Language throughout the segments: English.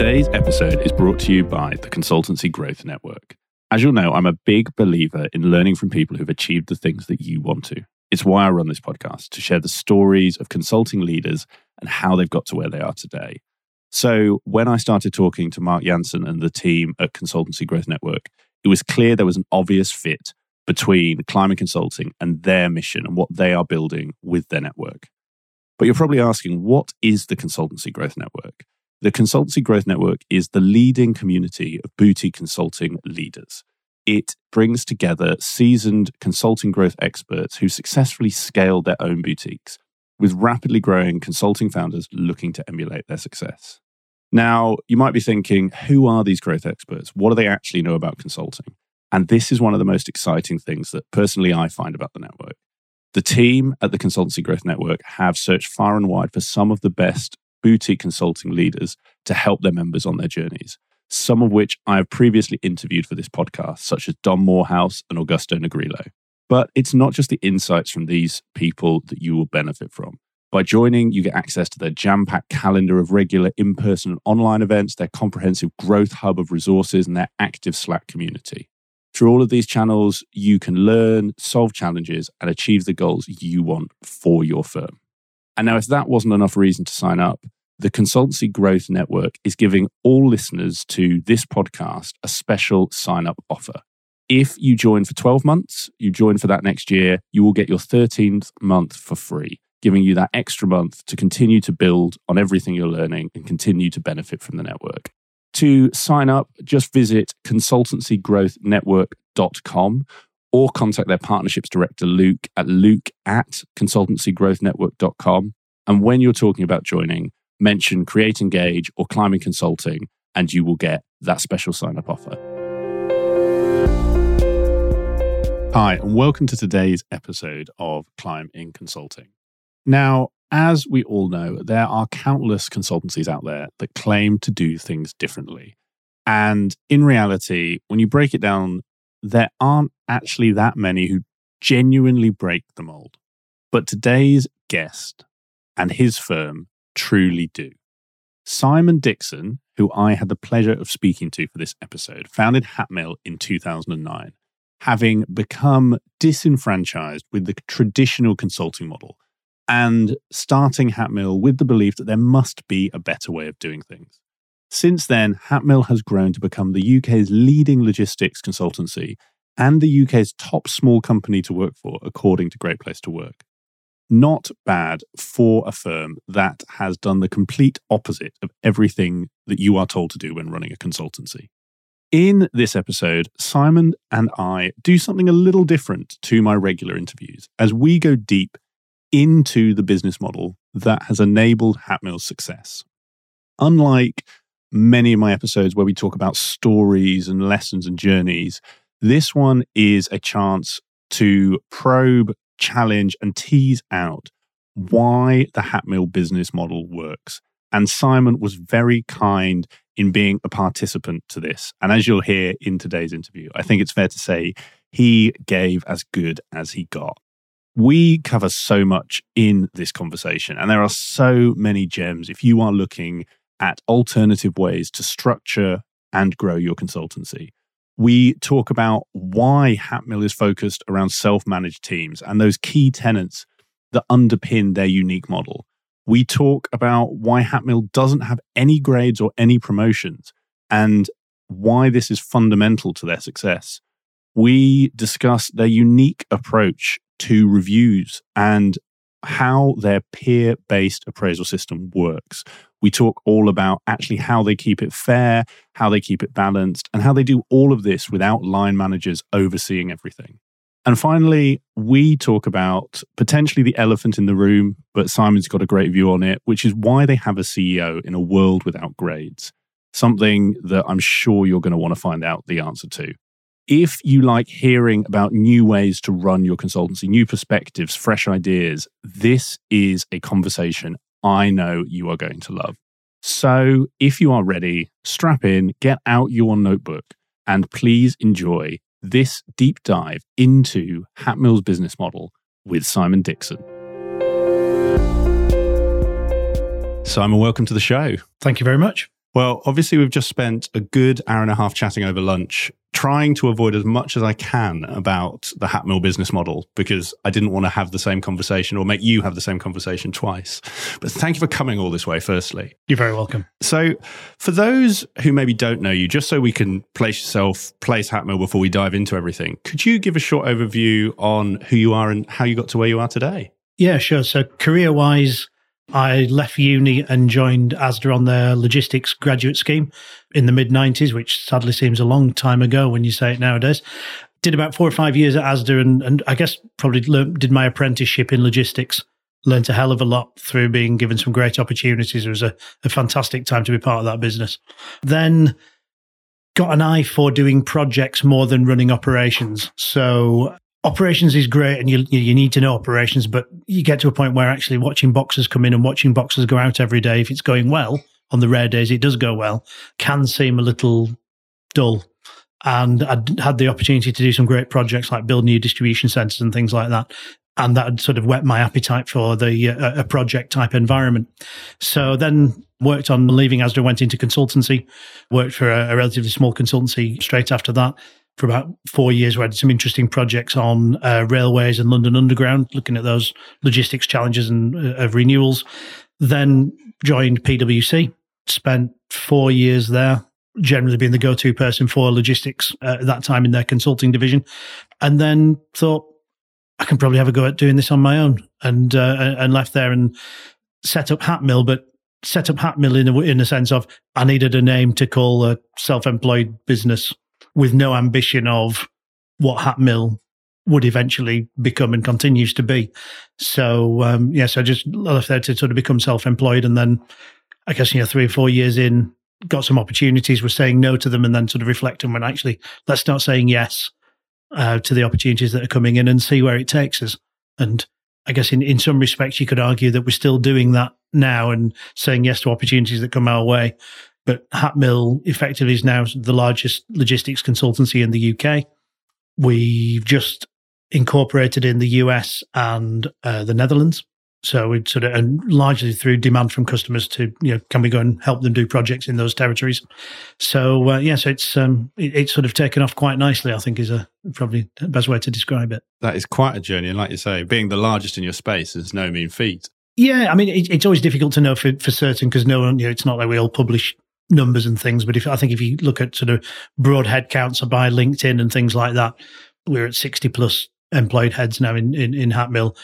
Today's episode is brought to you by the Consultancy Growth Network. As you'll know, I'm a big believer in learning from people who've achieved the things that you want to. It's why I run this podcast to share the stories of consulting leaders and how they've got to where they are today. So, when I started talking to Mark Jansen and the team at Consultancy Growth Network, it was clear there was an obvious fit between Climb in Consulting and their mission and what they are building with their network. But you're probably asking, what is the Consultancy Growth Network? The Consultancy Growth Network is the leading community of boutique consulting leaders. It brings together seasoned consulting growth experts who successfully scaled their own boutiques, with rapidly growing consulting founders looking to emulate their success. Now, you might be thinking, who are these growth experts? What do they actually know about consulting? And this is one of the most exciting things that personally I find about the network. The team at the Consultancy Growth Network have searched far and wide for some of the best boutique consulting leaders to help their members on their journeys, some of which I have previously interviewed for this podcast, such as Don Morehouse and Augusto Negrillo. But it's not just the insights from these people that you will benefit from. By joining, you get access to their jam packed calendar of regular in person and online events, their comprehensive growth hub of resources, and their active Slack community. Through all of these channels, you can learn, solve challenges, and achieve the goals you want for your firm. And now, if that wasn't enough reason to sign up, the Consultancy Growth Network is giving all listeners to this podcast a special sign up offer. If you join for 12 months, you join for that next year, you will get your 13th month for free, giving you that extra month to continue to build on everything you're learning and continue to benefit from the network. To sign up, just visit consultancygrowthnetwork.com or contact their partnerships director, Luke, at luke at consultancygrowthnetwork.com. And when you're talking about joining, mention Create Engage or Climb in Consulting, and you will get that special sign up offer. Hi, and welcome to today's episode of Climb in Consulting. Now, as we all know, there are countless consultancies out there that claim to do things differently. And in reality, when you break it down, there aren't actually that many who genuinely break the mold. But today's guest and his firm truly do. Simon Dixon, who I had the pleasure of speaking to for this episode, founded Hatmill in 2009, having become disenfranchised with the traditional consulting model and starting Hatmill with the belief that there must be a better way of doing things. Since then, Hatmill has grown to become the UK's leading logistics consultancy and the UK's top small company to work for, according to Great Place to Work. Not bad for a firm that has done the complete opposite of everything that you are told to do when running a consultancy. In this episode, Simon and I do something a little different to my regular interviews as we go deep into the business model that has enabled Hatmill's success. Unlike many of my episodes where we talk about stories and lessons and journeys. This one is a chance to probe, challenge, and tease out why the Hatmill business model works. And Simon was very kind in being a participant to this. And as you'll hear in today's interview, I think it's fair to say he gave as good as he got. We cover so much in this conversation, and there are so many gems. If you are looking at alternative ways to structure and grow your consultancy. We talk about why Hatmill is focused around self managed teams and those key tenets that underpin their unique model. We talk about why Hatmill doesn't have any grades or any promotions and why this is fundamental to their success. We discuss their unique approach to reviews and how their peer based appraisal system works. We talk all about actually how they keep it fair, how they keep it balanced, and how they do all of this without line managers overseeing everything. And finally, we talk about potentially the elephant in the room, but Simon's got a great view on it, which is why they have a CEO in a world without grades. Something that I'm sure you're going to want to find out the answer to. If you like hearing about new ways to run your consultancy, new perspectives, fresh ideas, this is a conversation I know you are going to love. So, if you are ready, strap in, get out your notebook, and please enjoy this deep dive into Hatmill's business model with Simon Dixon. Simon, welcome to the show. Thank you very much. Well, obviously, we've just spent a good hour and a half chatting over lunch, trying to avoid as much as I can about the Hatmill business model because I didn't want to have the same conversation or make you have the same conversation twice. But thank you for coming all this way, firstly. You're very welcome. So, for those who maybe don't know you, just so we can place yourself, place Hatmill before we dive into everything, could you give a short overview on who you are and how you got to where you are today? Yeah, sure. So, career wise, I left uni and joined ASDA on their logistics graduate scheme in the mid 90s, which sadly seems a long time ago when you say it nowadays. Did about four or five years at ASDA and, and I guess probably did my apprenticeship in logistics. Learned a hell of a lot through being given some great opportunities. It was a, a fantastic time to be part of that business. Then got an eye for doing projects more than running operations. So operations is great and you you need to know operations, but you get to a point where actually watching boxes come in and watching boxes go out every day, if it's going well, on the rare days it does go well, can seem a little dull. And I'd had the opportunity to do some great projects like build new distribution centers and things like that. And that had sort of whet my appetite for the uh, a project type environment. So then worked on leaving Asda, went into consultancy, worked for a, a relatively small consultancy straight after that for about four years. We had some interesting projects on uh, railways and London Underground, looking at those logistics challenges and uh, of renewals. Then joined PwC, spent four years there, generally being the go-to person for logistics uh, at that time in their consulting division, and then thought I can probably have a go at doing this on my own, and uh, and left there and set up Hatmill, but set up Hatmill in a, in a sense of I needed a name to call a self-employed business with no ambition of what Hatmill would eventually become and continues to be. So um, yes, I just left there to sort of become self-employed, and then I guess you know three or four years in, got some opportunities, was saying no to them, and then sort of reflecting when actually let's start saying yes uh, to the opportunities that are coming in and see where it takes us. And I guess in in some respects, you could argue that we're still doing that now and saying yes to opportunities that come our way. But Hatmill effectively is now the largest logistics consultancy in the UK. We've just incorporated in the US and uh, the Netherlands. So we sort of, and largely through demand from customers to, you know, can we go and help them do projects in those territories? So, uh, yeah, so it's, um, it, it's sort of taken off quite nicely, I think is a probably the best way to describe it. That is quite a journey. And like you say, being the largest in your space is no mean feat. Yeah. I mean, it, it's always difficult to know for, for certain because no one, you know, it's not like we all publish numbers and things. But if I think if you look at sort of broad headcounts by LinkedIn and things like that, we're at 60 plus employed heads now in, in, in Hatmill.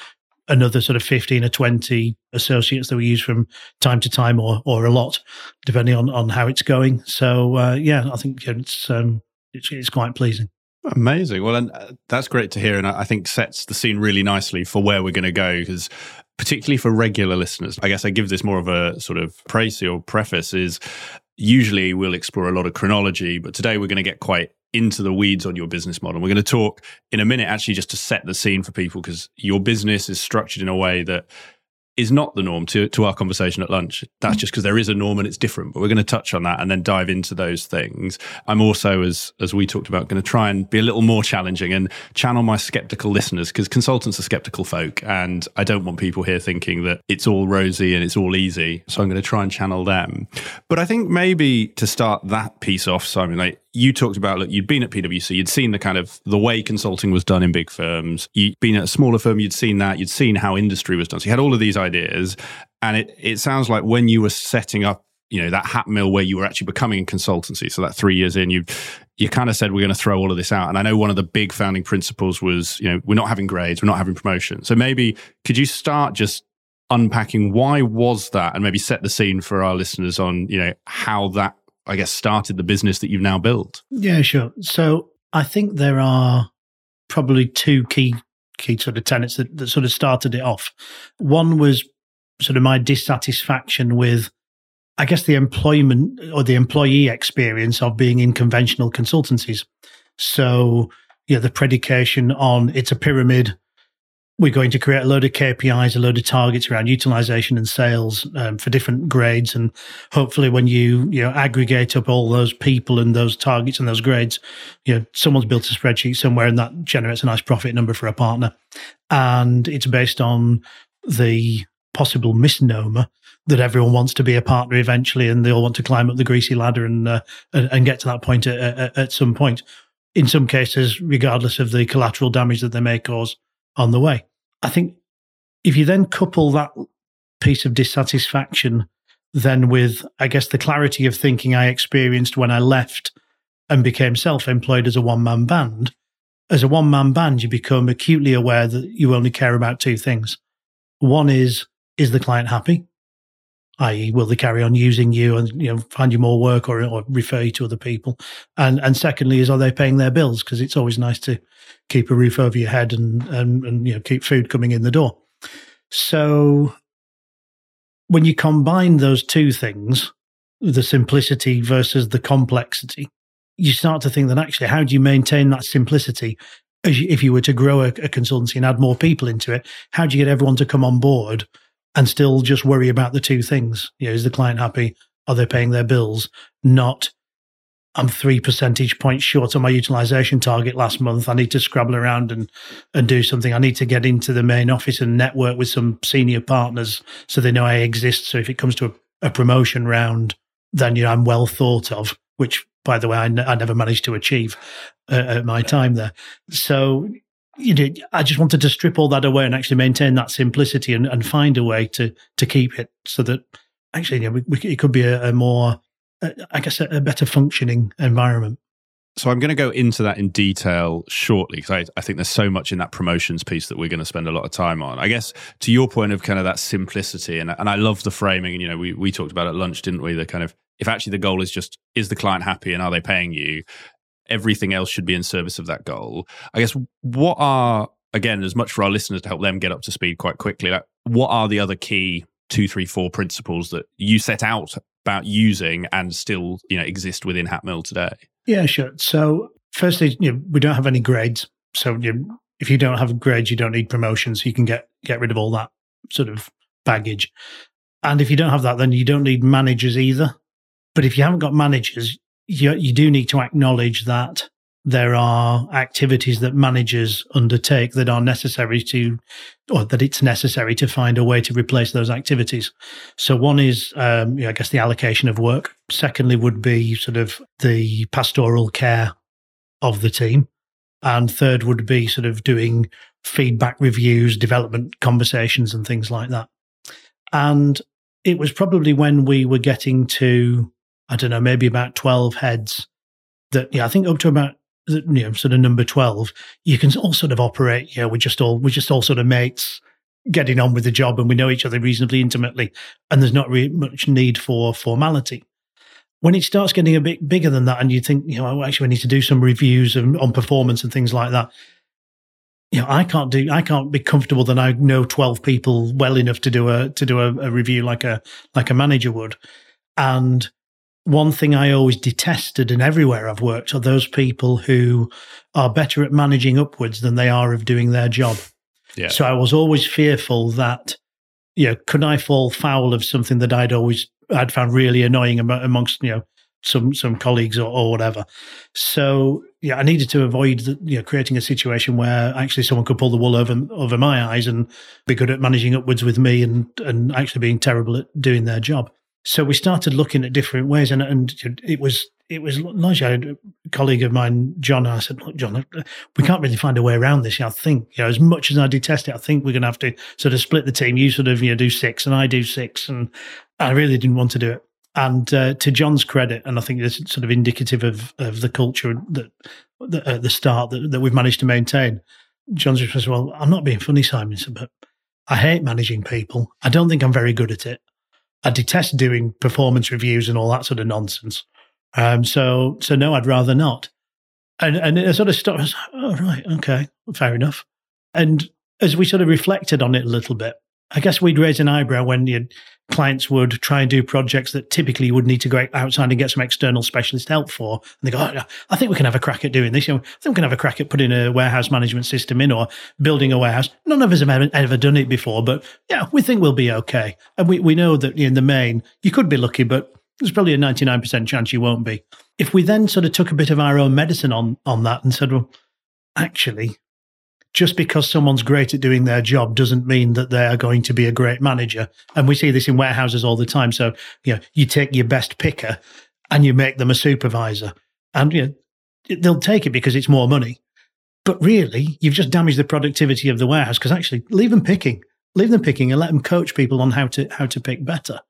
Another sort of 15 or 20 associates that we use from time to time or, or a lot, depending on, on how it's going. So, uh, yeah, I think it's, um, it's, it's quite pleasing. Amazing. Well, and uh, that's great to hear. And I think sets the scene really nicely for where we're going to go because particularly for regular listeners, I guess I give this more of a sort of praise or preface is usually we'll explore a lot of chronology, but today we're going to get quite into the weeds on your business model. We're going to talk in a minute, actually, just to set the scene for people because your business is structured in a way that is not the norm to, to our conversation at lunch. That's mm. just because there is a norm and it's different, but we're going to touch on that and then dive into those things. I'm also, as, as we talked about, going to try and be a little more challenging and channel my skeptical listeners because consultants are skeptical folk. And I don't want people here thinking that it's all rosy and it's all easy. So I'm going to try and channel them. But I think maybe to start that piece off, Simon, like you talked about look you'd been at pwc you'd seen the kind of the way consulting was done in big firms. You'd been at a smaller firm you'd seen that you'd seen how industry was done. So you had all of these ideas and it, it sounds like when you were setting up you know that Hatmill where you were actually becoming a consultancy so that three years in you you kind of said we're going to throw all of this out. And i know one of the big founding principles was you know we're not having grades we're not having promotion. So maybe could you start just unpacking why was that and maybe set the scene for our listeners on you know how that I guess, started the business that you've now built? Yeah, sure. So I think there are probably two key key sort of tenets that, that sort of started it off. One was sort of my dissatisfaction with, I guess, the employment or the employee experience of being in conventional consultancies. So, yeah, the predication on it's a pyramid we're going to create a load of KPIs, a load of targets around utilization and sales um, for different grades. And hopefully when you, you know, aggregate up all those people and those targets and those grades, you know, someone's built a spreadsheet somewhere and that generates a nice profit number for a partner. And it's based on the possible misnomer that everyone wants to be a partner eventually and they all want to climb up the greasy ladder and uh, and, and, get to that point at, at, at, some point. In some cases, regardless of the collateral damage that they may cause on the way. I think if you then couple that piece of dissatisfaction then with, I guess, the clarity of thinking I experienced when I left and became self employed as a one man band, as a one man band, you become acutely aware that you only care about two things. One is, is the client happy? i.e., will they carry on using you and you know find you more work or, or refer you to other people? And and secondly, is are they paying their bills? Because it's always nice to keep a roof over your head and and and you know keep food coming in the door. So when you combine those two things, the simplicity versus the complexity, you start to think that actually, how do you maintain that simplicity? You, if you were to grow a, a consultancy and add more people into it, how do you get everyone to come on board and still just worry about the two things. You know, is the client happy? Are they paying their bills? Not, I'm three percentage points short on my utilization target last month. I need to scrabble around and, and do something. I need to get into the main office and network with some senior partners so they know I exist. So if it comes to a, a promotion round, then you know I'm well thought of. Which, by the way, I, n- I never managed to achieve uh, at my time there. So you know, I just wanted to strip all that away and actually maintain that simplicity and, and find a way to to keep it so that actually, you know, we, we, it could be a, a more, uh, I guess, a, a, better functioning environment. So I'm going to go into that in detail shortly because I, I think there's so much in that promotions piece that we're going to spend a lot of time on. I guess to your point of kind of that simplicity, and and I love the framing. And you know, we we talked about at lunch, didn't we? The kind of if actually the goal is just is the client happy and are they paying you everything else should be in service of that goal. I guess what are again as much for our listeners to help them get up to speed quite quickly. Like, what are the other key two, three, four principles that you set out about using and still you know exist within Hatmill today? Yeah, sure. So firstly, you know, we don't have any grades. So you, if you don't have grades, you don't need promotions. You can get get rid of all that sort of baggage. And if you don't have that, then you don't need managers either. But if you haven't got managers, you, you do need to acknowledge that there are activities that managers undertake that are necessary to, or that it's necessary to find a way to replace those activities. So one is, um, I guess, the allocation of work. Secondly, would be sort of the pastoral care of the team. And third would be sort of doing feedback reviews, development conversations, and things like that. And it was probably when we were getting to I don't know, maybe about 12 heads that, yeah, I think up to about, you know, sort of number 12, you can all sort of operate, know, we're just all, we're just all sort of mates getting on with the job and we know each other reasonably intimately and there's not really much need for formality. When it starts getting a bit bigger than that and you think, you know, oh, actually we need to do some reviews on performance and things like that, you know, I can't do, I can't be comfortable that I know 12 people well enough to do a, to do a, a review like a, like a manager would. And one thing I always detested and everywhere I've worked are those people who are better at managing upwards than they are of doing their job. Yeah. So I was always fearful that, you know, could I fall foul of something that I'd always, I'd found really annoying amongst, you know, some, some colleagues or, or whatever. So yeah, I needed to avoid the, you know, creating a situation where actually someone could pull the wool over, over my eyes and be good at managing upwards with me and, and actually being terrible at doing their job. So we started looking at different ways, and and it was it was largely a colleague of mine, John. I said, "Look, John, we can't really find a way around this. I think, you know, as much as I detest it, I think we're going to have to sort of split the team. You sort of, you know, do six, and I do six, and I really didn't want to do it. And uh, to John's credit, and I think it's sort of indicative of of the culture that, that at the start that, that we've managed to maintain. John's response, "Well, I'm not being funny, Simon, but I hate managing people. I don't think I'm very good at it." I detest doing performance reviews and all that sort of nonsense. Um, so, so no, I'd rather not. And and it sort of stopped. Oh right, okay, fair enough. And as we sort of reflected on it a little bit, I guess we'd raise an eyebrow when your clients would try and do projects that typically would need to go outside and get some external specialist help for. And they go, oh, I think we can have a crack at doing this. You know, I think we can have a crack at putting a warehouse management system in or building a warehouse. None of us have ever, ever done it before, but yeah, we think we'll be okay. And we, we know that in the main, you could be lucky, but there's probably a 99% chance you won't be. If we then sort of took a bit of our own medicine on, on that and said, well, actually, just because someone's great at doing their job doesn't mean that they are going to be a great manager. And we see this in warehouses all the time. So, you know, you take your best picker and you make them a supervisor. And you know, they'll take it because it's more money. But really, you've just damaged the productivity of the warehouse because actually leave them picking. Leave them picking and let them coach people on how to how to pick better.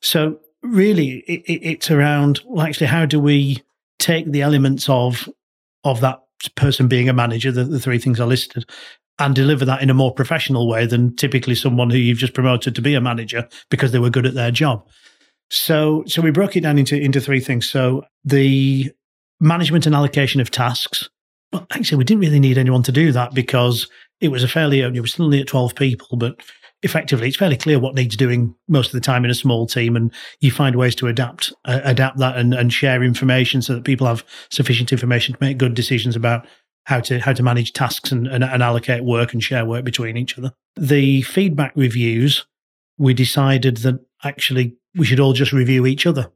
So really it, it, it's around well actually how do we take the elements of of that person being a manager, the, the three things I listed, and deliver that in a more professional way than typically someone who you've just promoted to be a manager because they were good at their job. So, so we broke it down into into three things. So the management and allocation of tasks. But actually, we didn't really need anyone to do that because it was a fairly we still only at twelve people, but effectively it's fairly clear what needs doing most of the time in a small team and you find ways to adapt uh, adapt that and, and share information so that people have sufficient information to make good decisions about how to how to manage tasks and, and, and allocate work and share work between each other. The feedback reviews we decided that actually we should all just review each other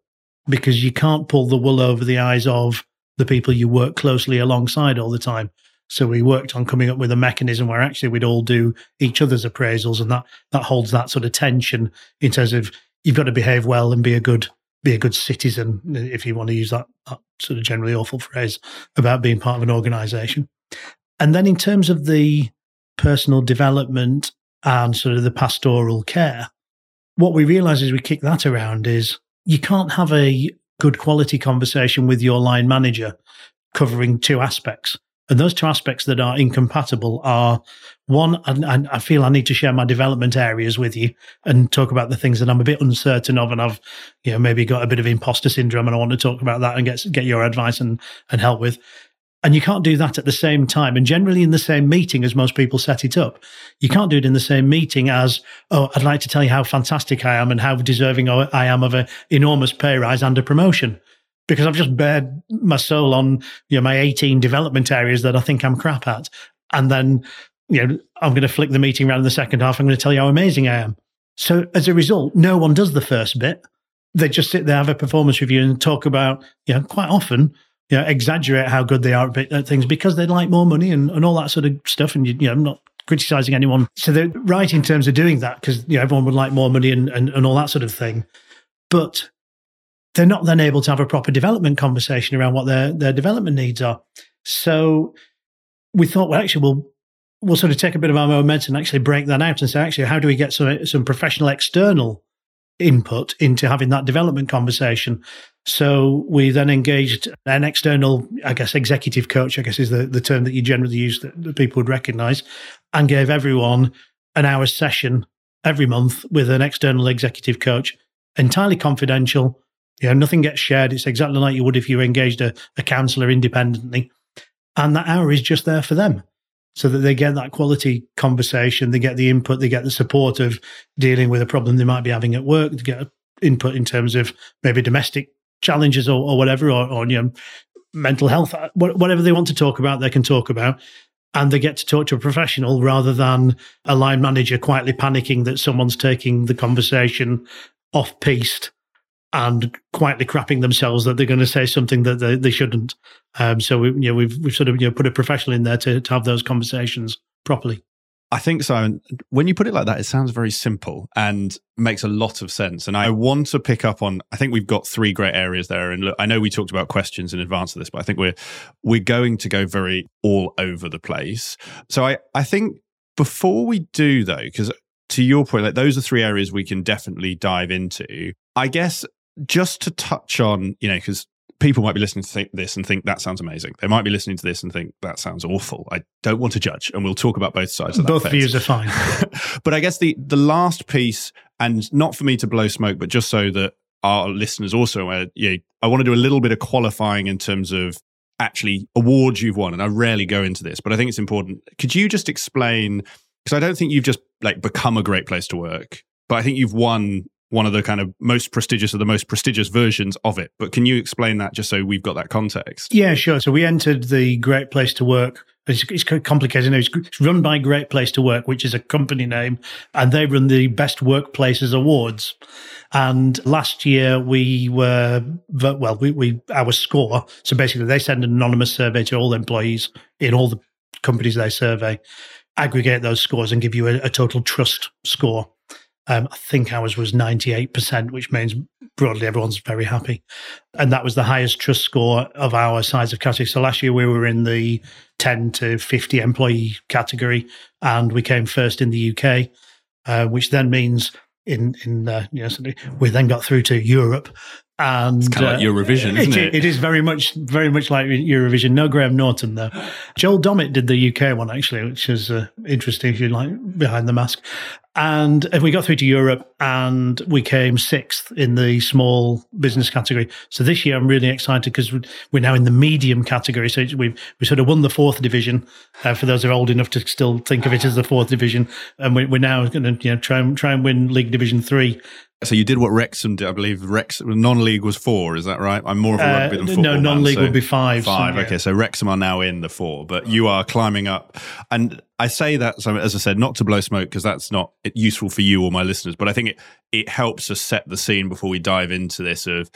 because you can't pull the wool over the eyes of the people you work closely alongside all the time so we worked on coming up with a mechanism where actually we'd all do each other's appraisals, and that that holds that sort of tension in terms of you've got to behave well and be a good be a good citizen, if you want to use that, that sort of generally awful phrase about being part of an organisation. And then in terms of the personal development and sort of the pastoral care, what we realise as we kick that around is you can't have a good quality conversation with your line manager covering two aspects. And those two aspects that are incompatible are one, and I feel I need to share my development areas with you and talk about the things that I'm a bit uncertain of, and I've, you know, maybe got a bit of imposter syndrome, and I want to talk about that and get get your advice and and help with. And you can't do that at the same time, and generally in the same meeting as most people set it up. You can't do it in the same meeting as, oh, I'd like to tell you how fantastic I am and how deserving I am of an enormous pay rise and a promotion because I've just bared my soul on you know my 18 development areas that I think I'm crap at. And then, you know, I'm going to flick the meeting around in the second half. I'm going to tell you how amazing I am. So as a result, no one does the first bit. They just sit there, have a performance review and talk about, you know, quite often, you know, exaggerate how good they are at things because they'd like more money and, and all that sort of stuff. And, you, you know, I'm not criticizing anyone. So they're right in terms of doing that because, you know, everyone would like more money and, and, and all that sort of thing. But they're not then able to have a proper development conversation around what their their development needs are. So we thought, well, actually, we'll we'll sort of take a bit of our momentum and actually break that out and say, actually, how do we get some some professional external input into having that development conversation? So we then engaged an external, I guess, executive coach, I guess is the, the term that you generally use that, that people would recognize, and gave everyone an hour session every month with an external executive coach, entirely confidential, you know, nothing gets shared. It's exactly like you would if you engaged a, a counsellor independently. And that hour is just there for them so that they get that quality conversation, they get the input, they get the support of dealing with a problem they might be having at work, to get input in terms of maybe domestic challenges or, or whatever, or, or, you know, mental health, uh, whatever they want to talk about, they can talk about. And they get to talk to a professional rather than a line manager quietly panicking that someone's taking the conversation off piste and quietly crapping themselves that they're going to say something that they, they shouldn't. Um, so we, you know, we've we've sort of you know put a professional in there to, to have those conversations properly. I think so. When you put it like that, it sounds very simple and makes a lot of sense. And I want to pick up on. I think we've got three great areas there. And look, I know we talked about questions in advance of this, but I think we're we're going to go very all over the place. So I I think before we do though, because to your point, like those are three areas we can definitely dive into. I guess just to touch on, you know, because people might be listening to this and think that sounds amazing. They might be listening to this and think that sounds awful. I don't want to judge, and we'll talk about both sides of both views are fine. but I guess the the last piece, and not for me to blow smoke, but just so that our listeners also aware, know, I want to do a little bit of qualifying in terms of actually awards you've won, and I rarely go into this, but I think it's important. Could you just explain? Because I don't think you've just like become a great place to work, but I think you've won one of the kind of most prestigious of the most prestigious versions of it. But can you explain that just so we've got that context? Yeah, sure. So we entered the Great Place to Work. It's, it's complicated. It's run by Great Place to Work, which is a company name, and they run the Best Workplaces Awards. And last year we were well, we, we our score. So basically, they send an anonymous survey to all employees in all the companies they survey. aggregate those scores and give you a, a total trust score. Um, I think ours was 98%, which means broadly everyone's very happy. And that was the highest trust score of our size of category. So last year we were in the 10 to 50 employee category and we came first in the UK, uh, which then means in, in uh, you know, we then got through to Europe and it's kind of like uh, Eurovision, isn't it, it? It is very much, very much like Eurovision. No Graham Norton though. Joel Dommett did the UK one actually, which is uh, interesting. If you like behind the mask, and we got through to Europe, and we came sixth in the small business category. So this year, I'm really excited because we're now in the medium category. So we've we sort of won the fourth division. Uh, for those who are old enough to still think of it as the fourth division, and we, are now going to you know try and try and win League Division three so you did what Wrexham did, I believe. Wrexham non-league was four, is that right? I'm more of a rugby than uh, football. No, non-league man, so would be five. Five. Okay, so Wrexham are now in the four, but you are climbing up. And I say that, so as I said, not to blow smoke because that's not useful for you or my listeners, but I think it it helps us set the scene before we dive into this. Of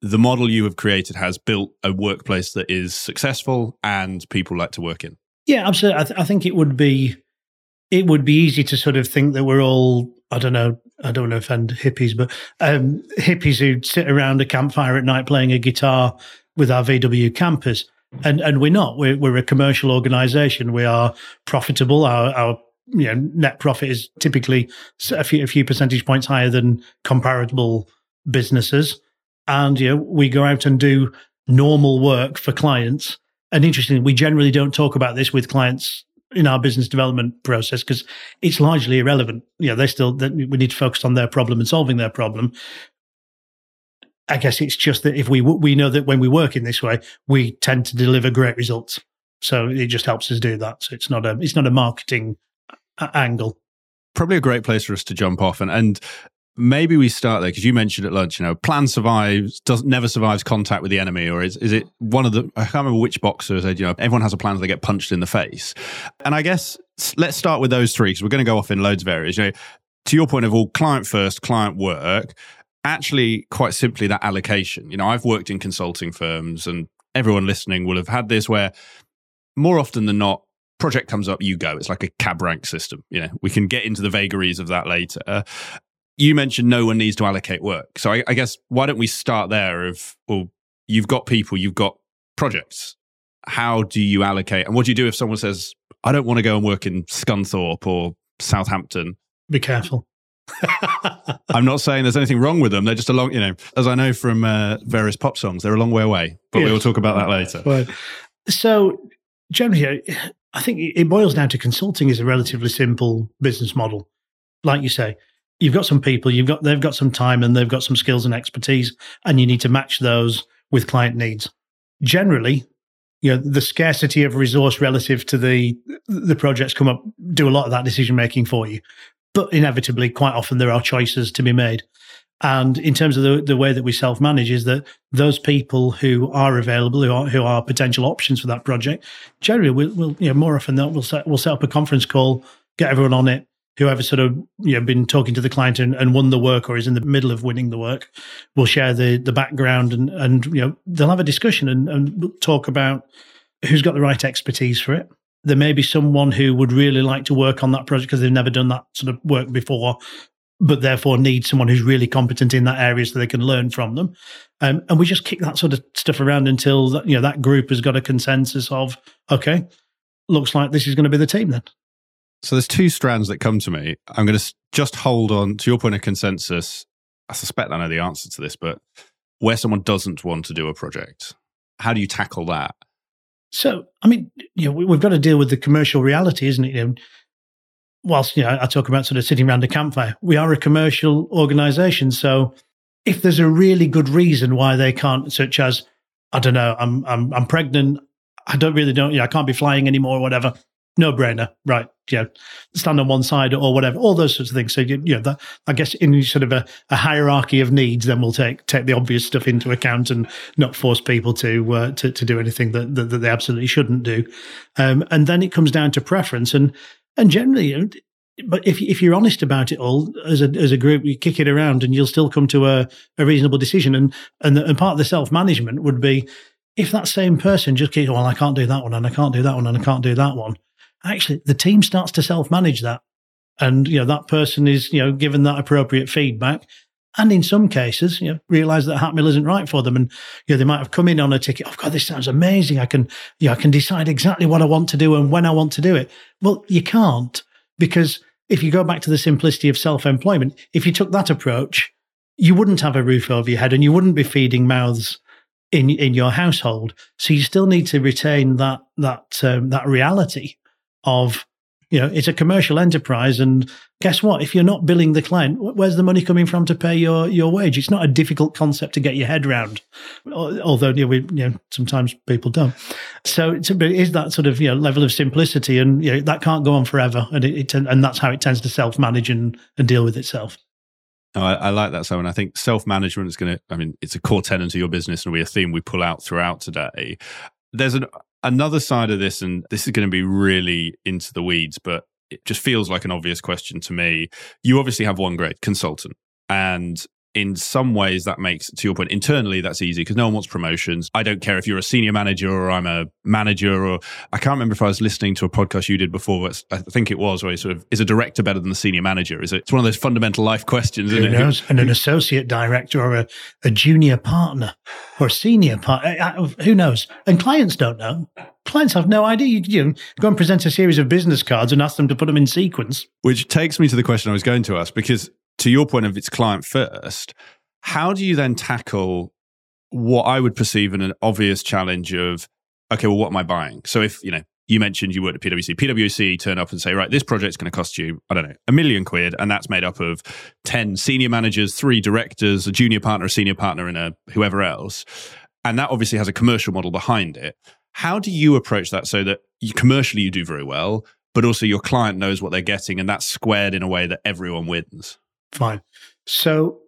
the model you have created has built a workplace that is successful and people like to work in. Yeah, absolutely. I, th- I think it would be it would be easy to sort of think that we're all I don't know, I don't want to offend hippies, but um, hippies who sit around a campfire at night playing a guitar with our VW campers. And and we're not. We're, we're a commercial organisation. We are profitable. Our, our you know net profit is typically a few, a few percentage points higher than comparable businesses. And you know we go out and do normal work for clients. And interestingly, we generally don't talk about this with clients in our business development process because it's largely irrelevant. You know, they still they, we need to focus on their problem and solving their problem. I guess it's just that if we we know that when we work in this way, we tend to deliver great results. So it just helps us do that. So it's not a it's not a marketing angle. Probably a great place for us to jump off and and maybe we start there because you mentioned at lunch, you know, plan survives, does never survives contact with the enemy, or is is it one of the? I can't remember which boxer said, you know, everyone has a plan, they get punched in the face. And I guess let's start with those three because we're going to go off in loads of areas. You know, to your point of all client first, client work. Actually, quite simply, that allocation. You know, I've worked in consulting firms, and everyone listening will have had this where more often than not, project comes up, you go. It's like a cab rank system. You know, we can get into the vagaries of that later you mentioned no one needs to allocate work. So I, I guess why don't we start there? Of well, you've got people, you've got projects. How do you allocate? And what do you do if someone says, "I don't want to go and work in Scunthorpe or Southampton"? Be careful. I'm not saying there's anything wrong with them. They're just a long, you know, as I know from uh, various pop songs, they're a long way away. But yes. we will talk about that later. Right. So generally, I think it boils down to consulting is a relatively simple business model. Like you say, you've got some people, you've got they've got some time and they've got some skills and expertise, and you need to match those with client needs. Generally, you know, the scarcity of resource relative to the the projects come up do a lot of that decision making for you. But inevitably, quite often there are choices to be made. And in terms of the, the way that we self manage, is that those people who are available, who are, who are potential options for that project, generally, we'll, we'll you know, more often than not, we'll set, we'll set up a conference call, get everyone on it, whoever sort of you know been talking to the client and, and won the work or is in the middle of winning the work will share the the background and and you know they'll have a discussion and, and talk about who's got the right expertise for it. There may be someone who would really like to work on that project because they've never done that sort of work before but therefore need someone who's really competent in that area so they can learn from them. Um, and we just kick that sort of stuff around until that, you know that group has got a consensus of okay looks like this is going to be the team then so there's two strands that come to me. I'm going to just hold on to your point of consensus. I suspect I know the answer to this, but where someone doesn't want to do a project, how do you tackle that? So, I mean, you know, we've got to deal with the commercial reality, isn't it? You know, whilst you know, I talk about sort of sitting around a campfire, we are a commercial organisation. So, if there's a really good reason why they can't, such as I don't know, I'm I'm I'm pregnant, I don't really don't, you know, I can't be flying anymore or whatever no brainer, right? Yeah, stand on one side or whatever, all those sorts of things. So you, you know, that, I guess in sort of a, a, hierarchy of needs, then we'll take take the obvious stuff into account and not force people to uh, to, to do anything that, that, that they absolutely shouldn't do. Um, and then it comes down to preference, and and generally, you know, but if if you're honest about it all as a as a group, you kick it around, and you'll still come to a, a reasonable decision. And and the, and part of the self management would be if that same person just keeps, well, I can't do that one, and I can't do that one, and I can't do that one actually the team starts to self manage that. And, you know, that person is, you know, given that appropriate feedback. And in some cases, you know, realize that Hatmill isn't right for them. And, you know, they might have come in on a ticket. Oh God, this sounds amazing. I can, you know, I can decide exactly what I want to do and when I want to do it. Well, you can't because if you go back to the simplicity of self-employment, if you took that approach, you wouldn't have a roof over your head and you wouldn't be feeding mouths in in your household. So you still need to retain that that um, that reality of you know it's a commercial enterprise and guess what if you're not billing the client where's the money coming from to pay your your wage it's not a difficult concept to get your head around although you know, we, you know sometimes people don't so it's is that sort of you know level of simplicity and you know that can't go on forever and it, it and that's how it tends to self manage and and deal with itself no, I, I, like that, so, and I think self management is going to. I mean, it's a core tenet of your business, and will be a theme we pull out throughout today. There's an another side of this, and this is going to be really into the weeds, but it just feels like an obvious question to me. You obviously have one great consultant, and in some ways that makes to your point internally that's easy because no one wants promotions. I don't care if you're a senior manager or i'm a manager or i can't remember if i was listening to a podcast you did before but i think it was where you sort of is a director better than the senior manager? Is it it's one of those fundamental life questions who knows? And an associate director or a, a junior partner or a senior partner who knows? And clients don't know. Clients have no idea. You, you go and present a series of business cards and ask them to put them in sequence. Which takes me to the question I was going to ask because to your point of it's client first, how do you then tackle what I would perceive an obvious challenge of, okay, well, what am I buying? So if, you know, you mentioned you worked at PwC. PwC turn up and say, right, this project's going to cost you, I don't know, a million quid. And that's made up of 10 senior managers, three directors, a junior partner, a senior partner, and a whoever else. And that obviously has a commercial model behind it. How do you approach that so that you, commercially you do very well, but also your client knows what they're getting and that's squared in a way that everyone wins? Fine. So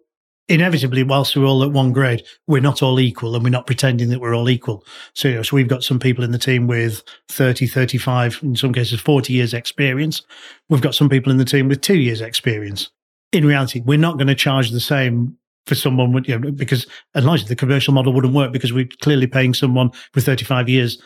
inevitably, whilst we're all at one grade, we're not all equal and we're not pretending that we're all equal. So, you know, so we've got some people in the team with 30, 35, in some cases 40 years experience. We've got some people in the team with two years experience. In reality, we're not going to charge the same for someone, you know, because as the commercial model wouldn't work because we're clearly paying someone with 35 years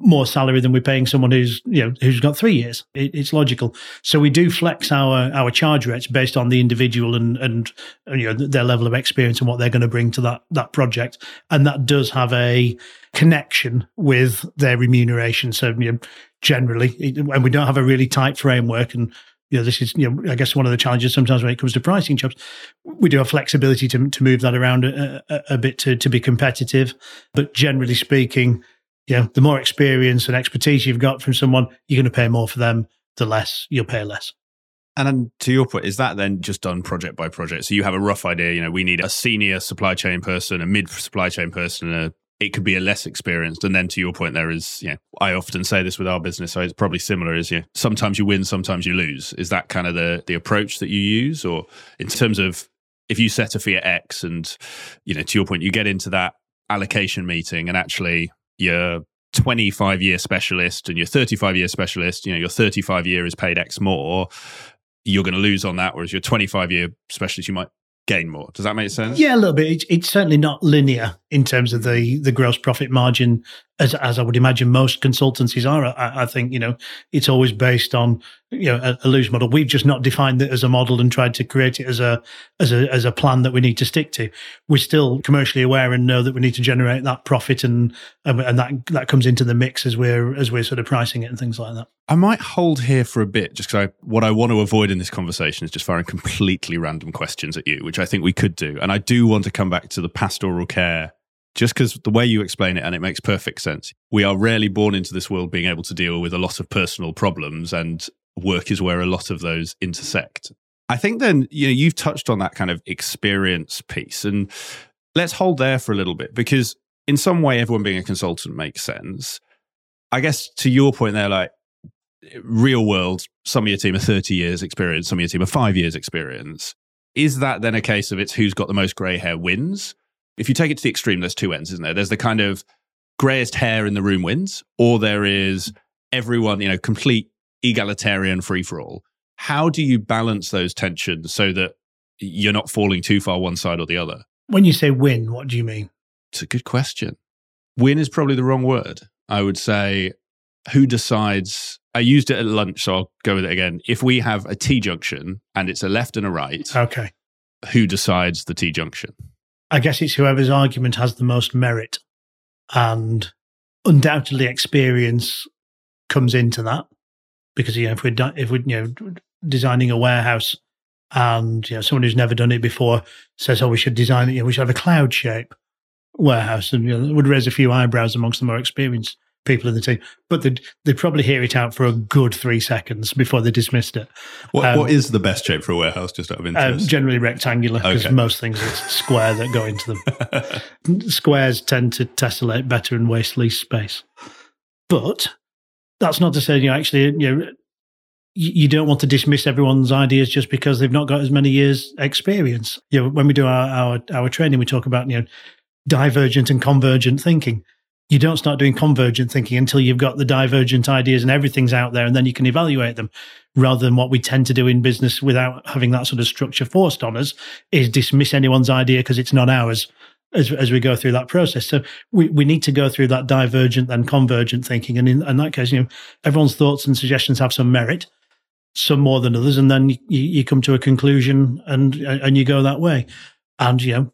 more salary than we're paying someone who's you know who's got three years. It, it's logical. So we do flex our our charge rates based on the individual and and you know their level of experience and what they're going to bring to that that project, and that does have a connection with their remuneration. So you know, generally, and we don't have a really tight framework and. You know, this is, you know, I guess one of the challenges sometimes when it comes to pricing jobs, we do have flexibility to to move that around a, a, a bit to to be competitive. But generally speaking, you know, the more experience and expertise you've got from someone, you're going to pay more for them. The less you'll pay less. And then to your point, is that then just done project by project? So you have a rough idea, you know, we need a senior supply chain person, a mid supply chain person, a, it could be a less experienced. And then to your point, there is, you know, I often say this with our business, so it's probably similar is, you know, sometimes you win, sometimes you lose. Is that kind of the, the approach that you use? Or in terms of if you set a fee at X and, you know, to your point, you get into that allocation meeting and actually your 25 year specialist and your 35 year specialist, you know, your 35 year is paid X more, you're going to lose on that. Whereas your 25 year specialist, you might gain more. Does that make sense? Yeah, a little bit. It's, it's certainly not linear in terms of the the gross profit margin, as as I would imagine most consultancies are. I, I think you know it's always based on you know a, a loose model. We've just not defined it as a model and tried to create it as a as a as a plan that we need to stick to. We're still commercially aware and know that we need to generate that profit and and, and that that comes into the mix as we're as we're sort of pricing it and things like that. I might hold here for a bit, just because what I want to avoid in this conversation is just firing completely random questions at you, which I think we could do. And I do want to come back to the pastoral care, just because the way you explain it, and it makes perfect sense. We are rarely born into this world being able to deal with a lot of personal problems, and work is where a lot of those intersect. I think then, you know, you've touched on that kind of experience piece. And let's hold there for a little bit, because in some way, everyone being a consultant makes sense. I guess to your point there, like, real world, some of your team are 30 years experience, some of your team are five years experience. Is that then a case of it's who's got the most grey hair wins? If you take it to the extreme, there's two ends, isn't there? There's the kind of greyest hair in the room wins, or there is everyone, you know, complete egalitarian free for all. How do you balance those tensions so that you're not falling too far one side or the other? When you say win, what do you mean? It's a good question. Win is probably the wrong word. I would say who decides I used it at lunch, so I'll go with it again. If we have a T junction and it's a left and a right, Okay. who decides the T junction? I guess it's whoever's argument has the most merit. And undoubtedly experience comes into that. Because you know, if we're if we're you know designing a warehouse and you know someone who's never done it before says, Oh, we should design it, you know, we should have a cloud shape warehouse and you know, would raise a few eyebrows amongst the more experienced people in the team. But they'd they'd probably hear it out for a good three seconds before they dismissed it. What, Um, what is the best shape for a warehouse, just out of Um, interest? generally rectangular because Okay. most things it's square that go into them. Squares tend to tessellate better and waste least space. But that's not to say you know actually you know you you don't want to dismiss everyone's ideas just because they've not got as many years experience. You know, when we do our, our our training, we talk about you know divergent and convergent thinking. You don't start doing convergent thinking until you've got the divergent ideas and everything's out there, and then you can evaluate them. Rather than what we tend to do in business without having that sort of structure forced on us, is dismiss anyone's idea because it's not ours as, as we go through that process. So we, we need to go through that divergent and convergent thinking. And in, in that case, you know, everyone's thoughts and suggestions have some merit, some more than others. And then you, you come to a conclusion and, and you go that way. And, you know,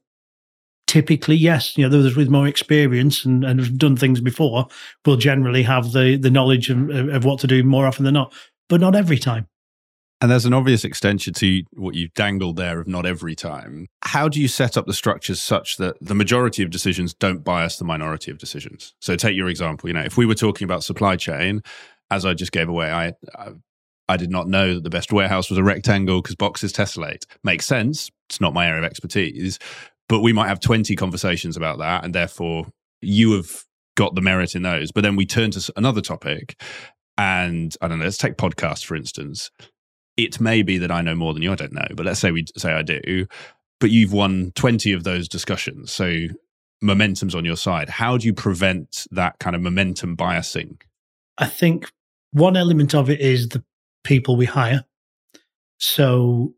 typically, yes, you know, those with more experience and, and have done things before will generally have the, the knowledge of, of what to do more often than not, but not every time. And there's an obvious extension to what you've dangled there of not every time. How do you set up the structures such that the majority of decisions don't bias the minority of decisions? So take your example, you know, if we were talking about supply chain, as I just gave away, I I, I did not know that the best warehouse was a rectangle because boxes tessellate. Makes sense. It's not my area of expertise, but we might have 20 conversations about that and therefore you have got the merit in those. But then we turn to another topic and I don't know, let's take podcasts for instance it may be that I know more than you. I don't know, but let's say we say I do. But you've won twenty of those discussions, so momentum's on your side. How do you prevent that kind of momentum biasing? I think one element of it is the people we hire. So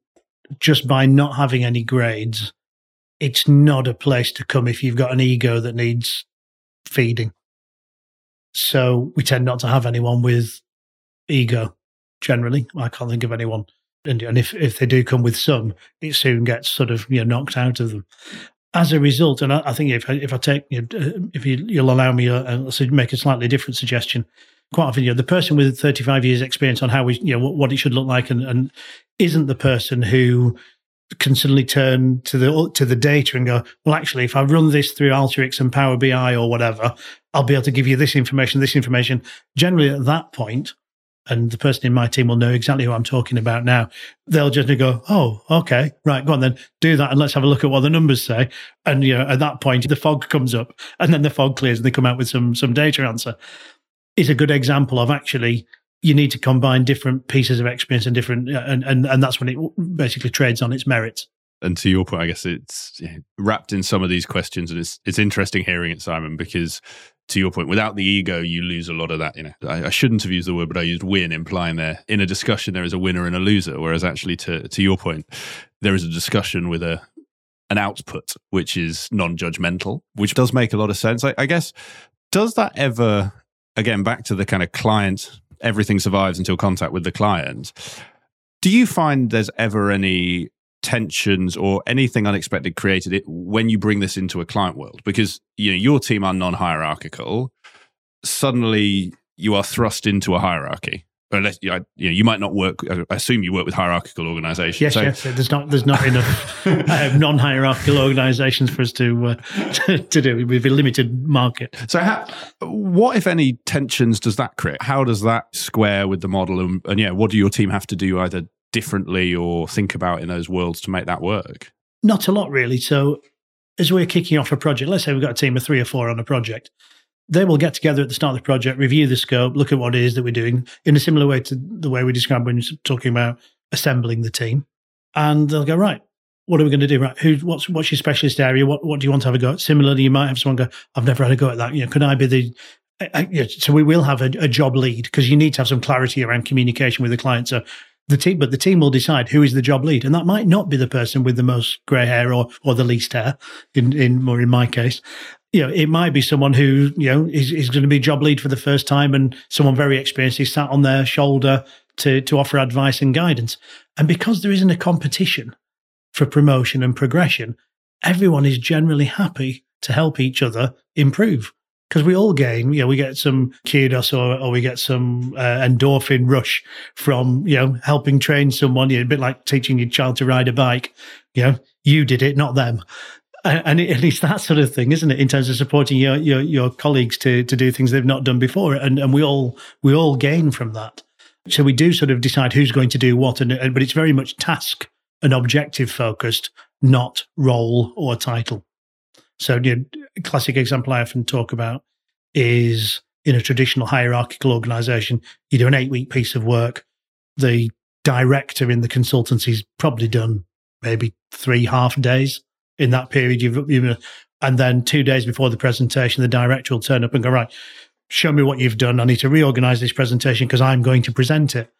just by not having any grades, it's not a place to come if you've got an ego that needs feeding. So we tend not to have anyone with ego generally. I can't think of anyone. And, and if, if they do come with some, it soon gets sort of you know knocked out of them. As a result, and I, I think if I, if I take you know, uh, if you, you'll allow me, uh, uh, to make a slightly different suggestion, quite often, you know, the person with 35 years experience on how we, you know, what, what it should look like and, and isn't the person who can suddenly turn to the, to the data and go, well, actually, if I run this through Alteryx and Power BI or whatever, I'll be able to give you this information, this information. Generally at that point, and the person in my team will know exactly who I'm talking about now. They'll just go, "Oh, okay, right, go on then, do that, and let's have a look at what the numbers say." And you know, at that point, the fog comes up, and then the fog clears, and they come out with some some data answer. Is a good example of actually you need to combine different pieces of experience and different, uh, and and and that's when it basically trades on its merits. And to your point, I guess it's wrapped in some of these questions, and it's it's interesting hearing it, Simon, because to your point, without the ego, you lose a lot of that. You know, I, I shouldn't have used the word, but I used win, implying there in a discussion there is a winner and a loser. Whereas actually, to to your point, there is a discussion with a an output which is non-judgmental, which does make a lot of sense. I, I guess does that ever again back to the kind of client? Everything survives until contact with the client. Do you find there's ever any tensions or anything unexpected created it when you bring this into a client world? Because you know your team are non-hierarchical. Suddenly you are thrust into a hierarchy unless you know you might not work i assume you work with hierarchical organizations Yes, so yes. There's not there's not enough uh, non-hierarchical organisations for us to uh, to do. We've a limited market. so how, what if any tensions does that create how does that square with the model and, and yeah what do your team have to do either differently or think about in those worlds to make that work Not a lot, really. So, as we're kicking off a project, let's say we've got a team of three or four on a project, they will get together at the start of the project, review the scope, look at what it is that we're doing in a similar way to the way we described when you're talking about assembling the team. And they'll go, right, what are we going to do? Right, who, what's, what's your specialist area? What, what do you want to have a go at? Similarly, you might have someone go, I've never had a go at that. You know, could I be the, I, I, so we will have a, a job lead because you need to have some clarity around communication with the client. So the team, but the team will decide who is the job lead, and that might not be the person with the most grey hair or or the least hair. In in more in my case, you know, it might be someone who, you know, is, is going to be job lead for the first time and someone very experienced is sat on their shoulder to, to offer advice and guidance. And because there isn't a competition for promotion and progression, everyone is generally happy to help each other improve because we all gain. You know, we get some kudos or, or we get some uh, endorphin rush from you know helping train someone. You know, a bit like teaching your child to ride a bike. You know, you did it, not them. And it, it's that sort of thing, isn't it? In terms of supporting your, your your colleagues to to do things they've not done before, and and we all we all gain from that. So we do sort of decide who's going to do what, and, and but it's very much task and objective focused, not role or title. So, you know, a classic example I often talk about is in a traditional hierarchical organization, you do an eight week piece of work. The director in the consultancy's probably done maybe three half days in that period. You've, you've, and then two days before the presentation, the director will turn up and go, right, show me what you've done. I need to reorganize this presentation because I'm going to present it.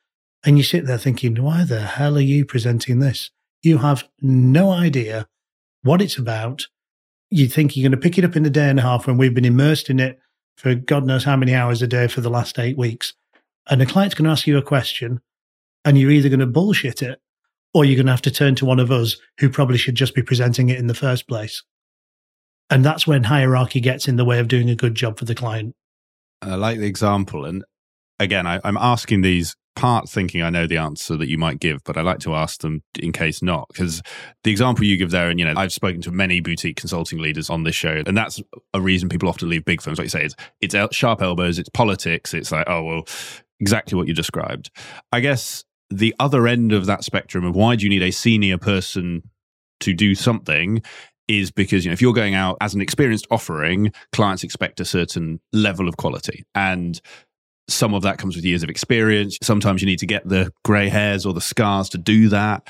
And you sit there thinking, why the hell are you presenting this? You have no idea what it's about. You think you're going to pick it up in a day and a half when we've been immersed in it for God knows how many hours a day for the last eight weeks. And the client's going to ask you a question, and you're either going to bullshit it or you're going to have to turn to one of us who probably should just be presenting it in the first place. And that's when hierarchy gets in the way of doing a good job for the client. I like the example. And again, I, am asking these part thinking I know the answer that you might give, but I like to ask them in case not. Because the example you give there, and you know, I've spoken to many boutique consulting leaders on this show, and that's a reason people often leave big firms. Like you say, it's it's sharp elbows, it's politics, it's like, oh well, exactly what you described. I guess the other end of that spectrum of why do you need a senior person to do something is because you know if you're going out as an experienced offering clients expect a certain level of quality and some of that comes with years of experience. Sometimes you need to get the grey hairs or the scars to do that.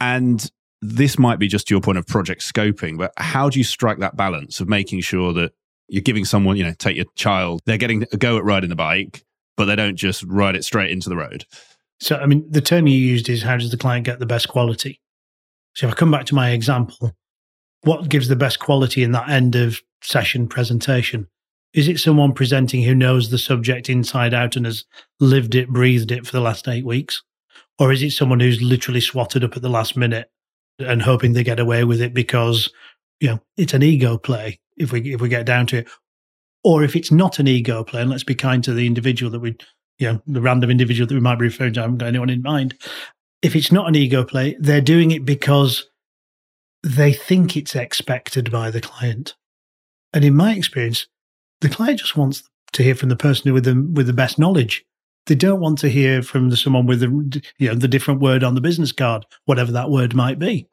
And this might be just your point of project scoping, but how do you strike that balance of making sure that you're giving someone, you know, take your child, they're getting a go at riding the bike, but they don't just ride it straight into the road? So, I mean, the term you used is how does the client get the best quality? So, if I come back to my example, what gives the best quality in that end of session presentation? Is it someone presenting who knows the subject inside out and has lived it, breathed it for the last eight weeks? Or is it someone who's literally swatted up at the last minute and hoping they get away with it because, you know, it's an ego play if we if we get down to it. Or if it's not an ego play, and let's be kind to the individual that we you know, the random individual that we might be referring to, I haven't got anyone in mind. If it's not an ego play, they're doing it because they think it's expected by the client. And in my experience, the client just wants to hear from the person with the with the best knowledge. They don't want to hear from the, someone with the you know the different word on the business card, whatever that word might be.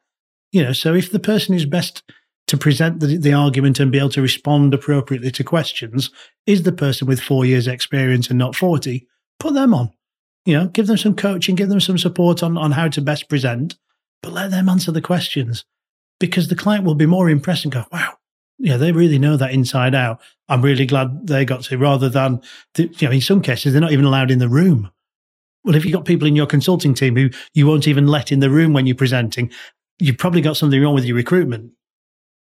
You know, so if the person is best to present the, the argument and be able to respond appropriately to questions is the person with four years experience and not 40 put them on you know give them some coaching give them some support on, on how to best present but let them answer the questions because the client will be more impressed and go wow yeah, they really know that inside out. I'm really glad they got to, rather than, the, you know, in some cases, they're not even allowed in the room. Well, if you've got people in your consulting team who you won't even let in the room when you're presenting, you've probably got something wrong with your recruitment.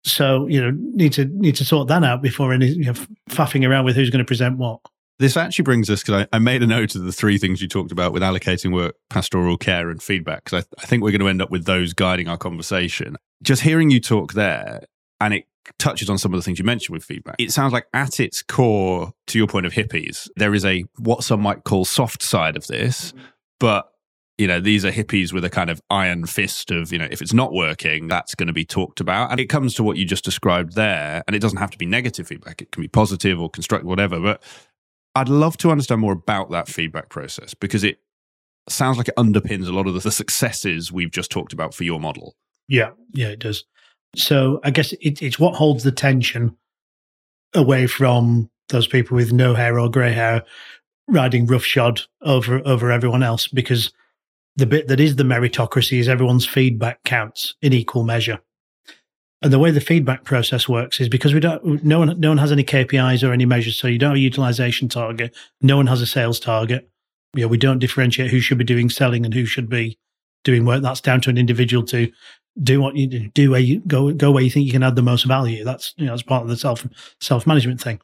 So, you know, need to need to sort that out before any you know, faffing around with who's going to present what. This actually brings us because I, I, made a note of the three things you talked about with allocating work, pastoral care, and feedback. Because I, I think we're going to end up with those guiding our conversation. Just hearing you talk there, and it touches on some of the things you mentioned with feedback. It sounds like at its core, to your point of hippies, there is a what some might call soft side of this, mm-hmm. but you know, these are hippies with a kind of iron fist of, you know, if it's not working, that's going to be talked about. And it comes to what you just described there. And it doesn't have to be negative feedback. It can be positive or constructive, whatever. But I'd love to understand more about that feedback process because it sounds like it underpins a lot of the successes we've just talked about for your model. Yeah, yeah, it does. So I guess it, it's what holds the tension away from those people with no hair or grey hair riding roughshod over over everyone else because the bit that is the meritocracy is everyone's feedback counts in equal measure. And the way the feedback process works is because we don't, no one, no one has any KPIs or any measures. So you don't have a utilization target. No one has a sales target. You know, we don't differentiate who should be doing selling and who should be doing work. That's down to an individual to do what you do, where you go, go where you think you can add the most value. That's, you know, that's part of the self, self management thing.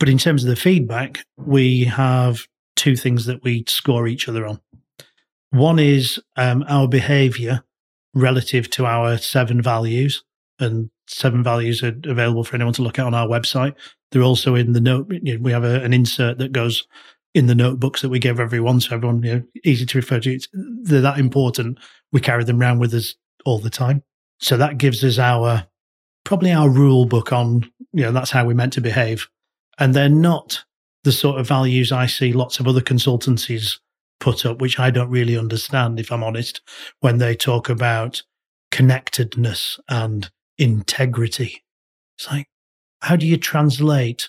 But in terms of the feedback, we have two things that we score each other on. One is um, our behavior relative to our seven values, and seven values are available for anyone to look at on our website. They're also in the note. You know, we have a, an insert that goes in the notebooks that we give everyone, so everyone you know easy to refer to. It's, they're that important. We carry them around with us all the time. So that gives us our probably our rule book on you know that's how we're meant to behave, and they're not the sort of values I see lots of other consultancies put up, which I don't really understand, if I'm honest, when they talk about connectedness and integrity. It's like, how do you translate,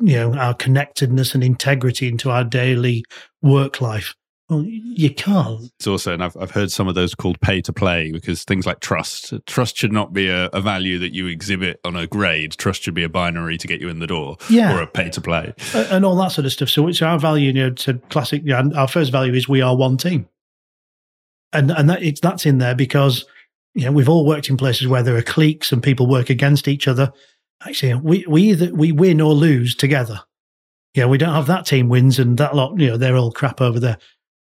you know, our connectedness and integrity into our daily work life? Well, you can't. It's also, and I've, I've heard some of those called pay to play because things like trust. Trust should not be a, a, value that you exhibit on a grade. Trust should be a binary to get you in the door yeah. or a pay to play. And all that sort of stuff. So it's our value, you know, to classic, you know, our first value is we are one team. And, and that, it's, that's in there because, you know, we've all worked in places where there are cliques and people work against each other. Actually, we, we either, we win or lose together. Yeah, we don't have that team wins and that lot, you know, they're all crap over there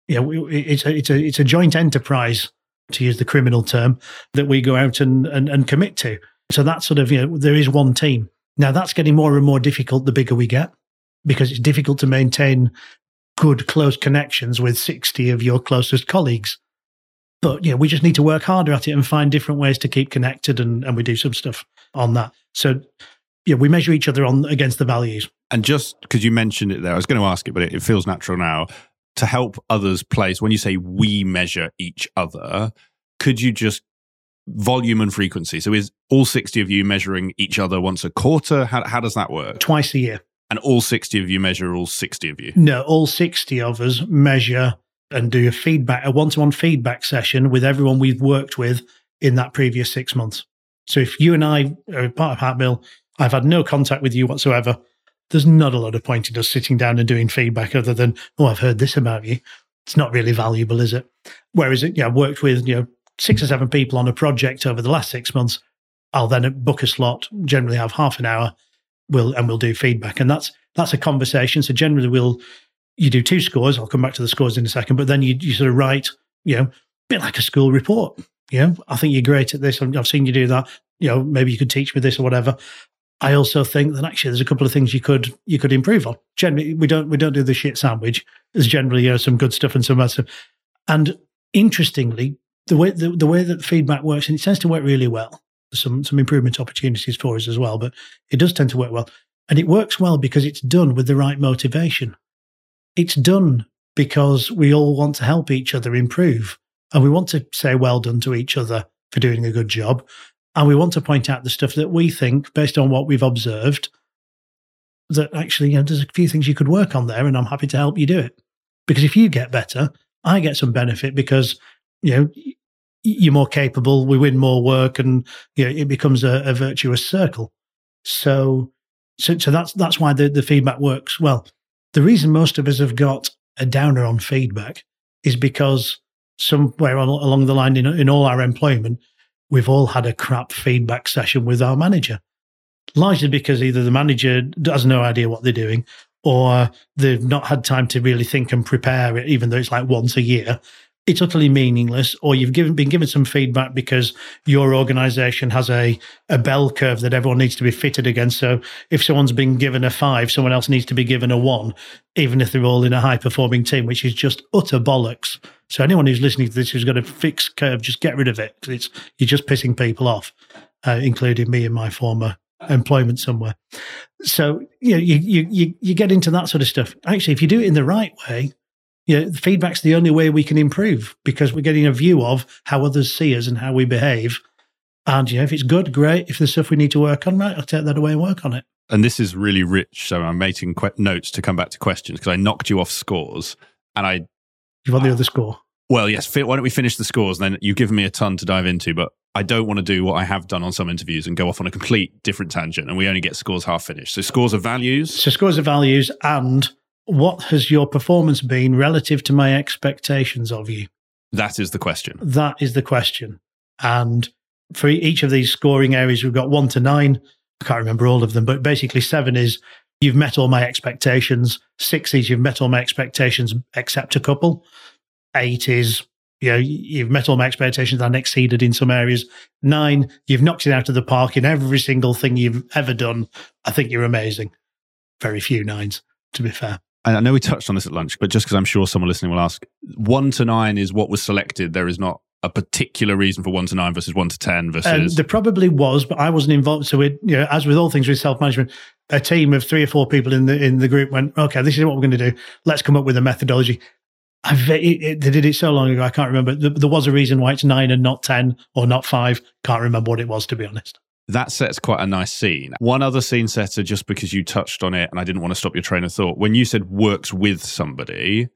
know, it's a, it's a, it's a joint enterprise, to use the criminal term, that we go out and, and, and commit to. So that's sort of, you know, there is one team. Now that's getting more and more difficult the bigger we get because it's difficult to maintain good, close connections with 60 of your closest colleagues. But, you know, we just need to work harder at it and find different ways to keep connected. And, and we do some stuff on that. So, yeah, we measure each other on against the values. And just because you mentioned it there, I was going to ask it, but it, it feels natural now to help others place, when you say we measure each other, could you just volume and frequency? So is all 60 of you measuring each other once a quarter? How, how does that work? Twice a year. And all 60 of you measure all 60 of you? No, all 60 of us measure and do a feedback, a one to one feedback session with everyone we've worked with in that previous six months. So if you and I are part of Hatmill, I've had no contact with you whatsoever there's not a lot of point in us sitting down and doing feedback other than, oh, I've heard this about you. It's not really valuable, is it? Whereas, yeah, I've worked with, you know, six or seven people on a project over the last six months. I'll then book a slot, generally have half an hour, we'll, and we'll do feedback. And that's, that's a conversation. So generally we'll, you do two scores. I'll come back to the scores in a second, but then you, you sort of write, you know, a bit like a school report. You know, I think you're great at this. I've seen you do that. You know, maybe you could teach me this or whatever. I also think that actually there's a couple of things you could you could improve on. Generally, we don't we don't do the shit sandwich. There's generally you know, some good stuff and some bad stuff. And interestingly, the way the, the way that feedback works, and it tends to work really well. Some some improvement opportunities for us as well, but it does tend to work well. And it works well because it's done with the right motivation. It's done because we all want to help each other improve. And we want to say well done to each other for doing a good job. And we want to point out the stuff that we think, based on what we've observed, that actually, you know, there's a few things you could work on there, and I'm happy to help you do it. Because if you get better, I get some benefit because, you know, you're more capable, we win more work, and you know, it becomes a, a virtuous circle. So, so, so that's that's why the, the feedback works well. The reason most of us have got a downer on feedback is because somewhere along the line in, in all our employment, we've all had a crap feedback session with our manager, largely because either the manager has no idea what they're doing or they've not had time to really think and prepare it, even though it's like once a year it's utterly meaningless, or you've given, been given some feedback because your organization has a, a bell curve that everyone needs to be fitted against. So if someone's been given a five, someone else needs to be given a one, even if they're all in a high performing team, which is just utter bollocks. So anyone who's listening to this who's got a fixed curve, just get rid of it. It's, you're just pissing people off, uh, including me in my former employment somewhere. So you, know, you, you, you, you get into that sort of stuff. Actually, if you do it in the right way, you know, feedback's the only way we can improve because we're getting a view of how others see us and how we behave. And you know, if it's good, great. If there's stuff we need to work on, right, I'll take that away and work on it. And this is really rich. So I'm making que- notes to come back to questions because I knocked you off scores, and I. You want the ah. other score? Well, yes. Why don't we finish the scores? Then you've given me a ton to dive into, but I don't want to do what I have done on some interviews and go off on a complete different tangent, and we only get scores half finished. So scores of values. So scores of values and what has your performance been relative to my expectations of you? That is the question. That is the question. And for each of these scoring areas, we've got one to nine. I can't remember all of them, but basically seven is you've met all my expectations. Six is you've met all my expectations except a couple. Eight is you know, you've met all my expectations and exceeded in some areas. Nine, you've knocked it out of the park in every single thing you've ever done. I think you're amazing. Very few nines, to be fair. I know we touched on this at lunch, but just because I'm sure someone listening will ask, one to nine is what was selected. There is not a particular reason for one to nine versus one to ten versus. Um, there probably was, but I wasn't involved. So, it, you know, as with all things with self management, a team of three or four people in the in the group went, "Okay, this is what we're going to do. Let's come up with a methodology." It, it, they did it so long ago, I can't remember. There, there was a reason why it's nine and not ten or not five. Can't remember what it was, to be honest that sets quite a nice scene. One other scene setter, just because you touched on it and I didn't want to stop your train of thought. When you said works with somebody,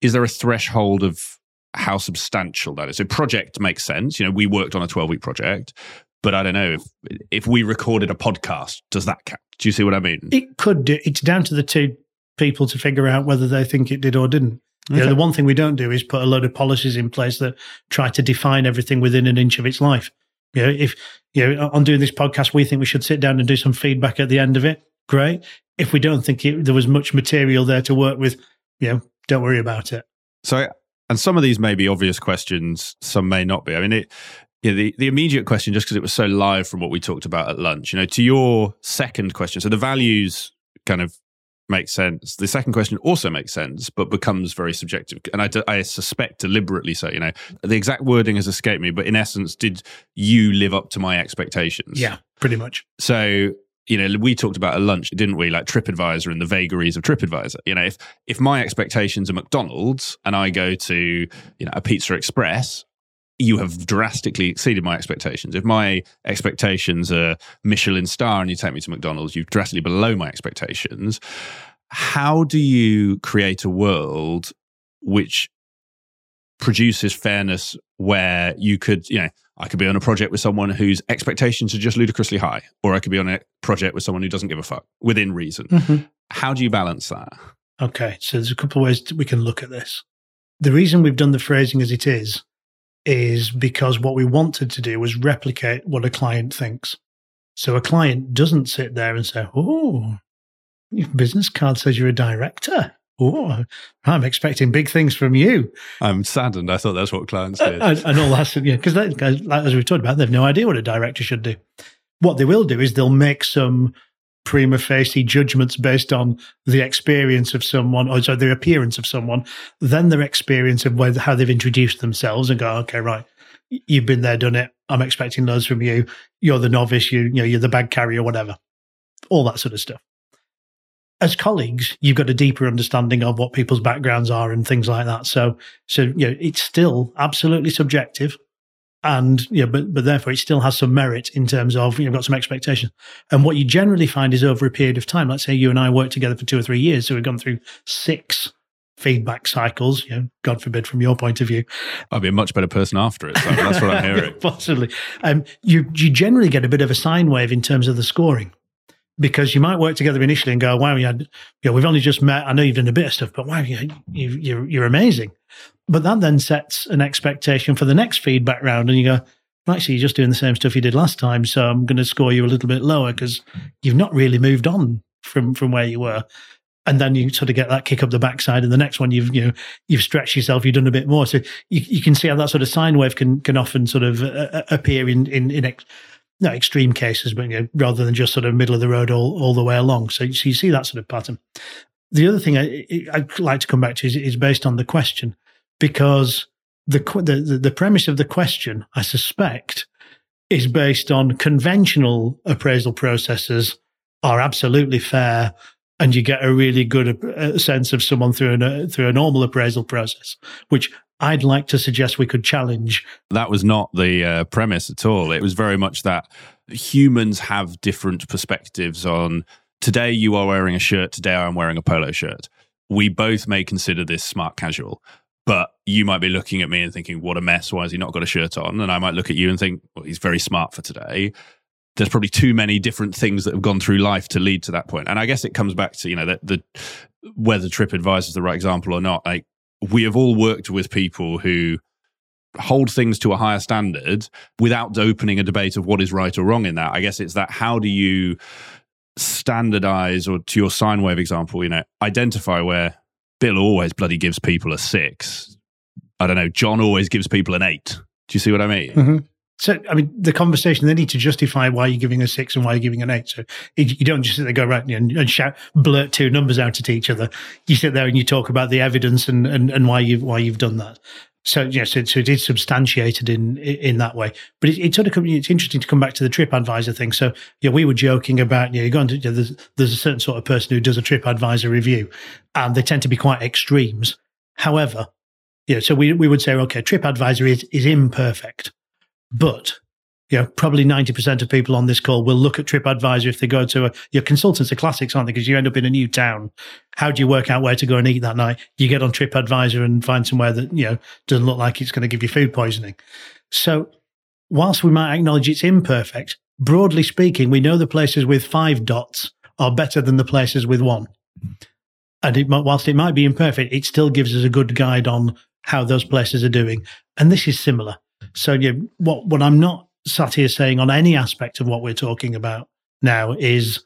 is there a threshold of how substantial that is? So project makes sense. You know, we worked on a 12 week project, but I don't know if if we recorded a podcast, does that count? Do you see what I mean? It could do. It's down to the two people to figure out whether they think it did or didn't. Okay. You know, the one thing we don't do is put a load of policies in place that try to define everything within an inch of its life. You know, if you know, on doing this podcast, we think we should sit down and do some feedback at the end of it. Great. If we don't think it, there was much material there to work with, you know, don't worry about it. So, and some of these may be obvious questions, some may not be. I mean, it, yeah, the, the immediate question, just because it was so live from what we talked about at lunch, you know, to your second question, so the values kind of makes sense. The second question also makes sense, but becomes very subjective. And I, I suspect deliberately so, you know, the exact wording has escaped me, but in essence, did you live up to my expectations? Yeah, pretty much. So, you know, we talked about a lunch, didn't we? Like TripAdvisor and the vagaries of TripAdvisor. You know, if if my expectations are McDonald's and I go to, you know, a Pizza Express, you have drastically exceeded my expectations. If my expectations are Michelin star and you take me to McDonald's, you've drastically below my expectations. How do you create a world which produces fairness where you could, you know, I could be on a project with someone whose expectations are just ludicrously high, or I could be on a project with someone who doesn't give a fuck within reason. Mm-hmm. How do you balance that? Okay, so there's a couple of ways we can look at this. The reason we've done the phrasing as it is is because what we wanted to do was replicate what a client thinks. So a client doesn't sit there and say, Oh, your business card says you're a director. Oh, I'm expecting big things from you. I'm saddened. I thought that's what clients uh, did. and, and all that, yeah, because as we've talked about, they have no idea what a director should do. What they will do is they'll make some prima facie judgments based on the experience of someone or so the appearance of someone, then their experience of whether, how they've introduced themselves and go, okay, right, you've been there, done it. I'm expecting those from you. You're the novice. You, you know, you're the bag carrier, whatever. All that sort of stuff. As colleagues, you've got a deeper understanding of what people's backgrounds are and things like that. So, so you know, it's still absolutely subjective and yeah, but but therefore it still has some merit in terms of you've got some expectations. And what you generally find is over a period of time. Let's say you and I worked together for two or three years, so we've gone through six feedback cycles. You know, God forbid, from your point of view, I'd be a much better person after it. So that's what I'm hearing. Possibly, um, you you generally get a bit of a sine wave in terms of the scoring because you might work together initially and go, "Wow, you, had, you know, we've only just met. I know you've done a bit of stuff, but wow, you, you, you're you're amazing." But that then sets an expectation for the next feedback round, and you go, "Actually, you're just doing the same stuff you did last time, so I'm going to score you a little bit lower because you've not really moved on from from where you were." And then you sort of get that kick up the backside, and the next one you've you know you've stretched yourself, you've done a bit more. So you, you can see how that sort of sine wave can can often sort of uh, uh appear in in, in ex- extreme cases, but you know, rather than just sort of middle of the road all, all the way along. So, so you see that sort of pattern. The other thing I, would like to come back to is, is based on the question, because the, the the premise of the question, I suspect, is based on conventional appraisal processes are absolutely fair, and you get a really good uh, sense of someone through an, through a normal appraisal process, which I'd like to suggest we could challenge. That was not the uh, premise at all. It was very much that humans have different perspectives on today you are wearing a shirt, today I'm wearing a polo shirt. We both may consider this smart casual, but you might be looking at me and thinking, what a mess. Why has he not got a shirt on? And I might look at you and think, well, he's very smart for today. There's probably too many different things that have gone through life to lead to that point. And I guess it comes back to, you know, the, the whether TripAdvisor is the right example or not. Like we have all worked with people who hold things to a higher standard without opening a debate of what is right or wrong in that. I guess it's that how do you standardize or to your sine wave example, you know, identify where Bill always bloody gives people a six. I don't know, John always gives people an eight. Do you see what I mean? Mm-hmm. So, I mean, the conversation, they need to justify why you're giving a six and why you're giving an eight. So you don't just sit there, go right and, and shout, blurt two numbers out at each other. You sit there and you talk about the evidence and, and, and why you've, why you've done that. So yeah, so, so, it is substantiated in in that way. But it, it sort of it's interesting to come back to the TripAdvisor thing. So yeah, we were joking about you you know, there's, there's a certain sort of person who does a TripAdvisor review, and they tend to be quite extremes. However, yeah, so we we would say okay, TripAdvisor is is imperfect, but you know, probably 90% of people on this call will look at TripAdvisor if they go to a, your consultants are classics, aren't they? Because you end up in a new town. How do you work out where to go and eat that night? You get on TripAdvisor and find somewhere that, you know, doesn't look like it's going to give you food poisoning. So whilst we might acknowledge it's imperfect, broadly speaking, we know the places with five dots are better than the places with one. And it, whilst it might be imperfect, it still gives us a good guide on how those places are doing. And this is similar. So yeah, what, what I'm not sat here saying on any aspect of what we're talking about now is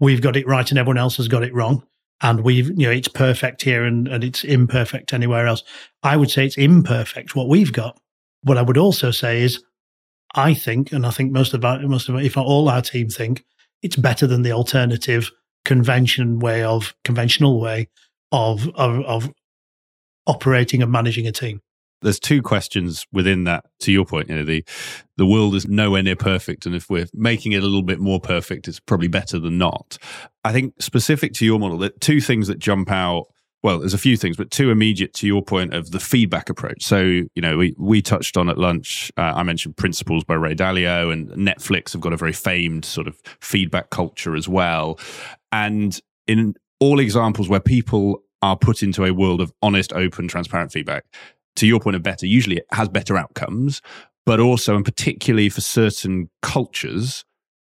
we've got it right and everyone else has got it wrong. And we've, you know, it's perfect here and, and it's imperfect anywhere else. I would say it's imperfect what we've got. What I would also say is, I think, and I think most of our, most of, if not all our team think, it's better than the alternative convention way of conventional way of, of, of operating and managing a team there's two questions within that to your point you know the the world is nowhere near perfect and if we're making it a little bit more perfect it's probably better than not. I think specific to your model that two things that jump out. Well there's a few things but two immediate to your point of the feedback approach. So you know we we touched on at lunch uh, i mentioned principles by ray dalio and netflix have got a very famed sort of feedback culture as well. And in all examples where people are put into a world of honest open transparent feedback to your point of better, usually it has better outcomes, but also, and particularly for certain cultures,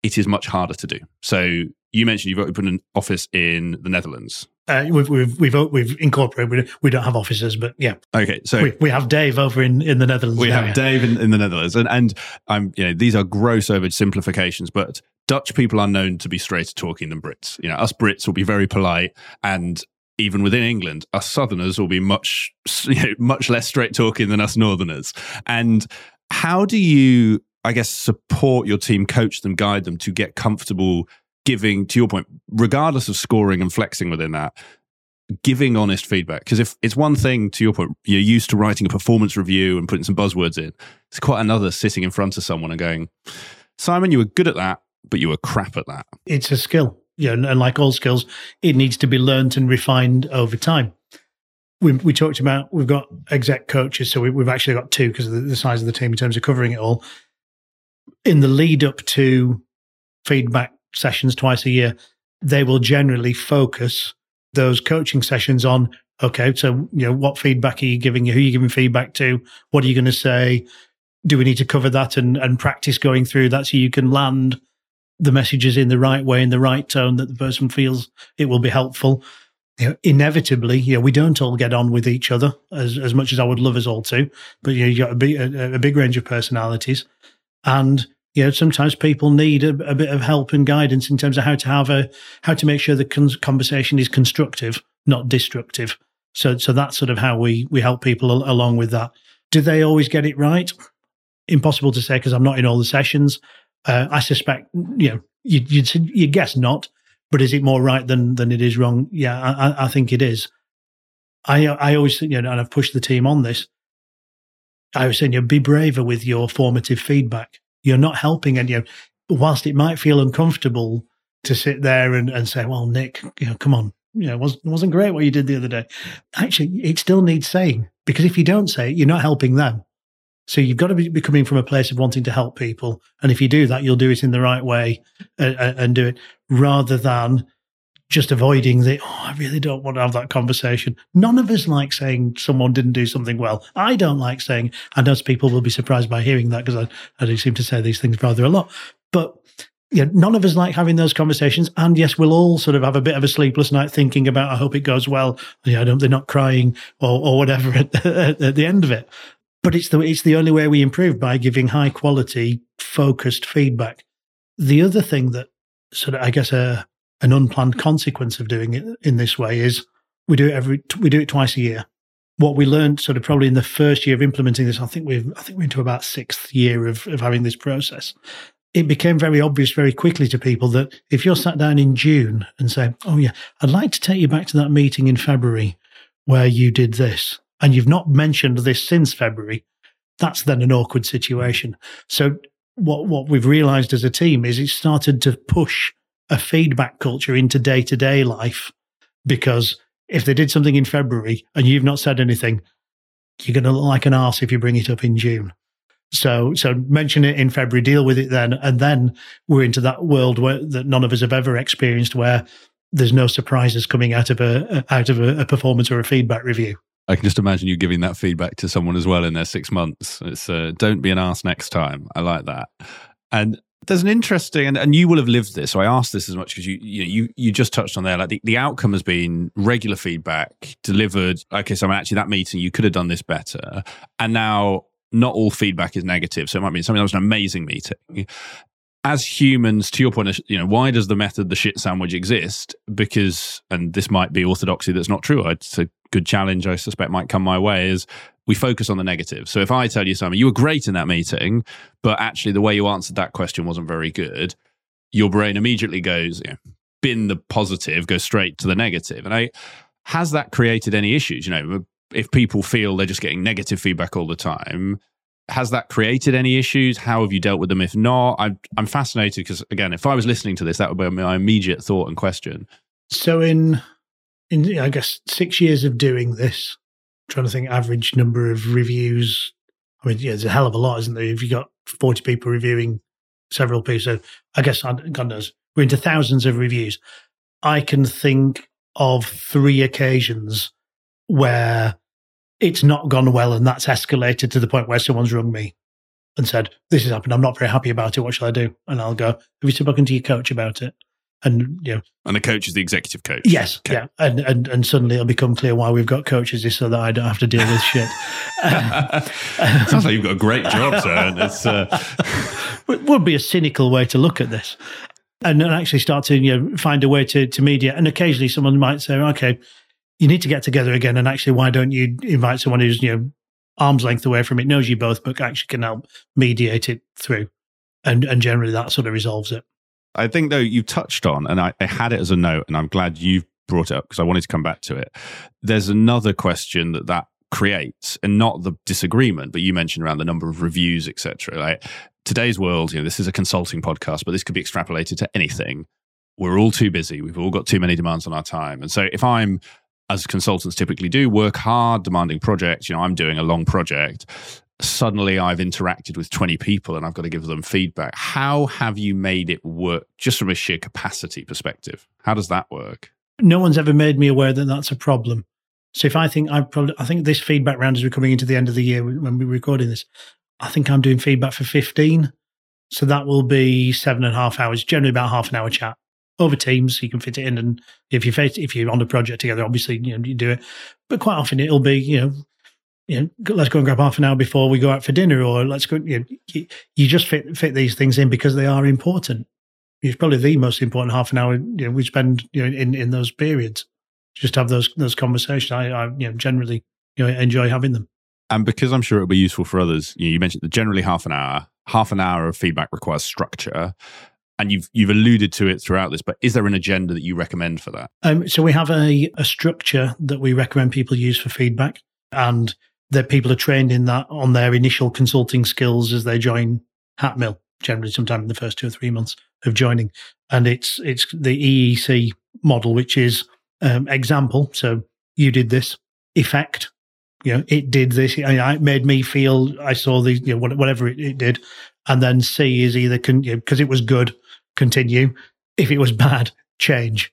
it is much harder to do. So you mentioned you've opened an office in the Netherlands. Uh, we've, we've we've we've incorporated. We don't have offices, but yeah. Okay, so we, we have Dave over in, in the Netherlands. We now, have yeah. Dave in, in the Netherlands, and and I'm you know these are gross oversimplifications, but Dutch people are known to be straighter talking than Brits. You know, us Brits will be very polite, and even within England, us Southerners will be much, you know, much less straight talking than us Northerners. And how do you, I guess, support your team, coach them, guide them to get comfortable giving, to your point, regardless of scoring and flexing within that, giving honest feedback? Because if it's one thing, to your point, you're used to writing a performance review and putting some buzzwords in, it's quite another sitting in front of someone and going, Simon, you were good at that, but you were crap at that. It's a skill you know, and like all skills, it needs to be learnt and refined over time. We, we talked about we've got exec coaches, so we, have actually got two because of the, the size of the team in terms of covering it all. In the lead up to feedback sessions twice a year, they will generally focus those coaching sessions on okay, so you know what feedback are you giving? You? Who are you giving feedback to? What are you going to say? Do we need to cover that and, and practice going through that so you can land the messages in the right way, in the right tone that the person feels it will be helpful. You know, inevitably, you know, we don't all get on with each other as, as much as I would love us all to, but you know, you got a big, a, a big range of personalities. And, you know, sometimes people need a, a, bit of help and guidance in terms of how to have a, how to make sure the con- conversation is constructive, not destructive. So, so that's sort of how we, we help people al- along with that. Do they always get it right? Impossible to say because I'm not in all the sessions. Uh, I suspect, you know, you, you'd, you guess not, but is it more right than than it is wrong? Yeah, I, I think it is. I I always think, you know, and I've pushed the team on this. I was saying, you know, be braver with your formative feedback. You're not helping, and you know, whilst it might feel uncomfortable to sit there and, and say, "Well, Nick, you know, come on, you know, it wasn't, it wasn't great what you did the other day." Actually, it still needs saying because if you don't say it, you're not helping them. So you've got to be, coming from a place of wanting to help people. And if you do that, you'll do it in the right way and, uh, uh, and do it rather than just avoiding the, oh, I really don't want to have that conversation. None of us like saying someone didn't do something well. I don't like saying, and most people will be surprised by hearing that because I, I do seem to say these things rather a lot. But yeah, none of us like having those conversations. And yes, we'll all sort of have a bit of a sleepless night thinking about, I hope it goes well. Yeah, I don't, they're not crying or, or whatever at, at, at the end of it. But it's the it's the only way we improve by giving high quality, focused feedback. The other thing that sort of I guess a an unplanned consequence of doing it in this way is we do it every we do it twice a year. What we learned sort of probably in the first year of implementing this, I think we've I think we're into about sixth year of, of having this process. It became very obvious very quickly to people that if you're sat down in June and say, "Oh yeah, I'd like to take you back to that meeting in February where you did this," and you've not mentioned this since February, that's then an awkward situation. So what what we've realized as a team is it started to push a feedback culture into day to day life because if they did something in February and you've not said anything, you're going to look like an arse if you bring it up in June. So, so mention it in February, deal with it then, and then we're into that world where that none of us have ever experienced, where there's no surprises coming out of a out of a, a performance or a feedback review. I can just imagine you giving that feedback to someone as well in their six months. It's uh, don't be an ass next time. I like that. And there's an interesting, and, and you will have lived this. So I asked this as much because you, you you you just touched on there. Like the, the outcome has been regular feedback delivered. Okay, so I'm actually that meeting you could have done this better, and now not all feedback is negative. So it might be something that was an amazing meeting. As humans, to your point, you know, why does the method the shit sandwich exist? Because, and this might be orthodoxy that's not true. It's a good challenge I suspect might come my way is we focus on the negative. So if I tell you something, you were great in that meeting, but actually the way you answered that question wasn't very good, your brain immediately goes, you know, bin the positive, go straight to the negative. And I has that created any issues? You know, if people feel they're just getting negative feedback all the time, has that created any issues? How have you dealt with them? If not, I'm I'm fascinated because again, if I was listening to this, that would be my immediate thought and question. So in in I guess six years of doing this, I'm trying to think average number of reviews. I mean, yeah, there's a hell of a lot, isn't there? If you've got 40 people reviewing several pieces, I guess God knows we're into thousands of reviews. I can think of three occasions where it's not gone well and that's escalated to the point where someone's rung me and said, This has happened. I'm not very happy about it. What shall I do? And I'll go, Have you spoken to your coach about it? and you know, and the coach is the executive coach. Yes, okay. yeah, and, and and suddenly it'll become clear why we've got coaches is so that I don't have to deal with shit. Sounds like you've got a great job, sir. And it's uh... it would be a cynical way to look at this, and then actually start to you know find a way to to media. And occasionally, someone might say, "Okay, you need to get together again." And actually, why don't you invite someone who's you know arm's length away from it, knows you both, but actually can help mediate it through, and and generally that sort of resolves it. I think though you touched on, and I, I had it as a note, and I'm glad you've brought it up because I wanted to come back to it. There's another question that that creates, and not the disagreement, but you mentioned around the number of reviews, etc. Like today's world, you know, this is a consulting podcast, but this could be extrapolated to anything. We're all too busy. We've all got too many demands on our time, and so if I'm as consultants typically do, work hard, demanding projects. You know, I'm doing a long project suddenly I've interacted with 20 people and I've got to give them feedback. How have you made it work just from a sheer capacity perspective? How does that work? No one's ever made me aware that that's a problem. So if I think I probably, I think this feedback round as we're coming into the end of the year when we're recording this, I think I'm doing feedback for 15. So that will be seven and a half hours, generally about half an hour chat over Teams. You can fit it in. And if you if you're on the project together, obviously, you know, you do it. But quite often it'll be, you know, you know, let's go and grab half an hour before we go out for dinner, or let's go. You, know, you, you just fit fit these things in because they are important. It's probably the most important half an hour you know, we spend you know in in those periods. Just have those those conversations. I, I you know generally you know enjoy having them. And because I'm sure it'll be useful for others, you, mentioned generally half an hour. Half an hour of feedback requires structure and you've you've alluded to it throughout this, but is there an agenda that you recommend for that? Um, so we have a, a structure that we recommend people use for feedback, and that people are trained in that on their initial consulting skills as they join Hatmill, generally sometime in the first two or three months of joining. And it's it's the EEC model, which is um, example. So you did this effect. You know, it did this. It made me feel. I saw the you know whatever it, it did, and then C is either because it was good, continue. If it was bad, change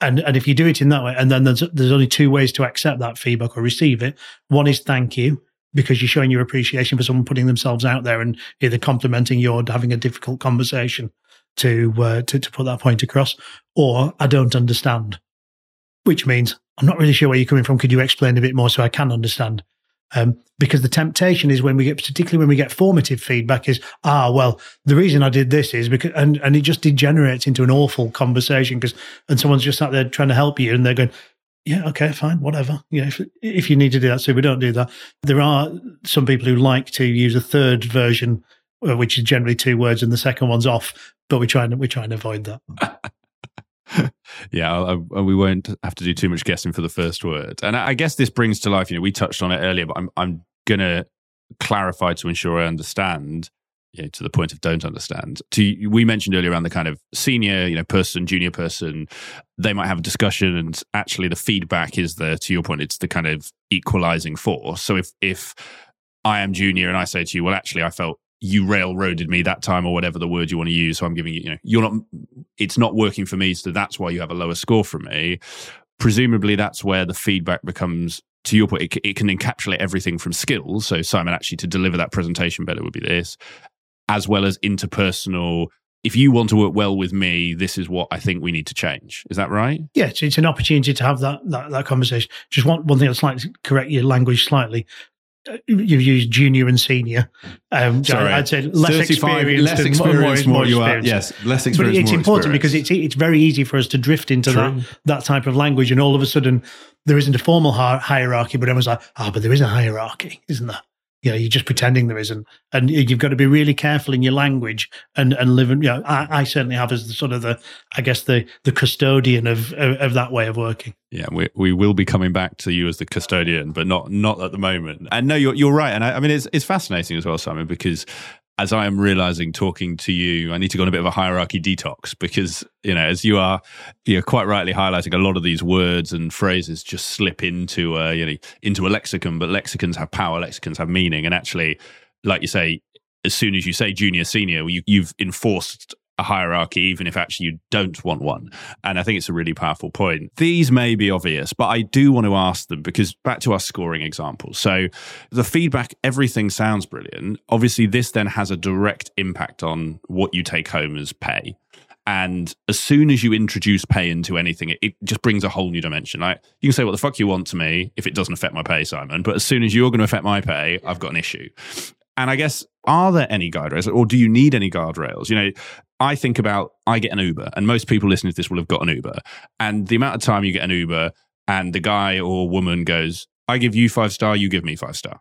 and and if you do it in that way, and then there's there's only two ways to accept that feedback or receive it. One is thank you because you're showing your appreciation for someone putting themselves out there and either complimenting you or having a difficult conversation to uh, to to put that point across. Or I don't understand, which means I'm not really sure where you're coming from. Could you explain a bit more so I can understand? Um, because the temptation is when we get, particularly when we get formative feedback, is ah, well, the reason I did this is because, and and it just degenerates into an awful conversation because, and someone's just sat there trying to help you, and they're going, yeah, okay, fine, whatever. Yeah, if if you need to do that, so we don't do that. There are some people who like to use a third version, uh, which is generally two words, and the second one's off, but we try and we try and avoid that. yeah, I, I, we won't have to do too much guessing for the first word. And I, I guess this brings to life. You know, we touched on it earlier, but I'm I'm gonna clarify to ensure I understand. You know, to the point of don't understand. To we mentioned earlier around the kind of senior, you know, person, junior person, they might have a discussion, and actually the feedback is the to your point, it's the kind of equalizing force. So if if I am junior and I say to you, well, actually, I felt you railroaded me that time or whatever the word you want to use. So I'm giving you, you know, you're not, it's not working for me. So that's why you have a lower score from me. Presumably that's where the feedback becomes, to your point, it, it can encapsulate everything from skills. So Simon, actually to deliver that presentation better would be this, as well as interpersonal if you want to work well with me, this is what I think we need to change. Is that right? Yeah, it's, it's an opportunity to have that, that that conversation. Just one one thing I'd like to correct your language slightly you've used junior and senior. Um, Sorry, I'd say less experienced, less experienced, more, more, more you are. Yes, less experienced. But it's important because it's it's very easy for us to drift into True. that that type of language, and all of a sudden there isn't a formal hierarchy, but everyone's like, ah, oh, but there is a hierarchy, isn't there? You know, you're just pretending there isn't, and you've got to be really careful in your language and and live. In, you know, I, I certainly have as the sort of the, I guess the the custodian of, of, of that way of working. Yeah, we we will be coming back to you as the custodian, but not not at the moment. And no, you're you're right, and I, I mean it's it's fascinating as well, Simon, because as I am realizing talking to you, I need to go on a bit of a hierarchy detox because, you know, as you are, you're quite rightly highlighting a lot of these words and phrases just slip into, a, you know, into a lexicon, but lexicons have power, lexicons have meaning. And actually, like you say, as soon as you say junior, senior, you, you've enforced a hierarchy, even if actually you don't want one. And I think it's a really powerful point. These may be obvious, but I do want to ask them because back to our scoring example. So the feedback, everything sounds brilliant. Obviously, this then has a direct impact on what you take home as pay. And as soon as you introduce pay into anything, it, it, just brings a whole new dimension. Like you can say what the fuck you want to me if it doesn't affect my pay, Simon. But as soon as you're going to affect my pay, I've got an issue. And I guess, are there any guardrails or do you need any guardrails? You know, I think about, I get an Uber and most people listening to this will have got an Uber. And the amount of time you get an Uber and the guy or woman goes, I give you five star, you give me five star.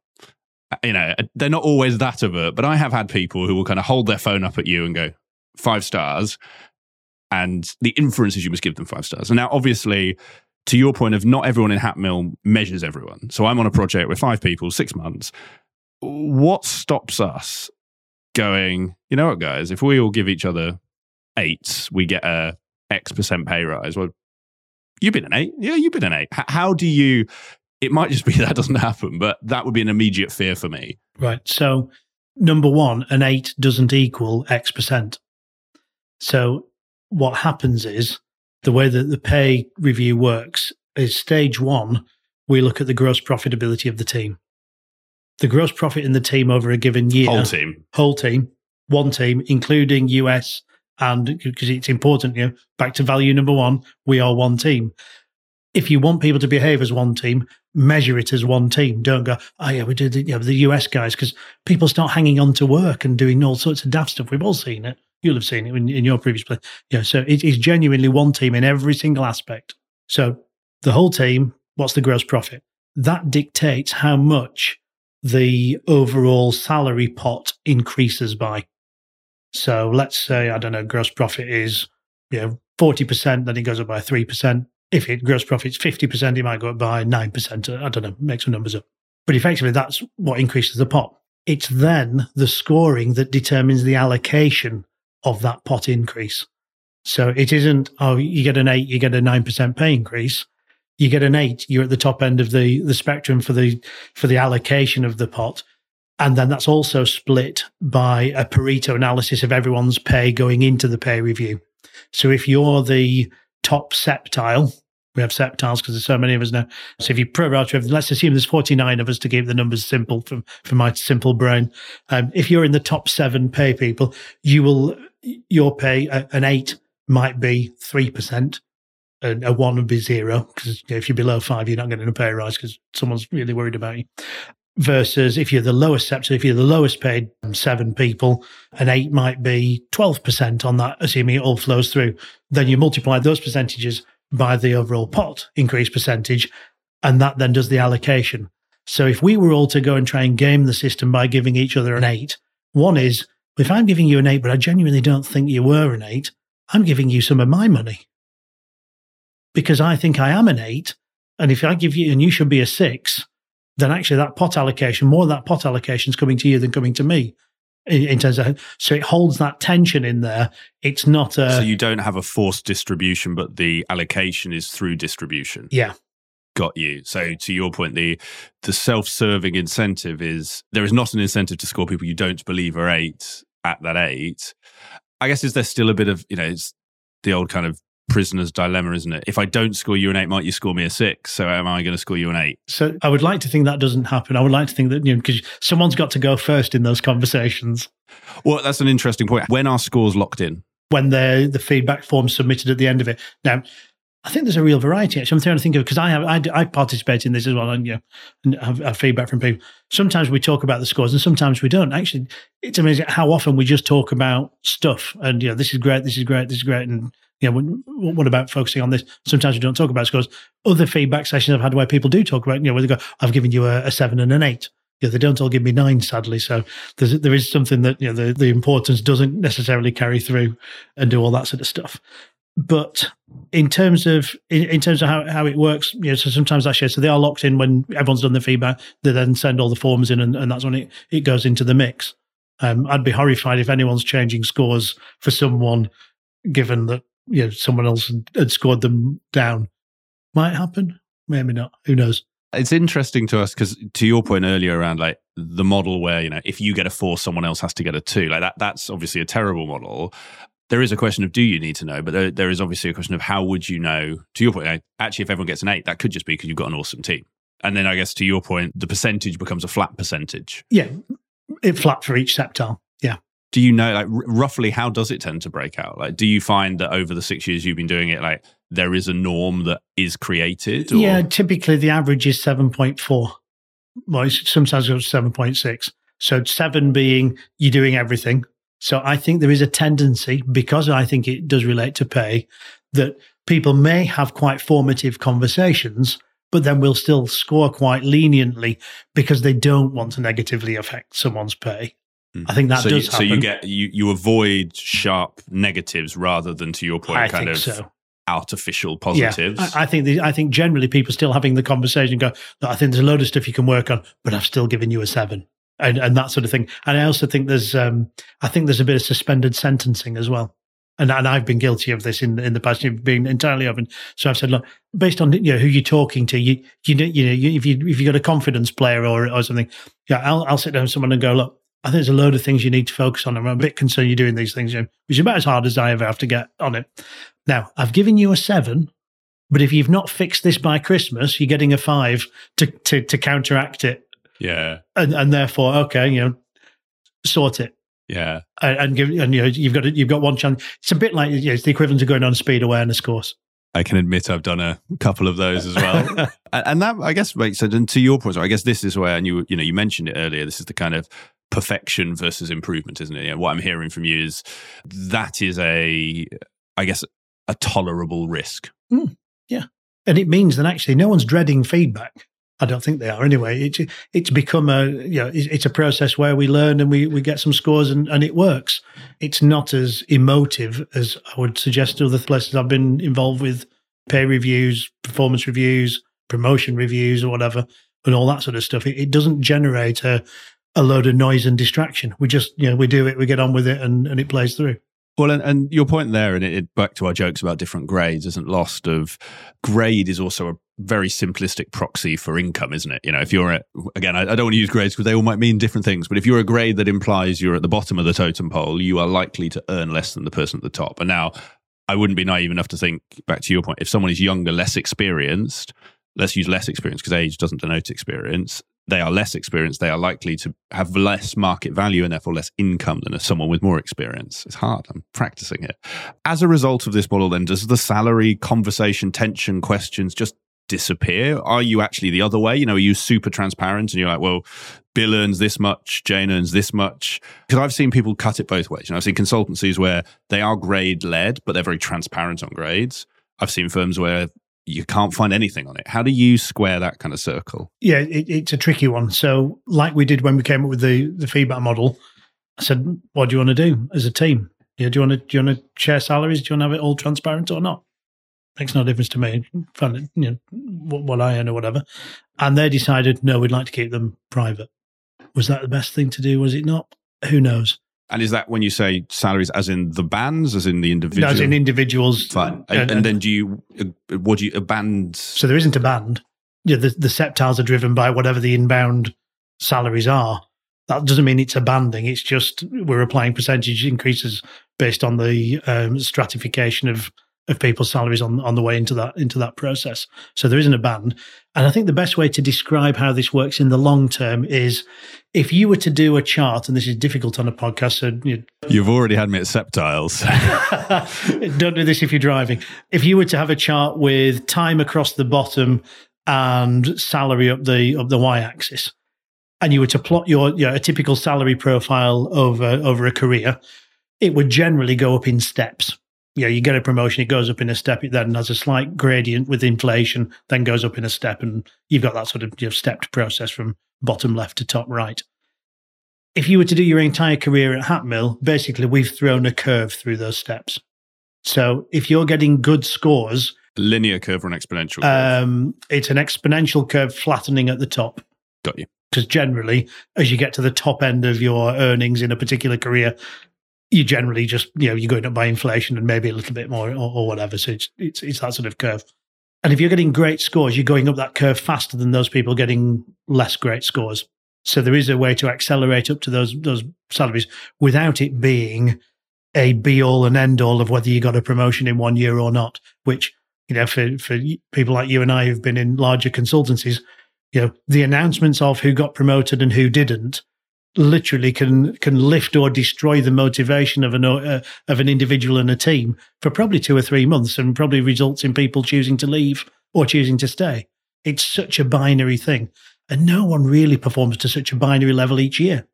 Uh, you know, they're not always that overt, but I have had people who will kind of hold their phone up at you and go, five stars. And the inference is you must give them five stars. And now, obviously, to your point of not everyone in Hatmill measures everyone. So I'm on a project with five people, six months what stops us going, you know what, guys, if we all give each other eights, we get a X percent pay rise. Well, you've been an eight. Yeah, you've been an eight. How do you, it might just be that doesn't happen, but that would be an immediate fear for me. Right. So, number one, an eight doesn't equal X percent. So, what happens is the way that the pay review works is stage one, we look at the gross profitability of the team the gross profit in the team over a given year. Whole team. Whole team. One team, including US. And because it's important, you know, back to value number one, we are one team. If you want people to behave as one team, measure it as one team. Don't go, oh yeah, we did the, you know, the US guys, because people start hanging on to work and doing all sorts of daft stuff. We've all seen it. You'll have seen it in, in your previous play. Yeah, so it is genuinely one team in every single aspect. So the whole team, what's the gross profit? That dictates how much the overall salary pot increases by. So let's say, I don't know, gross profit is, you know, 40%, then it goes up by 3%. If it gross profit's 50%, it might go up by 9%. I don't know, make some numbers up. But effectively, that's what increases the pot. It's then the scoring that determines the allocation of that pot increase. So it isn't, oh, you get an eight, you get a 9% pay increase you get an eight, you're at the top end of the, the spectrum for the for the allocation of the pot. And then that's also split by a Pareto analysis of everyone's pay going into the pay review. So if you're the top septile, we have septiles because there's so many of us now. So if you prorate everything, let's assume there's 49 of us to keep the numbers simple from, from my simple brain. Um, if you're in the top seven pay people, you will, your pay, uh, an eight might be 3% a, one would be zero because you know, if you're below five, you're not getting a pay rise because someone's really worried about you. versus if you're the lowest sector, if you're the lowest paid um, seven people, an eight might be 12% on that, assuming it all flows through. Then you multiply those percentages by the overall pot increase percentage, and that then does the allocation. So if we were all to go and try and game the system by giving each other an eight, one is if I'm giving you an eight, but I genuinely don't think you were an eight, I'm giving you some of my money because I think I am an eight. And if I give you, and you should be a six, then actually that pot allocation, more of that pot allocation is coming to you than coming to me. In, in, terms of so it holds that tension in there. It's not a so you don't have a forced distribution, but the allocation is through distribution. Yeah, got you. So to your point, the the self serving incentive is there is not an incentive to score people you don't believe are eight at that eight. I guess is there still a bit of you know it's the old kind of prisoner's dilemma, isn't it? If I don't score you an eight, might you score me a six? So am I going to score you an eight? So I would like to think that doesn't happen. I would like to think that, you know, because someone's got to go first in those conversations. Well, that's an interesting point. When are scores locked in? When the the feedback form submitted at the end of it. Now, I think there's a real variety. Actually, I'm trying to think of because I have I, I, participate in this as well, and you know, and have, have, feedback from people. Sometimes we talk about the scores, and sometimes we don't. Actually, it's amazing how often we just talk about stuff, and you know, this is great, this is great, this is great, and you know, what about focusing on this? Sometimes we don't talk about scores. Other feedback sessions I've had where people do talk about, you know, where they go, I've given you a, a seven and an eight. Yeah, they don't all give me nine, sadly. So there's, there is something that, you know, the, the importance doesn't necessarily carry through and do all that sort of stuff. But in terms of in, in, terms of how, how it works, you know, so sometimes I share. So they are locked in when everyone's done the feedback. They then send all the forms in, and, and that's when it, it goes into the mix. Um, I'd be horrified if anyone's changing scores for someone, given that you know someone else had scored them down. Might happen, maybe not. Who knows? It's interesting to us because, to your point earlier around like the model where you know if you get a four, someone else has to get a two. Like that, that's obviously a terrible model. There is a question of do you need to know, but there, there is obviously a question of how would you know. To your point, actually, if everyone gets an eight, that could just be because you've got an awesome team. And then I guess to your point, the percentage becomes a flat percentage. Yeah, it flat for each septile. Yeah do you know like r- roughly how does it tend to break out? Like do you find that over the six years you've been doing it like there is a norm that is created or? yeah typically the average is 7.4 well sometimes it's 7.6 so seven being you're doing everything. So i think there is a tendency because i think it does relate to pay that people may have quite formative conversations but then will still score quite leniently because they don't want to negatively affect someone's pay I think that so does you, happen. So you get you you avoid sharp negatives rather than to your point, I kind of so. artificial positives. Yeah, I, I think the, I think generally people still having the conversation go. I think there's a load of stuff you can work on, but I've still given you a seven. And, and that sort of thing. And I also think there's, um, I think there's a bit of suspended sentencing as well and and I've been guilty of this in in the past. You've been entirely open. So I've said, look, based on you know who you're talking to, you you know you know you, if you if you got a confidence player or or something, yeah, I'll I'll sit down with someone and go, look, I think there's a load of things you need to focus on. I'm a bit concerned you're doing these things, you know, which is about as hard as I ever have to get on it. Now, I've given you a seven, but if you've not fixed this by Christmas, you're getting a five to to, to counteract it. Yeah, and and therefore, okay, you know, sort it. Yeah, and, and give and you know you've got you've got one chance. It's a bit like you know, it's the equivalent of going on a speed awareness course. I can admit I've done a couple of those as well, and that I guess makes sense. And to your point, I guess this is where, and you you know you mentioned it earlier. This is the kind of perfection versus improvement, isn't it? You know, what I'm hearing from you is that is a, I guess, a tolerable risk. Mm, yeah, and it means that actually no one's dreading feedback. I don't think they are anyway. It's it's become a you know it's a process where we learn and we, we get some scores and, and it works. It's not as emotive as I would suggest to other places I've been involved with pay reviews, performance reviews, promotion reviews, or whatever, and all that sort of stuff. It, it doesn't generate a a load of noise and distraction. We just, you know, we do it, we get on with it, and, and it plays through. Well, and, and your point there, and it, it, back to our jokes about different grades, isn't lost. Of grade is also a very simplistic proxy for income, isn't it? You know, if you're at again, I, I don't want to use grades because they all might mean different things. But if you're a grade that implies you're at the bottom of the totem pole, you are likely to earn less than the person at the top. And now, I wouldn't be naive enough to think back to your point. If someone is younger, less experienced, let's use less experience because age doesn't denote experience they are less experienced, they are likely to have less market value and therefore less income than someone with more experience. It's hard. I'm practicing it. As a result of this model, then, does the salary conversation, tension, questions just disappear? Are you actually the other way? You know, are you super transparent and you're like, well, Bill earns this much, Jane earns this much? Because I've seen people cut it both ways. You know, I've seen consultancies where they are grade led, but they're very transparent on grades. I've seen firms where you can't find anything on it. How do you square that kind of circle? Yeah, it, it's a tricky one. So, like we did when we came up with the the feedback model, I said, "What do you want to do as a team? Yeah, do you want to do you want to share salaries? Do you want to have it all transparent or not? Makes no difference to me. Find it, you know, what, what I earn or whatever." And they decided, no, we'd like to keep them private. Was that the best thing to do? Was it not? Who knows? And is that when you say salaries, as in the bands, as in the individual? As in individuals. Fine. And, and, then do you, uh, what do you, a band? So there isn't a band. Yeah, the, the septiles are driven by whatever the inbound salaries are. That doesn't mean it's a banding. It's just we're applying percentage increases based on the um, stratification of of people's salaries on, on the way into that into that process. So there isn't a band. And I think the best way to describe how this works in the long term is if you were to do a chart, and this is difficult on a podcast, so you have already had me at septiles. don't do this if you're driving. If you were to have a chart with time across the bottom and salary up the up the y-axis, and you were to plot your you know, a typical salary profile over over a career, it would generally go up in steps you know, you get a promotion, it goes up in a step, it then has a slight gradient with inflation, then goes up in a step, and you've got that sort of you know, stepped process from bottom left to top right. If you were to do your entire career at Hatmill, basically we've thrown a curve through those steps. So if you're getting good scores, linear curve or an exponential curve? Um, it's an exponential curve flattening at the top. Got you. Because generally, as you get to the top end of your earnings in a particular career, you generally just you know you're going up by inflation and maybe a little bit more or, or, whatever. So it's it's it's that sort of curve. And if you're getting great scores, you're going up that curve faster than those people getting less great scores. So there is a way to accelerate up to those those salaries without it being a be all and end all of whether you got a promotion in one year or not. Which you know for for people like you and I who've been in larger consultancies, you know the announcements of who got promoted and who didn't literally can can lift or destroy the motivation of an uh, of an individual and a team for probably two or three months, and probably results in people choosing to leave or choosing to stay. It's such a binary thing, and no one really performs to such a binary level each year.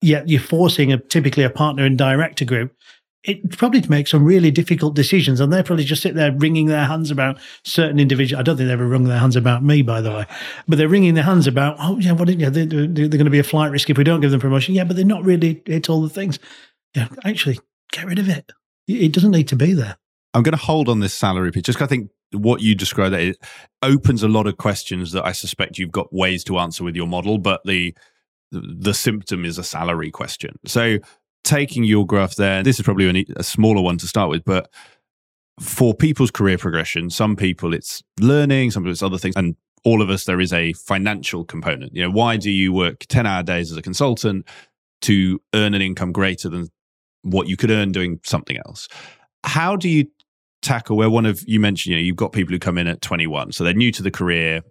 Yet you're forcing a typically a partner and director group it probably make some really difficult decisions, and they probably just sit there wringing their hands about certain individuals. I don't think they ever wrung their hands about me, by the way, but they're wringing their hands about, oh yeah, what? Yeah, they, they're, they're going to be a flight risk if we don't give them promotion. Yeah, but they're not really. It's all the things. Yeah, actually, get rid of it. It doesn't need to be there. I'm going to hold on this salary pitch just I think what you described it opens a lot of questions that I suspect you've got ways to answer with your model, but the the symptom is a salary question. So taking your graph there, this is probably a smaller one to start with, but for people's career progression, some people it's learning, some people it's other things, and all of us there is a financial component. You know, why do you work ten hour days as a consultant to earn an income greater than what you could earn doing something else? How do you tackle where one of you mentioned, you know, you've got people who come in at 21, so they're new to the career,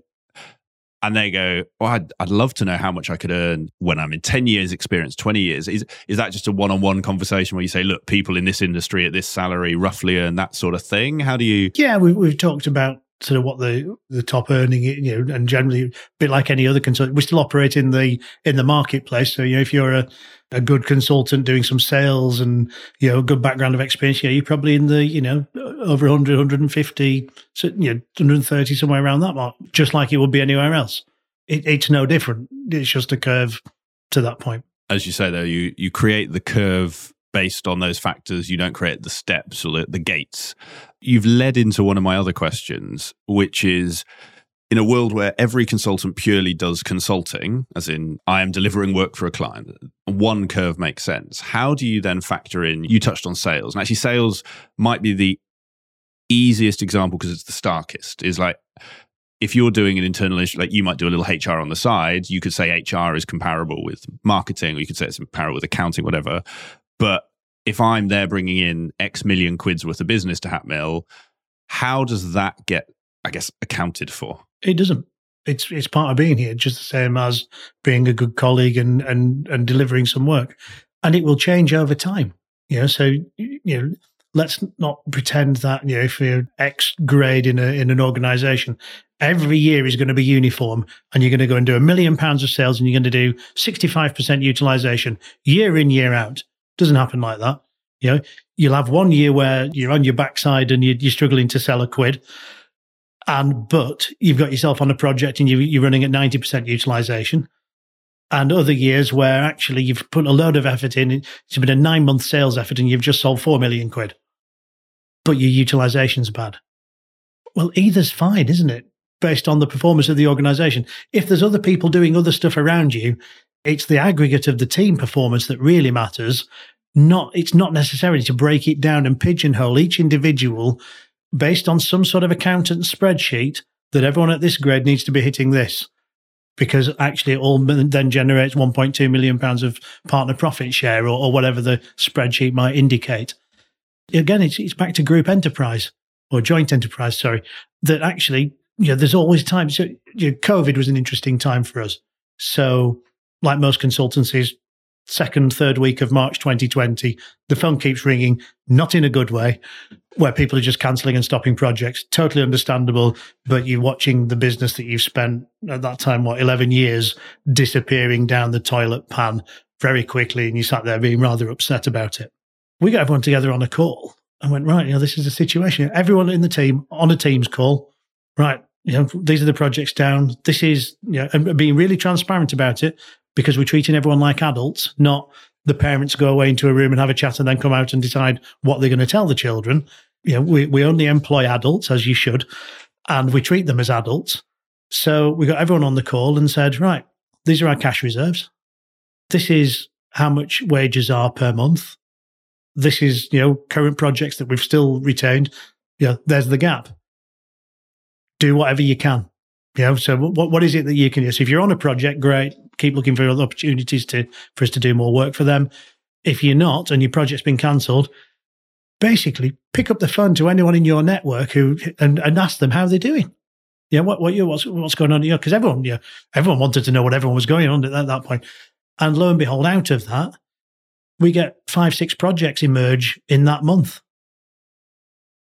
and they go, "Well, I'd, I'd love to know how much I could earn when I'm in ten years experience, twenty years." Is is that just a one on one conversation where you say, "Look, people in this industry at this salary roughly earn that sort of thing"? How do you? Yeah, we've we've talked about sort of what the the top earning you know and generally a bit like any other consultant we still operate in the in the marketplace. So you know if you're a, a good consultant doing some sales and you know a good background of experience yeah you're probably in the you know over 100 150 so, you know 130 somewhere around that mark just like it would be anywhere else. It, it's no different. It's just a curve to that point. As you say though you you create the curve based on those factors. You don't create the steps or the, the gates. You've led into one of my other questions, which is in a world where every consultant purely does consulting, as in I am delivering work for a client, one curve makes sense. How do you then factor in? You touched on sales, and actually, sales might be the easiest example because it's the starkest. Is like if you're doing an internal issue, like you might do a little HR on the side, you could say HR is comparable with marketing, or you could say it's comparable with accounting, whatever. But if I'm there bringing in X million quids worth of business to Hatmill, how does that get, I guess, accounted for? It doesn't. It's it's part of being here, just the same as being a good colleague and and and delivering some work, and it will change over time. You know, so you know, let's not pretend that you know if you're X grade in a in an organisation, every year is going to be uniform and you're going to go and do a million pounds of sales and you're going to do 65% utilization year in, year out. Doesn't happen like that. You know, you'll have one year where you're on your backside and you're, you're struggling to sell a quid. And, but you've got yourself on a project and you, you're running at 90% utilization. And other years where actually you've put a load of effort in, it's been a nine month sales effort and you've just sold 4 million quid, but your utilization's bad. Well, either's fine, isn't it? Based on the performance of the organization. If there's other people doing other stuff around you, it's the aggregate of the team performance that really matters not it's not necessarily to break it down and pigeonhole each individual based on some sort of accountant spreadsheet that everyone at this grade needs to be hitting this. Because actually it all then generates 1.2 million pounds of partner profit share or, or whatever the spreadsheet might indicate. Again it's, it's back to group enterprise or joint enterprise sorry that actually you know there's always time. So you know, covid was an interesting time for us. So like most consultancies second, third week of March 2020, the phone keeps ringing, not in a good way, where people are just cancelling and stopping projects. Totally understandable. But you're watching the business that you've spent at that time, what, 11 years disappearing down the toilet pan very quickly. And you sat there being rather upset about it. We got everyone together on a call and went, right, you know, this is the situation. Everyone in the team on a Teams call, right, you know, these are the projects down. This is, you know, and being really transparent about it because we're treating everyone like adults, not the parents go away into a room and have a chat and then come out and decide what they're going to tell the children. You know, we, we only employ adults as you should, and we treat them as adults. So we got everyone on the call and said, right, these are our cash reserves. This is how much wages are per month. This is, you know, current projects that we've still retained. Yeah, there's the gap. Do whatever you can. You know, so what what is it that you can do? So if you're on a project, great, keep looking for other opportunities to for us to do more work for them. If you're not and your project's been cancelled, basically pick up the phone to anyone in your network who and, and ask them how they're doing. Yeah, what what you what's what's going on? Yeah, because everyone yeah everyone wanted to know what everyone was going on at that, that point. And lo and behold, out of that, we get five six projects emerge in that month.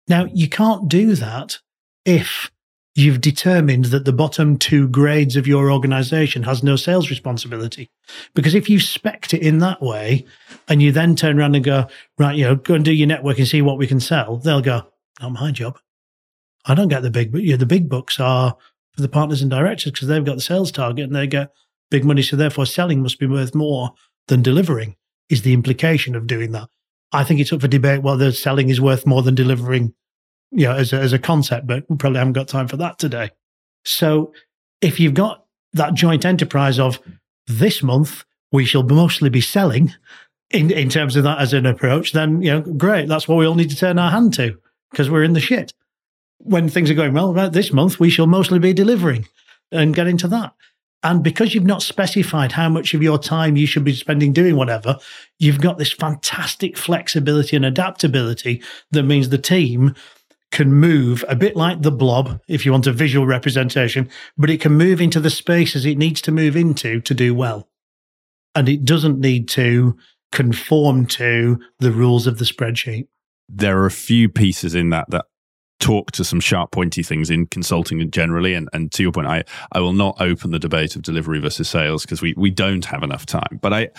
Now you can't do that if you've determined that the bottom two grades of your organization has no sales responsibility. Because if you spec it in that way and you then turn around and go, right, you know, go and do your network and see what we can sell, they'll go, not my job. I don't get the big, but yeah, the big books are for the partners and directors because they've got the sales target and they get big money. So therefore selling must be worth more than delivering is the implication of doing that. I think it's up for debate whether selling is worth more than delivering you know, as a, as a concept, but we probably haven't got time for that today. So if you've got that joint enterprise of this month, we shall mostly be selling in, in terms of that as an approach, then, you know, great. That's what we all need to turn our hand to because we're in the shit. When things are going well, right, this month, we shall mostly be delivering and get into that. And because you've not specified how much of your time you should be spending doing whatever, you've got this fantastic flexibility and adaptability that means the team can move a bit like the blob, if you want a visual representation, but it can move into the spaces it needs to move into to do well. And it doesn't need to conform to the rules of the spreadsheet. There are a few pieces in that that talk to some sharp pointy things in consulting generally and, and to your point I, I will not open the debate of delivery versus sales because we, we don't have enough time but I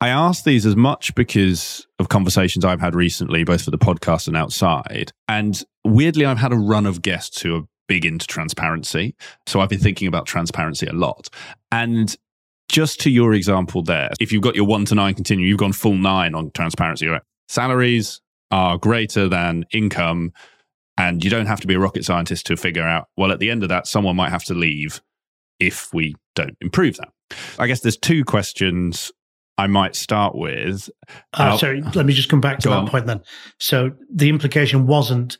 I ask these as much because of conversations I've had recently, both for the podcast and outside. And weirdly, I've had a run of guests who are big into transparency. So I've been thinking about transparency a lot. And just to your example there, if you've got your one to nine continuum, you've gone full nine on transparency, right? Salaries are greater than income. And you don't have to be a rocket scientist to figure out, well, at the end of that, someone might have to leave if we don't improve that. I guess there's two questions I might start with. Uh, sorry, let me just come back to that on. point then. So the implication wasn't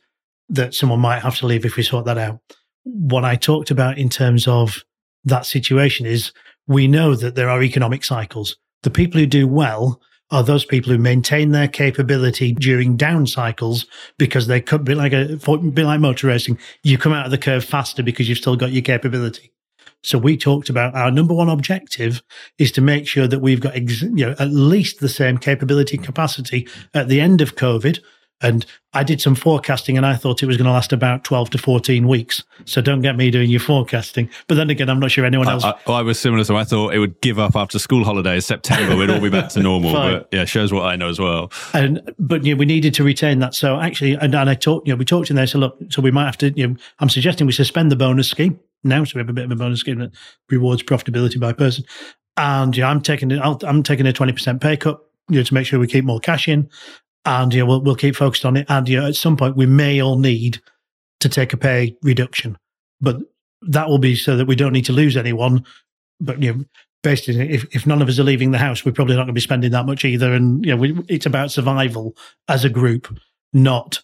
that someone might have to leave if we sort that out. What I talked about in terms of that situation is we know that there are economic cycles. The people who do well are those people who maintain their capability during down cycles because they could be like a be like motor racing. You come out of the curve faster because you've still got your capability. So we talked about our number one objective is to make sure that we've got ex- you know at least the same capability and capacity at the end of COVID And I did some forecasting and I thought it was going to last about 12 to 14 weeks. So don't get me doing your forecasting. But then again, I'm not sure anyone else. I, I, I was similar. So I thought it would give up after school holidays, September, we'd all be back to normal. but yeah, shows what I know as well. And, but, you know, we needed to retain that. So actually, and, and I talked, you know, we talked in there. So look, so we might have to, you know, I'm suggesting we suspend the bonus scheme now. So we have a bit of a bonus scheme that rewards profitability by person. And yeah, I'm taking it, I'm taking a 20% pay cut you know, to make sure we keep more cash in and you know, we'll, we'll keep focused on it. And you know, at some point, we may all need to take a pay reduction, but that will be so that we don't need to lose anyone. But you know, basically, if, if none of us are leaving the house, we're probably not going to be spending that much either. And you know, we, it's about survival as a group, not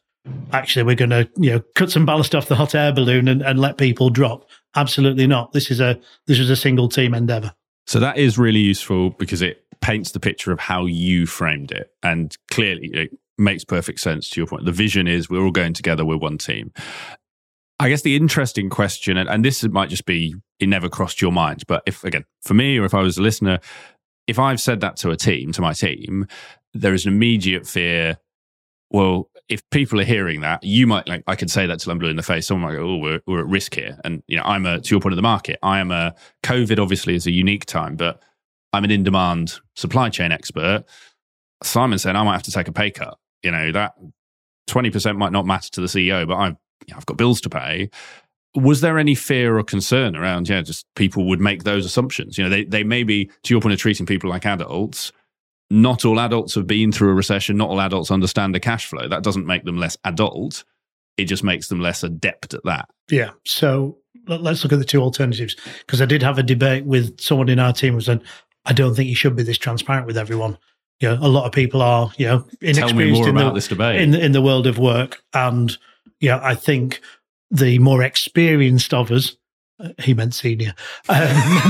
actually we're going to you know cut some ballast off the hot air balloon and, and let people drop. Absolutely not. This is a this is a single team endeavor. So that is really useful because it paints the picture of how you framed it. And clearly, it makes perfect sense to your point. The vision is we're all going together, we're one team. I guess the interesting question, and, and this might just be it never crossed your mind, but if, again, for me or if I was a listener, if I've said that to a team, to my team, there is an immediate fear. Well, if people are hearing that, you might like I could say that till I'm blue in the face. Someone might go, "Oh, we're, we're at risk here." And you know, I'm a to your point of the market. I am a COVID. Obviously, is a unique time, but I'm an in demand supply chain expert. Simon said I might have to take a pay cut. You know, that 20% might not matter to the CEO, but I've, you know, I've got bills to pay. Was there any fear or concern around, yeah, just people would make those assumptions? You know, they, they may be, to your point of treating people like adults, not all adults have been through a recession. Not all adults understand a cash flow. That doesn't make them less adult. It just makes them less adept at that. Yeah. So let's look at the two alternatives because I did have a debate with someone in our team who said, I don't think you should be this transparent with everyone. You know, a lot of people are, you know, inexperienced in the, in, in the world of work. And, yeah, I think the more experienced of us, uh, he meant senior, um,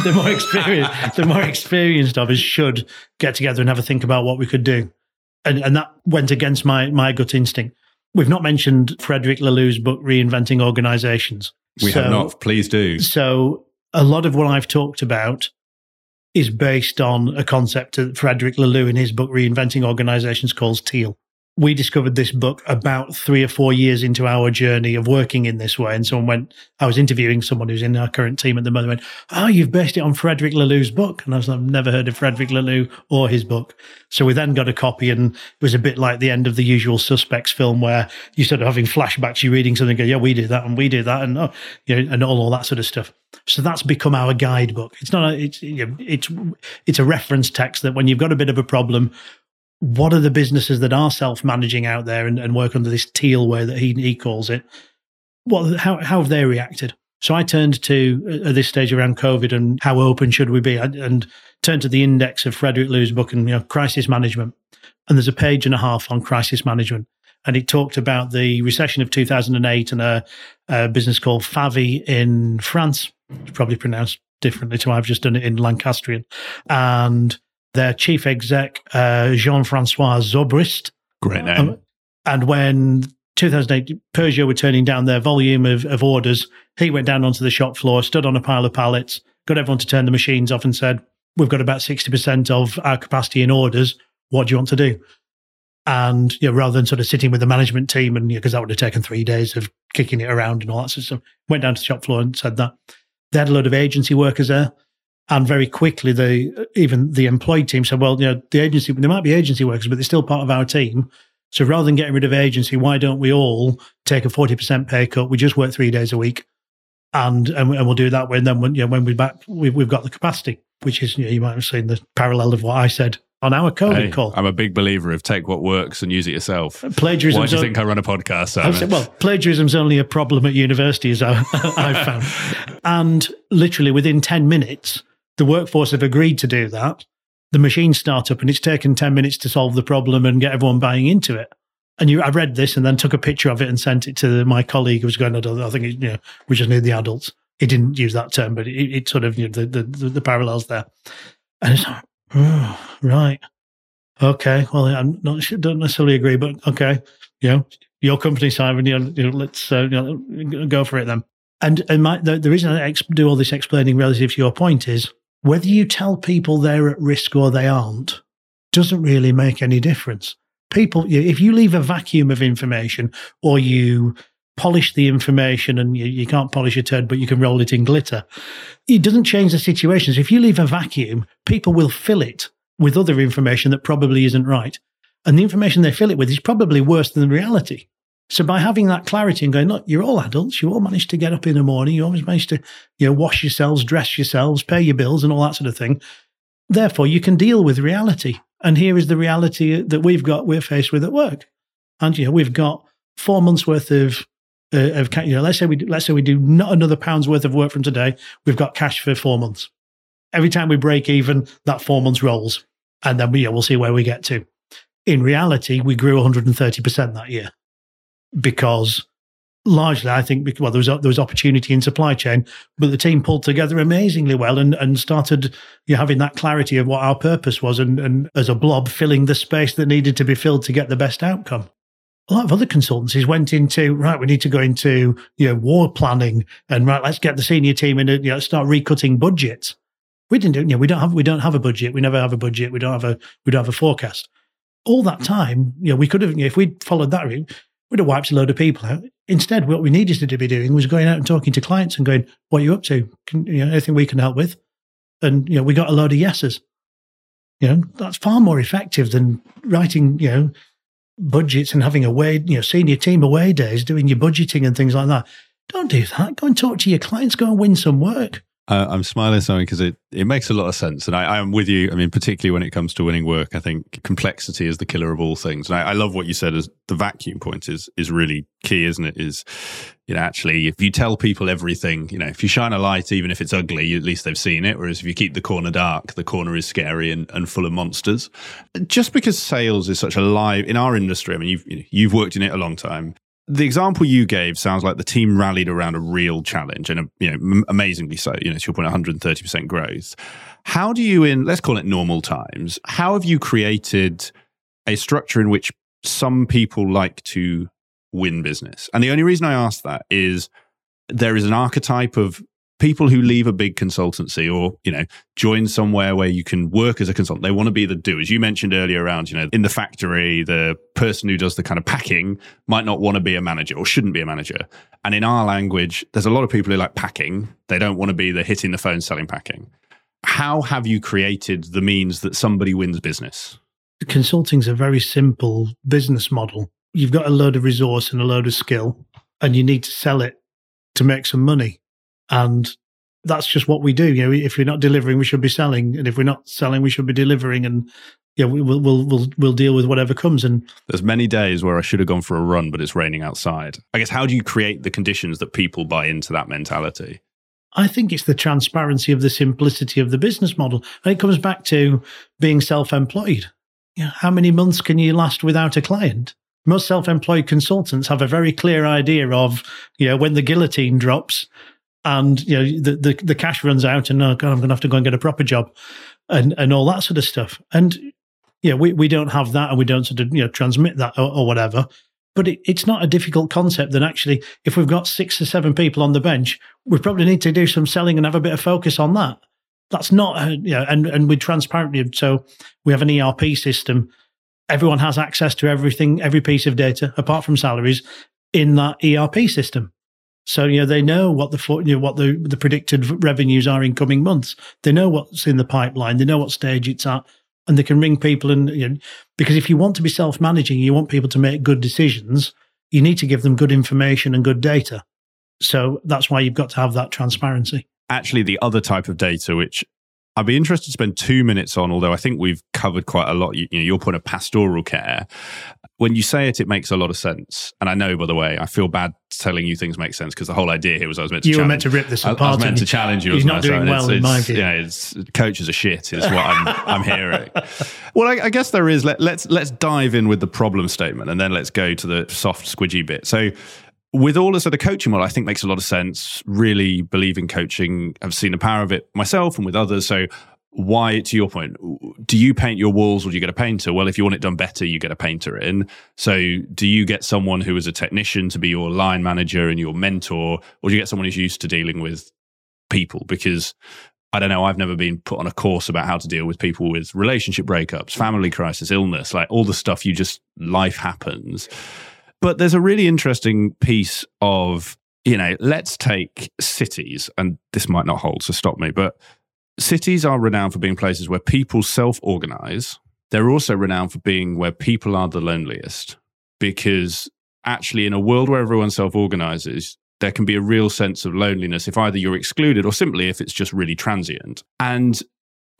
the more experienced, the more experienced of us should get together and have a think about what we could do. And, and that went against my, my gut instinct. We've not mentioned Frederick Laloux's book, Reinventing Organizations. We so, have not. Please do. So a lot of what I've talked about is based on a concept that Frederick Laloux in his book Reinventing Organizations calls teal we discovered this book about three or four years into our journey of working in this way. And someone went, I was interviewing someone who's in our current team at the moment, went, Oh, you've based it on Frederick Laloux's book. And I was like, I've never heard of Frederick Laloux or his book. So we then got a copy and it was a bit like the end of the usual suspects film where you of having flashbacks, you're reading something, go, yeah, we did that and we did that and, oh, you know, and all, all that sort of stuff. So that's become our guidebook. It's not a, it's, it's, it's a reference text that when you've got a bit of a problem, what are the businesses that are self-managing out there and, and work under this teal way that he, he calls it? What, how, how have they reacted? So I turned to at this stage around COVID and how open should we be, and turned to the index of Frederick Laloux's book and you know crisis management. And there's a page and a half on crisis management, and it talked about the recession of 2008 and a, a business called Favi in France. It's probably pronounced differently to I've just done it in Lancastrian, and their chief exec, uh, Jean Francois Zobrist. Great name. Um, and when 2008 Peugeot were turning down their volume of, of orders, he went down onto the shop floor, stood on a pile of pallets, got everyone to turn the machines off, and said, We've got about 60% of our capacity in orders. What do you want to do? And you know, rather than sort of sitting with the management team, and because you know, that would have taken three days of kicking it around and all that sort of stuff, went down to the shop floor and said that. They had a lot of agency workers there. And very quickly, the even the employed team said, "Well, you know, the agency there might be agency workers, but they're still part of our team. So rather than getting rid of agency, why don't we all take a forty percent pay cut? We just work three days a week, and and, and we'll do that when then when you know, when we're back, we've, we've got the capacity, which is you, know, you might have seen the parallel of what I said on our COVID hey, call. I'm a big believer of take what works and use it yourself. Uh, Plagiarism. Why do you think I run a podcast? Said, well, plagiarism's only a problem at university, as I've found. and literally within 10 minutes, the workforce have agreed to do that. The machines start up and it's taken 10 minutes to solve the problem and get everyone buying into it. And you, I read this and then took a picture of it and sent it to my colleague who was going, I think, you know, we just need the adults. He didn't use that term, but it, it sort of, you know, the, the, the, parallels there. And it's like, oh, right. Okay. Well, not don't necessarily agree, but okay. You know, your company, Simon, you know, you know let's uh, you know, go for it then. And, and my, the, the reason I do all this explaining relative to your point is whether you tell people they're at risk or they aren't doesn't really make any difference. people, if you leave a vacuum of information or you polish the information and you, you, can't polish a turd, but you can roll it in glitter. It doesn't change the situation. So if you leave a vacuum, people will fill it with other information that probably isn't right. And the information they fill it with is probably worse than reality. So by having that clarity and going, look, you're all adults, you all managed to get up in the morning, you always managed to, you know, wash yourselves, dress yourselves, pay your bills and all that sort of thing. Therefore, you can deal with reality. And here is the reality that we've got, we're faced with at work. And, you know, we've got four months worth of uh, of you know let's say we let's say we do not another pound's worth of work from today. We've got cash for four months. Every time we break even that four months rolls. And then we, yeah, we'll see where we get to. In reality we grew 130% that year because largely i think because, well there was there was opportunity in supply chain but the team pulled together amazingly well and and started you know, having that clarity of what our purpose was and and as a blob filling the space that needed to be filled to get the best outcome a lot of other consultancies went into right. We need to go into you know war planning and right. Let's get the senior team in and you know, start recutting budgets. We didn't do. You know, we don't have we don't have a budget. We never have a budget. We don't have a we don't have a forecast. All that time, you know, we could have you know, if we'd followed that route, we'd have wiped a load of people out. Instead, what we needed to be doing was going out and talking to clients and going, "What are you up to? Can, you know, anything we can help with?" And you know, we got a load of yeses. You know, that's far more effective than writing, you know, budgets and having away, you know, senior team away days, doing your budgeting and things like that. Don't do that. Go and talk to your clients. Go and win some work. Uh, I'm smiling something because it, it makes a lot of sense. And I, am with you. I mean, particularly when it comes to winning work, I think complexity is the killer of all things. And I, I, love what you said as the vacuum point is, is really key, isn't it? Is, you know, actually, if you tell people everything, you know, if you shine a light, even if it's ugly, at least they've seen it. Whereas if you keep the corner dark, the corner is scary and, and full of monsters. Just because sales is such a live, in our industry, I mean, you've, you've worked in it a long time the example you gave sounds like the team rallied around a real challenge and you know amazingly so you know to your point 130% growth. How do you in let's call it normal times how have you created a structure in which some people like to win business? And the only reason i ask that is there is an archetype of people who leave a big consultancy or you know join somewhere where you can work as a consultant they want to be the doers. You mentioned earlier around you know in the factory the person who does the kind of packing might not want to be a manager or shouldn't be a manager. And in our language there's a lot of people who like packing. They don't want to be the hitting the phone selling packing. How have you created the means that somebody wins business? Consulting's a very simple business model. You've got a load of resource and a load of skill and you need to sell it to make some money and that's just what we do. You know, if we're not delivering, we should be selling, and if we're not selling, we should be delivering. And yeah, we, will we'll we'll we'll deal with whatever comes. And there's many days where I should have gone for a run, but it's raining outside. I guess how do you create the conditions that people buy into that mentality? I think it's the transparency of the simplicity of the business model, and it comes back to being self-employed. You know, how many months can you last without a client? Most self-employed consultants have a very clear idea of, you know, when the guillotine drops, and you know the, the, the cash runs out and oh god i'm going to have to go and get a proper job and and all that sort of stuff. And yeah we, we don't have that and we don't sort of you know transmit that or, or whatever. But it, it's not a difficult concept that actually if we've got six or seven people on the bench we probably need to do some selling and have a bit of focus on that. That's not uh, you know and and we're transparent so we have an erp system. Everyone has access to everything every piece of data apart from salaries in that erp system so you know they know what the you know, what the the predicted revenues are in coming months. They know what's in the pipeline. They know what stage it's at, and they can ring people and you know, because if you want to be self managing, you want people to make good decisions. You need to give them good information and good data. So that's why you've got to have that transparency. Actually, the other type of data, which I'd be interested to spend two minutes on, although I think we've covered quite a lot. You, you know, your point of pastoral care when you say it, it makes a lot of sense. And I know, by the way, I feel bad telling you things make sense because the whole idea here was I was meant to. You were meant to rip this apart. I, was meant to challenge you. He's not doing well it's, in it's, my view. Yeah, it's coaches are shit. Is what I'm I'm hearing. Well, I, I, guess there is. Let, let's let's dive in with the problem statement and then let's go to the soft squidgy bit. So with all this other coaching model, I think makes a lot of sense. Really believe in coaching. I've seen the power of it myself and with others. So why, to your point, do you paint your walls or do you get a painter? Well, if you want it done better, you get a painter in. So, do you get someone who is a technician to be your line manager and your mentor, or do you get someone who's used to dealing with people? Because I don't know, I've never been put on a course about how to deal with people with relationship breakups, family crisis, illness, like all the stuff you just, life happens. But there's a really interesting piece of, you know, let's take cities, and this might not hold, so stop me, but cities are renowned for being places where people self organize. They're also renowned for being where people are the loneliest because actually, in a world where everyone self organizes, there can be a real sense of loneliness if either you're excluded or simply if it's just really transient. And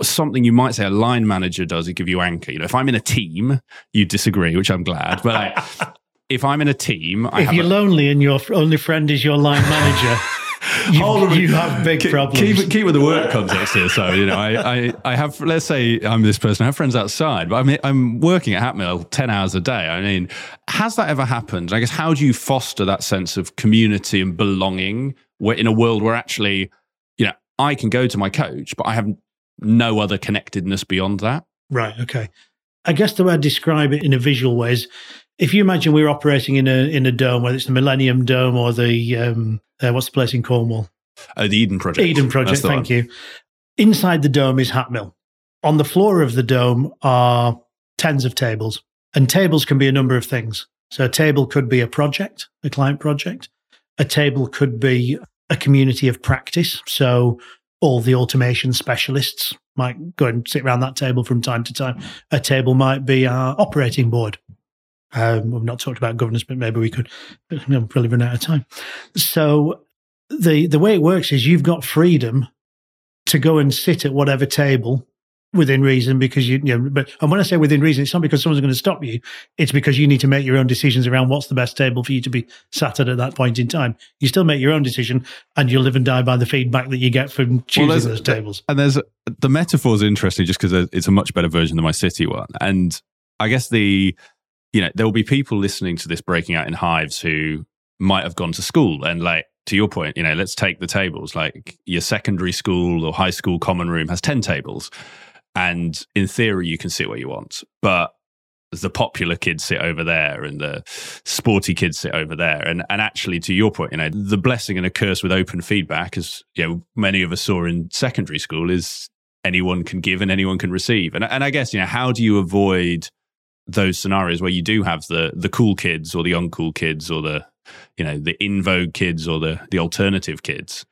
something you might say a line manager does is give you anchor. You know, if I'm in a team, you disagree, which I'm glad. But if I'm in a team, I if you're a, lonely and your only friend is your line manager. you, you have big keep, problems. Keep, keep with the work context here. So, you know, I, I, I have, let's say I'm this person, I have friends outside, but I mean, I'm working at Hatmill 10 hours a day. I mean, has that ever happened? I guess, how do you foster that sense of community and belonging where, in a world where actually, you know, I can go to my coach, but I have no other connectedness beyond that? Right. Okay. I guess the way I describe it in a visual way is if you imagine we're operating in a in a dome, whether it's the Millennium Dome or the um, uh, what's the place in Cornwall? Uh, the Eden Project. Eden Project. Thank one. you. Inside the dome is Hatmill. On the floor of the dome are tens of tables, and tables can be a number of things. So a table could be a project, a client project. A table could be a community of practice. So all the automation specialists might go and sit around that table from time to time. A table might be our operating board. Um, we've not talked about governance, but maybe we could. We'll probably run out of time. So the the way it works is you've got freedom to go and sit at whatever table within reason because you, you know, but and when I say within reason, it's not because someone's going to stop you. It's because you need to make your own decisions around what's the best table for you to be sat at at that point in time. You still make your own decision, and you live and die by the feedback that you get from choosing well, those tables. And there's the metaphor is interesting just because it's a much better version than my city one, and I guess the you know, there will be people listening to this breaking out in hives who might have gone to school and like to your point, you know, let's take the tables. Like your secondary school or high school common room has 10 tables. And in theory, you can sit where you want. But the popular kids sit over there and the sporty kids sit over there. And and actually to your point, you know, the blessing and a curse with open feedback, as you know, many of us saw in secondary school, is anyone can give and anyone can receive. And and I guess, you know, how do you avoid those scenarios where you do have the the cool kids or the uncool kids or the you know the in vogue kids or the the alternative kids?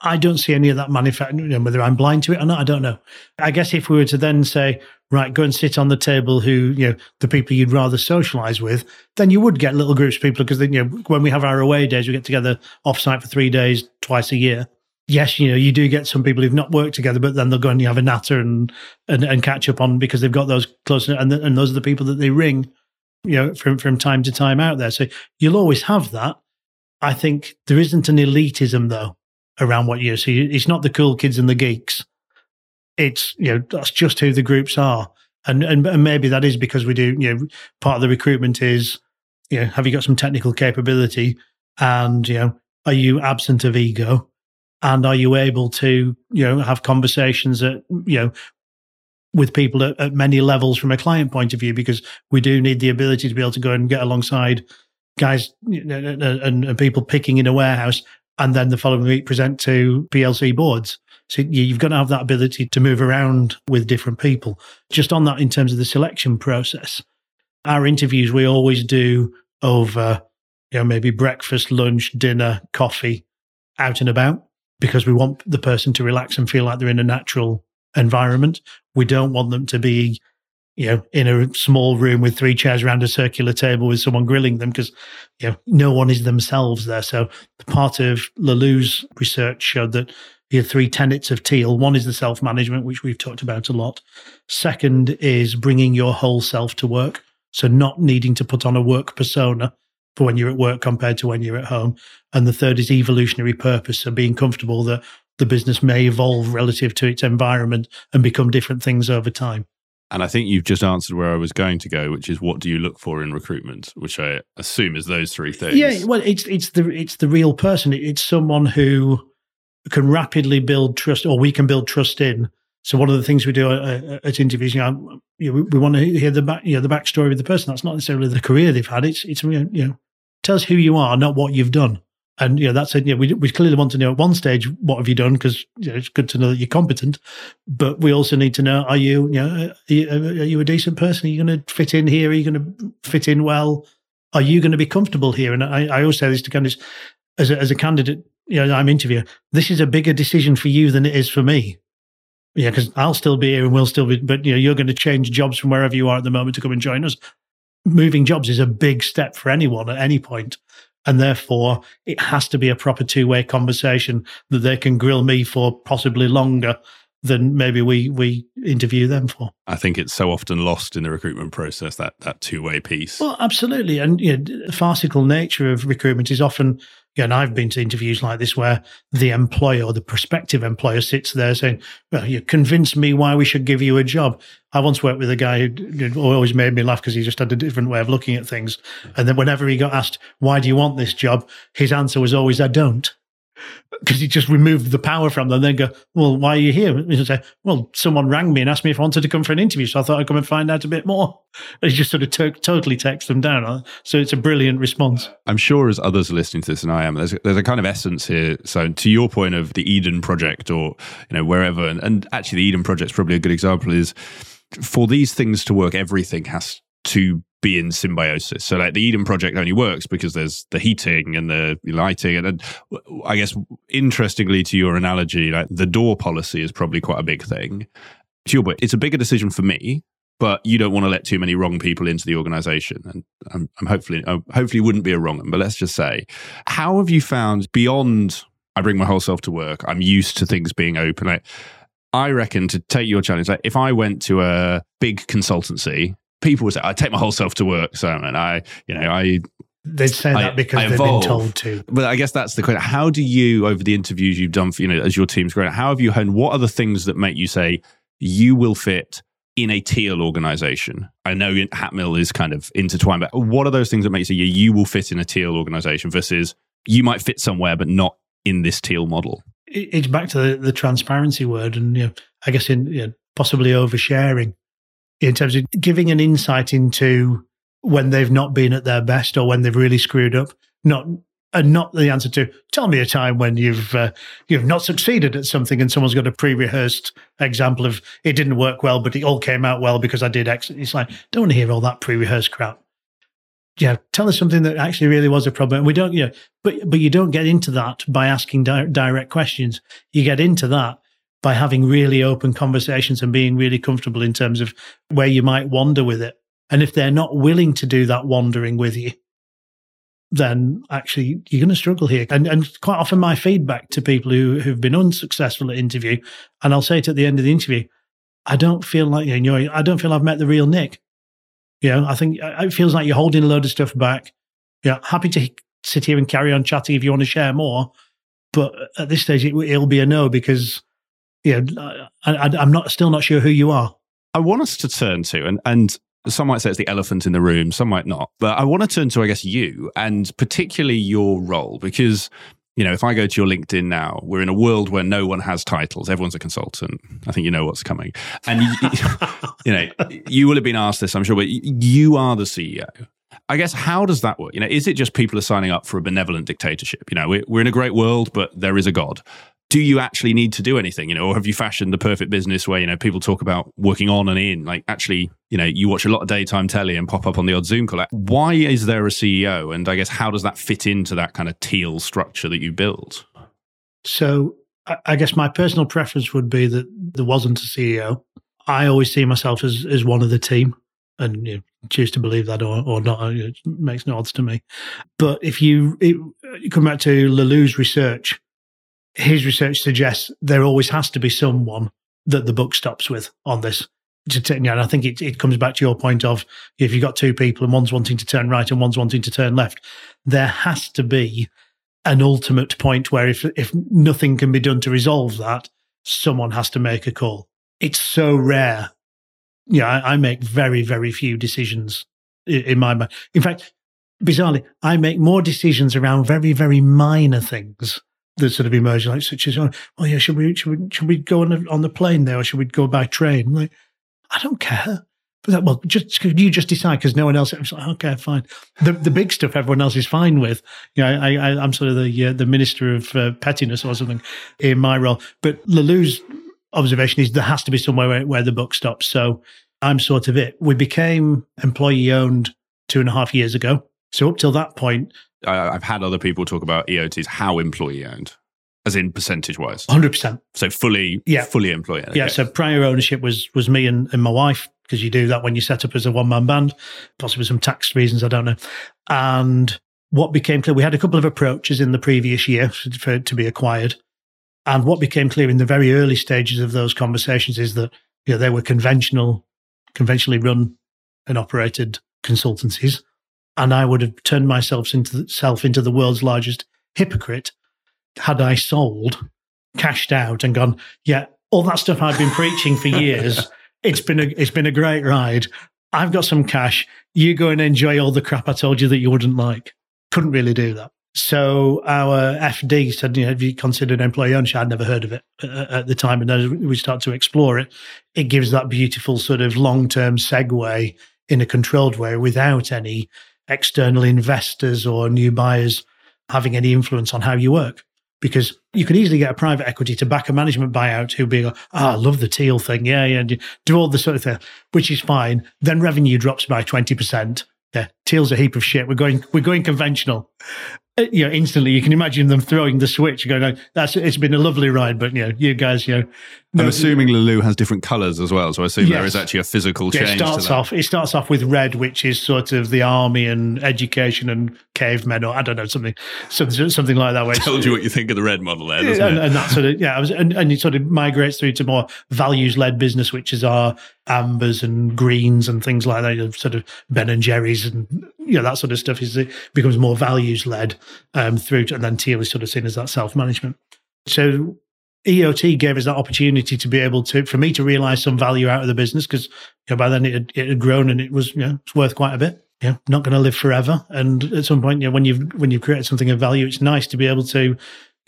I don't see any of that manufacturing whether i'm blind to it or not i don't know. I guess if we were to then say right go and sit on the table who you know the people you'd rather socialize with then you would get little groups of people because then, you know when we have our away days we get together off site for three days twice a year yes, you know, you do get some people who've not worked together, but then they'll go and you have a natter and, and, and catch up on because they've got those close and, and those are the people that they ring, you know, from, from time to time out there. So you'll always have that. I think there isn't an elitism though around what you see. It's not the cool kids and the geeks. It's, you know, that's just who the groups are. And, and, and maybe that is because we do, you know, part of the recruitment is, you know, have you got some technical capability? And, you know, are you absent of ego? And are you able to you know have conversations at you know with people at, at, many levels from a client point of view because we do need the ability to be able to go and get alongside guys and, and people picking in a warehouse and then the following week present to PLC boards. So you've got to have that ability to move around with different people. Just on that, in terms of the selection process, our interviews we always do over, you know, maybe breakfast, lunch, dinner, coffee, out and about because we want the person to relax and feel like they're in a natural environment. We don't want them to be, you know, in a small room with three chairs around a circular table with someone grilling them because, you know, no one is themselves there. So part of Laloux's research showed that have three tenets of Teal. One is the self management, which we've talked about a lot. Second is bringing your whole self to work. So not needing to put on a work persona for when you're at work compared to when you're at home. And the third is evolutionary purpose. So being comfortable that the business may evolve relative to its environment and become different things over time. And I think you've just answered where I was going to go, which is what do you look for in recruitment, which I assume is those three things. Yeah, well, it's it's the it's the real person. It's someone who can rapidly build trust, or we can build trust in. So one of the things we do at, at interviews, you know, we, we want to hear the back, you know, the backstory of the person. That's not necessarily the career they've had. It's it's you know, tell us who you are, not what you've done. And you know that's it. Yeah, we we clearly want to know at one stage what have you done because you know, it's good to know that you're competent, but we also need to know are you you know are you, are you a decent person? Are you going to fit in here? Are you going to fit in well? Are you going to be comfortable here? And I, I always say this to candidates as a, as a candidate, you know, I'm interviewing. This is a bigger decision for you than it is for me. Yeah, because I'll still be here and we'll still be, but you know, you're going to change jobs from wherever you are at the moment to come and join us. Moving jobs is a big step for anyone at any point. And therefore, it has to be a proper two way conversation that they can grill me for possibly longer than maybe we we interview them for. I think it's so often lost in the recruitment process that that two way piece. Well, absolutely, and you know, the farcical nature of recruitment is often. And I've been to interviews like this where the employer or the prospective employer sits there saying, "Well, you convinced me why we should give you a job." I once worked with a guy who always made me laugh because he just had a different way of looking at things. And then whenever he got asked, "Why do you want this job?" his answer was always, "I don't." Because he just removed the power from them. Then go, well, why are you here? And say, well, someone rang me and asked me if I wanted to come for an interview, so I thought I'd come and find out a bit more. And he just sort of to- totally takes them down. So it's a brilliant response. I'm sure as others are listening to this, and I am, there's there's a kind of essence here. So to your point of the Eden Project, or you know wherever, and, and actually the Eden Project is probably a good example. Is for these things to work, everything has to be in symbiosis. So like the Eden project only works because there's the heating and the lighting. And, I guess interestingly to your analogy, like the door policy is probably quite a big thing. To your point, it's a bigger decision for me, but you don't want to let too many wrong people into the organization. And I'm, I'm hopefully, I hopefully wouldn't be a wrong one, but let's just say, how have you found beyond I bring my whole self to work, I'm used to things being open. Like, I reckon to take your challenge, like if I went to a big consultancy people would say, I take my whole self to work, so and I, you know, I They'd say that I, because I they've been told to. But I guess that's the question. How do you, over the interviews you've done, for, you know, as your team's grown, how have you honed? What are the things that make you say you will fit in a teal organization? I know Hatmill is kind of intertwined, but what are those things that make you say yeah, you will fit in a teal organization versus you might fit somewhere but not in this teal model? It's back to the, the transparency word, and you know, I guess in you know, possibly oversharing in terms of giving an insight into when they've not been at their best or when they've really screwed up. Not and not the answer to tell me a time when you've uh, you've not succeeded at something and someone's got a pre-rehearsed example of it didn't work well but it all came out well because I did X. It's like don't want to hear all that pre-rehearsed crap. Yeah, tell us something that actually really was a problem. We don't, you know, but but you don't get into that by asking di- direct questions. You get into that by having really open conversations and being really comfortable in terms of where you might wander with it. And if they're not willing to do that wandering with you, then actually you're going to struggle here. And, and quite often my feedback to people who, who've been unsuccessful at interview, and I'll say it at the end of the interview, I don't feel like you know, I don't feel I've met the real Nick. You know, I think uh, it feels like you're holding a load of stuff back. Yeah, happy to sit here and carry on chatting if you want to share more, but at this stage it, it'll be a no because yeah, I, am not still not sure who you are. I want us to turn to and and some might say it's the elephant in the room, some might not, but I want to turn to I guess you and particularly your role because you know if I go to your LinkedIn now, we're in a world where no one has titles, everyone's a consultant. I think you know what's coming, and you, you know you will have been asked this, I'm sure, but you are the CEO. I guess how does that work? You know, is it just people are signing up for a benevolent dictatorship? You know, we're, we're in a great world, but there is a God do you actually need to do anything you know or have you fashioned the perfect business where you know people talk about working on and in? Like actually you know you watch a lot of daytime telly and pop up on the odd zoom call. Why is there a ceo and i guess how does that fit into that kind of teal structure that you build? So i guess my personal preference would be that there wasn't a ceo i always see myself as as one of the team. And you know, choose to believe that or, or not it makes no odds to me. But if you, it, come back to Laloux's research his research suggests there always has to be someone that the book stops with on this. And I think it, it comes back to your point of if you've got two people and one's wanting to turn right and one's wanting to turn left, there has to be an ultimate point where if if nothing can be done to resolve that, someone has to make a call. It's so rare. Yeah, I, I make very, very few decisions in, in my mind. In fact, bizarrely, I make more decisions around very, very minor things that sort of emerge, like such as, oh, oh yeah, should we should we should we go on the, on the plane there, or should we go by train? I'm like, I don't care. But, well, just you just decide because no one else. I was like, okay, fine. The the big stuff everyone else is fine with. You know, I, I am sort of the uh, the minister of uh, pettiness or something in my role. But Laloux's observation is there has to be somewhere where, where the book stops. So I'm sort of it. We became employee owned two and a half years ago. So up till that point, I, I've had other people talk about EOTs how employee owned, as in percentage wise. 100%. So fully, Yeah. fully employee. owned. Yeah. Okay. So prior ownership was was me and, and my wife because you do that when you set up as a one man band, possibly some tax reasons I don't know. And what became clear, we had a couple of approaches in the previous year for, for to be acquired, and what became clear in the very early stages of those conversations is that you know they were conventional, conventionally run and operated consultancies, and I would have turned myself into the, self into the world's largest hypocrite had I sold, cashed out, and gone, yeah, all that stuff I've been preaching for years. It's been a it's been a great ride. I've got some cash. You go and enjoy all the crap I told you that you wouldn't like. Couldn't really do that. So our FD said, you know, have you considered employee ownership? I'd never heard of it uh, at the time. And as we start to explore it, it gives that beautiful sort of long term segue in a controlled way without any external investors or new buyers having any influence on how you work. Because you could easily get a private equity to back a management buyout who'd be, like, ah, I love the teal thing. Yeah, yeah. Do all the sort of thing, which is fine. Then revenue drops by 20%. Yeah, teal's a heap of shit. We're going, we're going conventional. Uh, You know, instantly you can imagine them throwing the switch, and going, "Oh, "That's it's been a lovely ride, but you know, you guys, you know." I'm assuming Laloux has different colours as well. So I assume there Yes. is actually a physical Yeah, change. it starts off. It starts off with red, which is sort of the army and education and cavemen, or I don't know something, something, something like that. It's- Told you what you think of the red model there, doesn't and, it? and that sort of yeah, I was, and, and it sort of migrates through to more values led business, which is our ambers and greens and things like that. you Sort of Ben and Jerry's and you know that sort of stuff is it becomes more values led um, through, to, and then teal is sort of seen as that self management. So EOT gave us that opportunity to be able to, for me to realize some value out of the business because you know, by then it had, it had grown and it was, you know, it's worth quite a bit. Yeah, not going to live forever. And at some point, you know, when you've when you've created something of value, it's nice to be able to,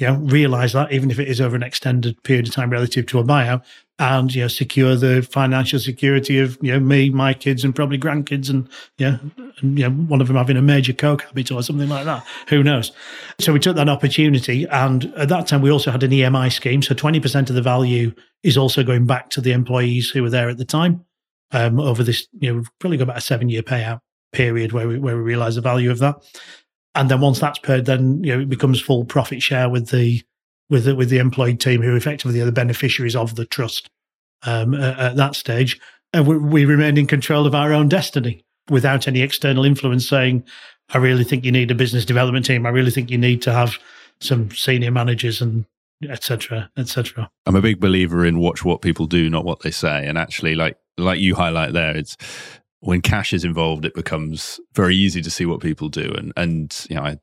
you know, realize that even if it is over an extended period of time relative to a buyout, and you know, secure the financial security of you know me, my kids, and probably grandkids, and yeah, and, you know, one of them having a major coke habit or something like that. Who knows? So we took that opportunity, and at that time we also had an EMI scheme. So twenty percent of the value is also going back to the employees who were there at the time. Um, over this, you know, we've probably got about a seven-year payout period where we where we realise the value of that. And then once that's paid, then you know it becomes full profit share with the with the, with the employed team who effectively are the beneficiaries of the trust um, at, at that stage, and we, we remain in control of our own destiny without any external influence saying, "I really think you need a business development team. I really think you need to have some senior managers and etc. etc." I'm a big believer in watch what people do, not what they say. And actually, like like you highlight there, it's when cash is involved, it becomes very easy to see what people do. And and you know, I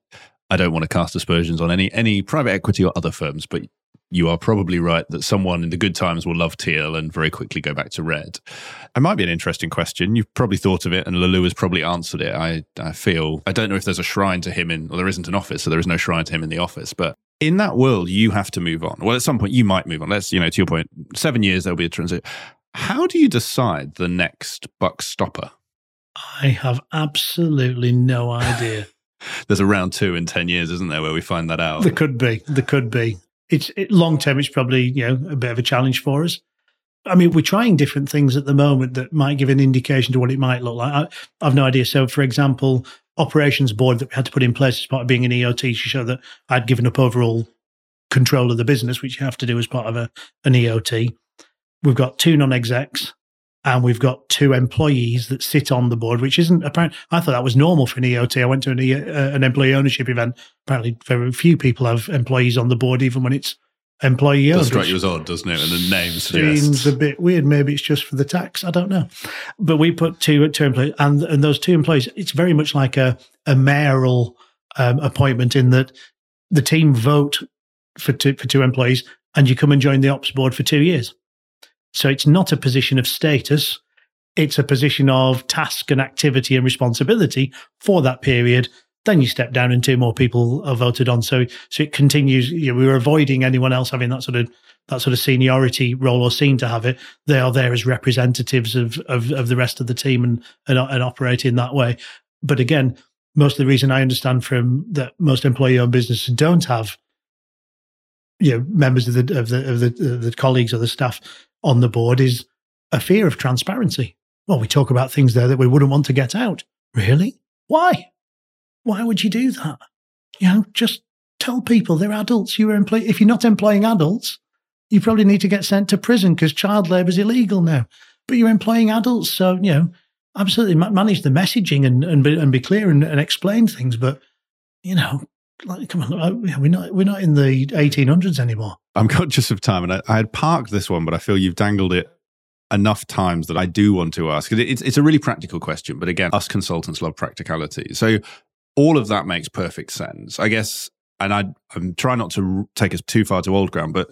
I don't want to cast aspersions on any any private equity or other firms, but you are probably right that someone in the good times will love teal and very quickly go back to red. It might be an interesting question. You've probably thought of it, and Laloux has probably answered it. I, I feel I don't know if there's a shrine to him in, or there isn't an office, so there is no shrine to him in the office. But in that world, you have to move on. Well, at some point, you might move on. Let's, you know, to your point, seven years there'll be a transition. How do you decide the next buck stopper? I have absolutely no idea. There's a round two in ten years, isn't there, where we find that out? There could be. There could be. It's it, long term. It's probably you know a bit of a challenge for us. I mean, we're trying different things at the moment that might give an indication to what it might look like. I, I've no idea. So, for example, operations board that we had to put in place as part of being an EOT to show that I'd given up overall control of the business, which you have to do as part of a, an EOT. We've got two non-execs and we've got two employees that sit on the board, which isn't apparent. I thought that was normal for an EOT. I went to an, e, uh, an employee ownership event. Apparently, very few people have employees on the board, even when it's employee owned. does strike you as odd, doesn't it? And the name Seems suggests. a bit weird. Maybe it's just for the tax. I don't know. But we put two two employees, and and those two employees. It's very much like a a mayoral um, appointment in that the team vote for two for two employees, and you come and join the ops board for two years. So it's not a position of status. It's a position of task and activity and responsibility for that period. Then you step down and two more people are voted on. So, so it continues. You know, we were avoiding anyone else having that sort of that sort of seniority role or seen to have it, they are there as representatives of of, of the rest of the team and, and and operate in that way. But again, most of the reason I understand from that most employee-owned businesses don't have you know members of the of the of the, of the colleagues or the staff on the board is a fear of transparency. Well, we talk about things there that we wouldn't want to get out. Really? Why? Why would you do that? You know, just tell people they're adults. You are employ- if you're not employing adults, you probably need to get sent to prison because child labour is illegal now. But you're employing adults, so you know, absolutely manage the messaging and and be, and be clear and, and explain things. But you know, like, come on, uh, we're not we're not in the 1800s anymore. I'm conscious of time, and I, I had parked this one, but I feel you've dangled it enough times that I do want to ask. It's it's a really practical question, but again, us consultants love practicality. So all of that makes perfect sense, I guess. And I, I'm trying not to take us too far to old ground, but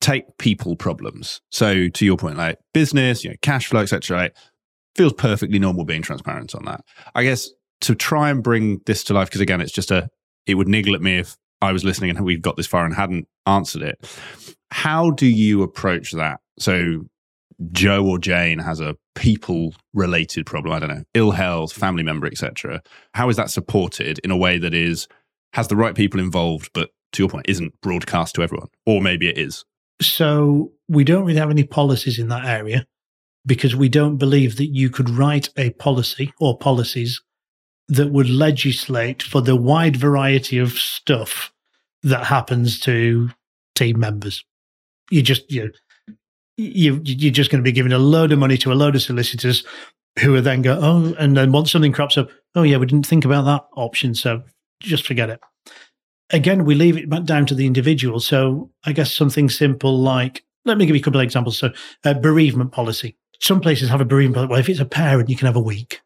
take people problems. So to your point, like business, you know, cash flow, etc. Feels perfectly normal being transparent on that. I guess to try and bring this to life, because again, it's just a it would niggle at me if I was listening and we've got this far and hadn't answered it. How do you approach that? So Joe or Jane has a people related problem, I don't know, ill health, family member, etc. How is that supported in a way that is has the right people involved, but to your point, isn't broadcast to everyone? Or maybe it is. So we don't really have any policies in that area because we don't believe that you could write a policy or policies that would legislate for the wide variety of stuff that happens to team members. You just you you you're just going to be giving a load of money to a load of solicitors who are then go oh and then once something crops up oh yeah we didn't think about that option so just forget it. Again, we leave it back down to the individual. So I guess something simple like let me give you a couple of examples. So a bereavement policy. Some places have a bereavement policy. Well, if it's a parent, you can have a week.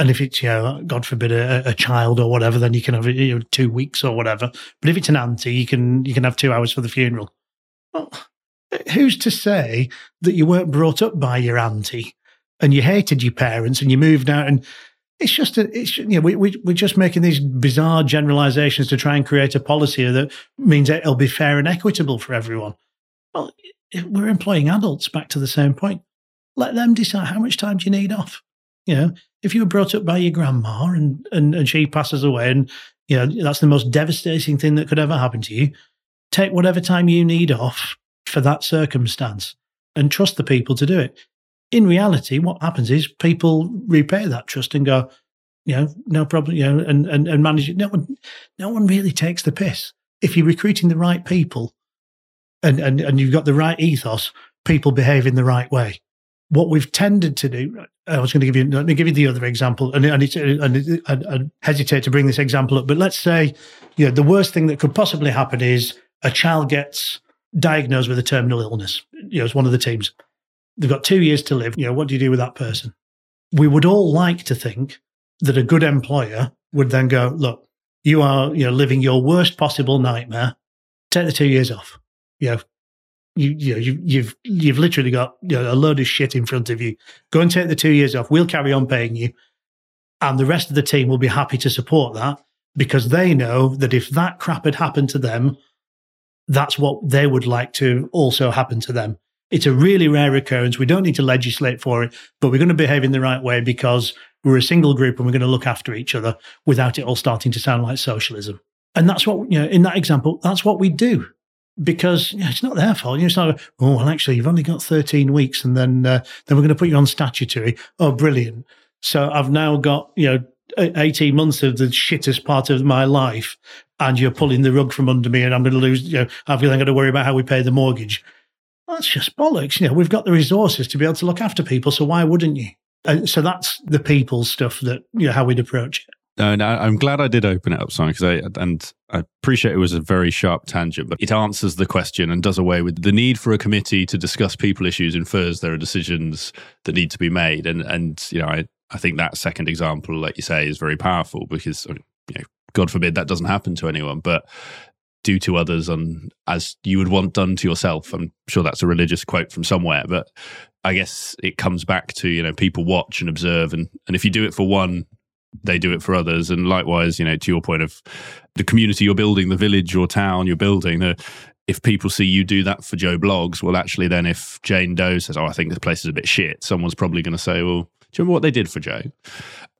And if it's, you know, God forbid, a, a child or whatever, then you can have you know, two weeks or whatever. But if it's an auntie, you can you can have two hours for the funeral. Well, who's to say that you weren't brought up by your auntie and you hated your parents and you moved out and it's just a, it's you know we, we we're just making these bizarre generalizations to try and create a policy that means it'll be fair and equitable for everyone. Well, we're employing adults. Back to the same point. Let them decide how much time do you need off. You know, if you were brought up by your grandma and, and, and she passes away and, you know, that's the most devastating thing that could ever happen to you, take whatever time you need off for that circumstance and trust the people to do it. In reality, what happens is people repay that trust and go, you know, no problem, you know, and, and, and manage it. No one, no one really takes the piss. If you're recruiting the right people and, and, and you've got the right ethos, people behave in the right way what we've tended to do, I was going to give you, let me give you the other example, and, and, and, and, and hesitate to bring this example up, but let's say, you know, the worst thing that could possibly happen is a child gets diagnosed with a terminal illness. You know, it's one of the teams. They've got two years to live. You know, what do you do with that person? We would all like to think that a good employer would then go, look, you are, you know, living your worst possible nightmare. Take the two years off. You know, you, you know, you, you've you've literally got you know, a load of shit in front of you. Go and take the two years off. We'll carry on paying you, and the rest of the team will be happy to support that because they know that if that crap had happened to them, that's what they would like to also happen to them. It's a really rare occurrence. We don't need to legislate for it, but we're going to behave in the right way because we're a single group and we're going to look after each other without it all starting to sound like socialism. And that's what, you know, in that example, that's what we do because it's not their fault. You know, it's not, oh, well, actually, you've only got 13 weeks and then, uh, then we're going to put you on statutory. Oh, brilliant. So I've now got, you know, 18 months of the shittest part of my life and you're pulling the rug from under me and I'm going to lose, you know, I've then got to worry about how we pay the mortgage. that's just bollocks. You know, we've got the resources to be able to look after people. So why wouldn't you? And so that's the people stuff that, you know, how we'd approach it. No, no, I'm glad I did open it up, Simon, because I and I appreciate it was a very sharp tangent, but it answers the question and does away with the need for a committee to discuss people issues. Infers there are decisions that need to be made, and and you know, I I think that second example, like you say, is very powerful because you know, God forbid that doesn't happen to anyone, but do to others and as you would want done to yourself. I'm sure that's a religious quote from somewhere, but I guess it comes back to you know people watch and observe, and and if you do it for one they do it for others. And likewise, you know, to your point of the community you're building, the village or town you're building, the, if people see you do that for Joe Bloggs, well, actually, then if Jane Doe says, "Oh, I think this place is a bit shit," someone's probably going to say, "Well, do you remember what they did for Joe?"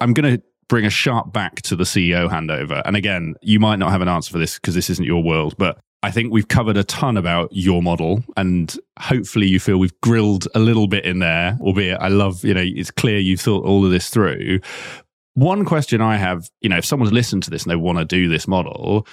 I'm going to bring a sharp back to the CEO handover. And again, you might not have an answer for this because this isn't your world, but I think we've covered a ton about your model and hopefully you feel we've grilled a little bit in there, albeit I love, you know, it's clear you've thought all of this through. One question I have, you know, if someone's listened to this and they want to do this model,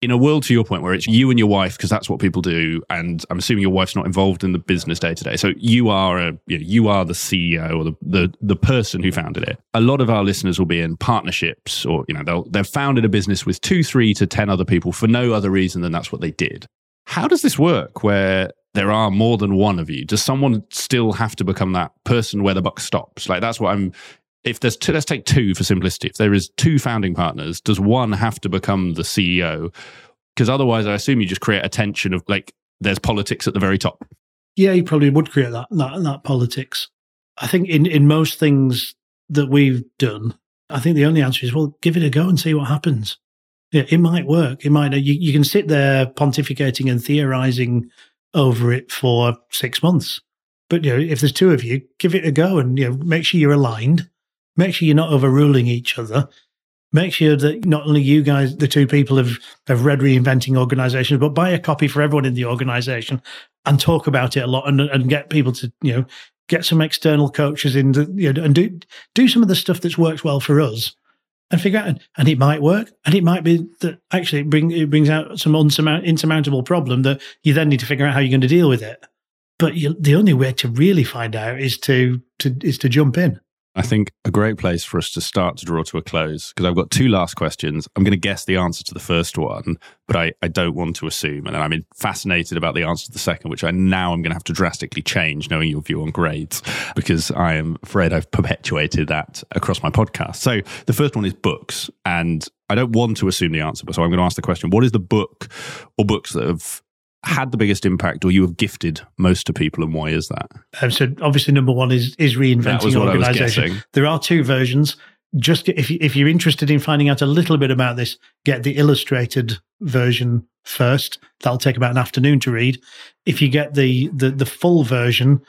in a world to your point where it's you and your wife because that's what people do and i'm assuming your wife's not involved in the business day to day so you are a you, know, you are the ceo or the, the the person who founded it. A lot of our listeners will be in partnerships or you know they'll they've founded a business with two three to ten other people for no other reason than that's what they did. How does this work where there are more than one of you? Does someone still have to become that person where the buck stops? Like that's what i'm if there's two, let's take two for simplicity. If there is two founding partners, does one have to become the CEO? Because otherwise, I assume you just create a tension of like there's politics at the very top. Yeah, you probably would create that that, that politics. I think in in most things that we've done, I think the only answer is well, give it a go and see what happens. Yeah, it might work. It might. You, you can sit there pontificating and theorizing over it for six months, but you know, if there's two of you, give it a go and you know, make sure you're aligned Make sure you're not overruling each other. Make sure that not only you guys, the two people, have, have read Reinventing Organizations, but buy a copy for everyone in the organization and talk about it a lot and, and get people to, you know, get some external coaches in to, you know, and do, do some of the stuff that's worked well for us and figure out, and it might work, and it might be that actually it, bring, it brings out some unsurmount, insurmountable problem that you then need to figure out how you're going to deal with it. But you, the only way to really find out is to, to is to jump in. I think a great place for us to start to draw to a close because I've got two last questions. I'm going to guess the answer to the first one, but I, I don't want to assume. And I'm fascinated about the answer to the second, which I now I'm going to have to drastically change knowing your view on grades because I am afraid I've perpetuated that across my podcast. So the first one is books. And I don't want to assume the answer, but so I'm going to ask the question what is the book or books that have had the biggest impact or you have gifted most to people and why is that? Um, so obviously number one is is reinventing organization. there are two versions just if, you, if you're interested in finding out a little bit about this get the illustrated version first that'll take about an afternoon to read if you get the the, the full version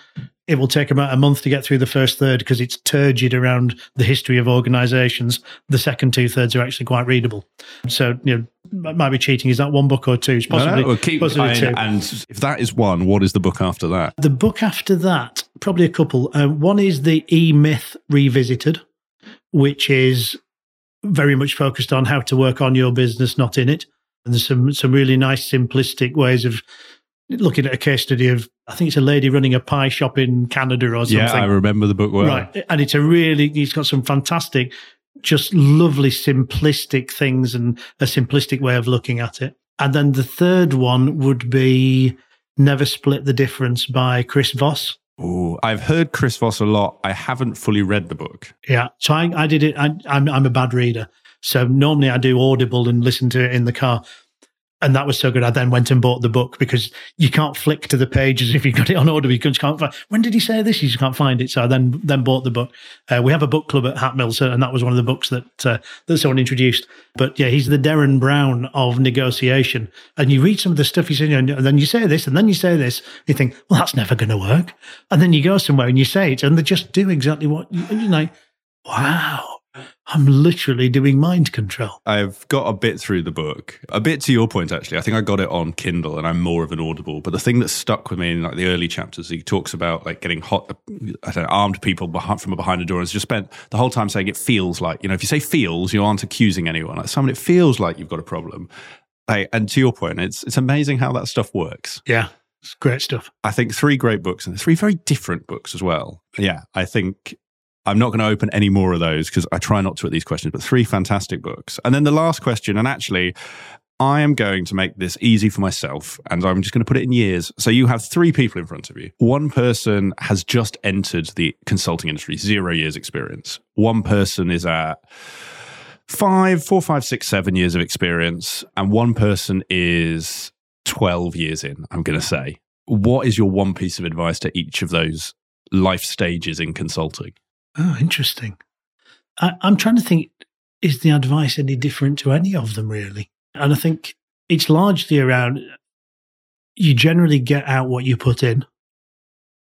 it will take about a month to get through the first third because it's turgid around the history of organizations. The second two thirds are actually quite readable. So, you know, might be cheating. Is that one book or two? It's possibly, no, keep, possibly I, two. And if that is one, what is the book after that? The book after that, probably a couple. Uh, one is the E Myth Revisited, which is very much focused on how to work on your business, not in it. And there's some some really nice simplistic ways of looking at a case study of I think it's a lady running a pie shop in Canada or something. Yeah, I remember the book well. Right, and it's a really he's got some fantastic, just lovely simplistic things and a simplistic way of looking at it. And then the third one would be Never Split the Difference by Chris Voss. Oh, I've heard Chris Voss a lot. I haven't fully read the book. Yeah, so I, I did it. I, I'm I'm a bad reader, so normally I do Audible and listen to it in the car and that was so good. I then went and bought the book because you can't flick to the pages if you've got it on order. You can't find. When did he say this? You just can't find it. So I then then bought the book. Uh, we have a book club at Hatmill, so, and that was one of the books that uh, that someone introduced. But yeah, he's the Derren Brown of negotiation. And you read some of the stuff he's said, and then you say this, and then you say this. You think, well, that's never going to work. And then you go somewhere and you say it, and they just do exactly what you, you're like. Wow I'm literally doing mind control. I've got a bit through the book. A bit to your point, actually. I think I got it on Kindle and I'm more of an audible. But the thing that stuck with me in like the early chapters, he talks about like getting hot, I don't know, armed people behind, from behind a door. And just spent the whole time saying it feels like, you know, if you say feels, you aren't accusing anyone. Like someone, it feels like you've got a problem. Like, and to your point, it's, it's amazing how that stuff works. Yeah. It's great stuff. I think three great books and three very different books as well. Yeah, I think I'm not going to open any more of those because I try not to at these questions, but three fantastic books. And then the last question, and actually, I am going to make this easy for myself and I'm just going to put it in years. So you have three people in front of you. One person has just entered the consulting industry, zero years experience. One person is at five, four, five, six, seven years of experience. And one person is 12 years in, I'm going to say. What is your one piece of advice to each of those life stages in consulting? Oh, interesting. I, I'm trying to think is the advice any different to any of them, really? And I think it's largely around you generally get out what you put in.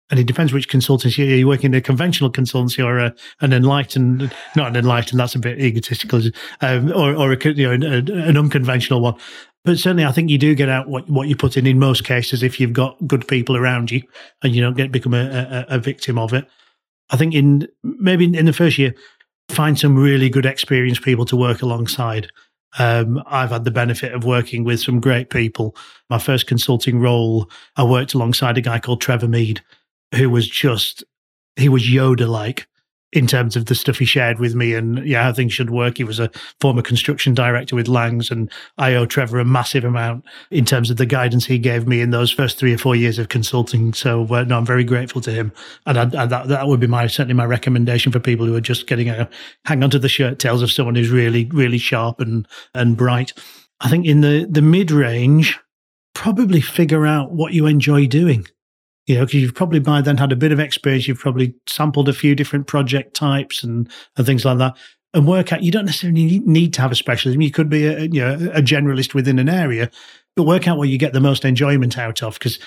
And it depends which consultancy you're working in a conventional consultancy or a, an enlightened, not an enlightened, that's a bit egotistical, um, or, or a, you know, an, an unconventional one. But certainly, I think you do get out what, what you put in in most cases if you've got good people around you and you don't get become a, a, a victim of it. I think in maybe in the first year, find some really good experienced people to work alongside. Um, I've had the benefit of working with some great people. My first consulting role, I worked alongside a guy called Trevor Mead, who was just, he was Yoda like in terms of the stuff he shared with me and yeah, how things should work. He was a former construction director with Langs, and I owe Trevor a massive amount in terms of the guidance he gave me in those first three or four years of consulting. So uh, no, I'm very grateful to him, and I, that that would be my certainly my recommendation for people who are just getting a hang on to the shirt tails of someone who's really really sharp and and bright. I think in the the mid range, probably figure out what you enjoy doing you know, because you've probably by then had a bit of experience. You've probably sampled a few different project types and, and things like that. And work out, you don't necessarily need to have a specialism. You could be a, you know, a generalist within an area, but work out what you get the most enjoyment out of. Because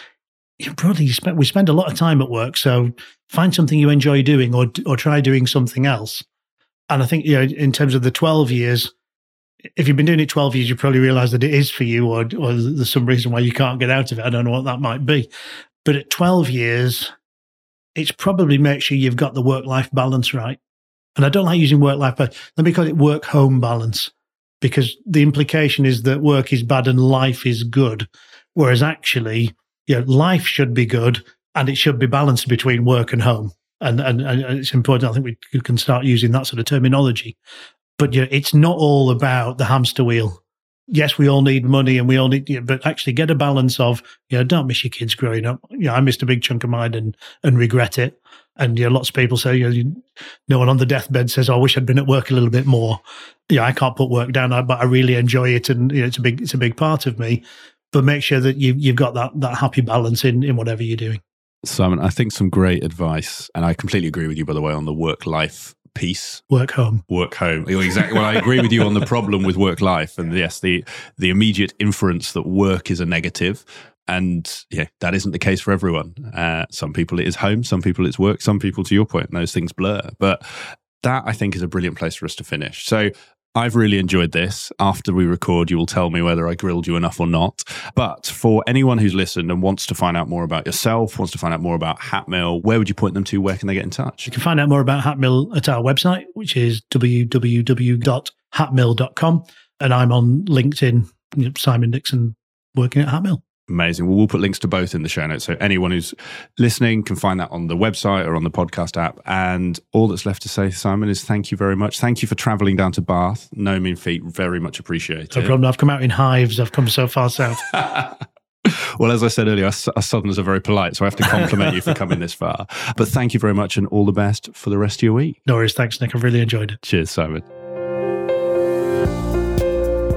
you probably spend, we spend a lot of time at work. So find something you enjoy doing or, or try doing something else. And I think, you know, in terms of the 12 years, if you've been doing it 12 years, you probably realize that it is for you or, or there's some reason why you can't get out of it. I don't know what that might be. But at 12 years, it's probably make sure you've got the work life balance right. And I don't like using work life, but let me call it work home balance because the implication is that work is bad and life is good. Whereas actually, you know, life should be good and it should be balanced between work and home. And, and, and it's important. I think we can start using that sort of terminology. But you know, it's not all about the hamster wheel yes, we all need money and we all need, you know, but actually get a balance of, you know, don't miss your kids growing up. You know, I missed a big chunk of mine and, and regret it. And, you know, lots of people say, you know, you, no one on the deathbed says, oh, I wish I'd been at work a little bit more. Yeah, I can't put work down, but I really enjoy it. And, you know, it's a big, it's a big part of me. But make sure that you, you've got that, that happy balance in, in whatever you're doing. Simon, I think some great advice. And I completely agree with you, by the way, on the work life piece. Work home. Work home. Exactly. well, I agree with you on the problem with work life, and yes, the the immediate inference that work is a negative. And yeah, that isn't the case for everyone. Uh, some people it is home, some people it's work, some people, to your point, those things blur. But that I think is a brilliant place for us to finish. So I've really enjoyed this. After we record, you will tell me whether I grilled you enough or not. But for anyone who's listened and wants to find out more about yourself, wants to find out more about Hatmill, where would you point them to? Where can they get in touch? You can find out more about Hatmill at our website, which is www.hatmill.com. And I'm on LinkedIn, Simon Dixon, working at Hatmill. Amazing. Well, we'll put links to both in the show notes. So anyone who's listening can find that on the website or on the podcast app. And all that's left to say, Simon, is thank you very much. Thank you for traveling down to Bath. No mean feat. Very much appreciated. No problem. I've come out in hives. I've come so far south. well, as I said earlier, us, us Southerners are very polite, so I have to compliment you for coming this far. But thank you very much and all the best for the rest of your week. No worries. Thanks, Nick. I've really enjoyed it. Cheers, Simon.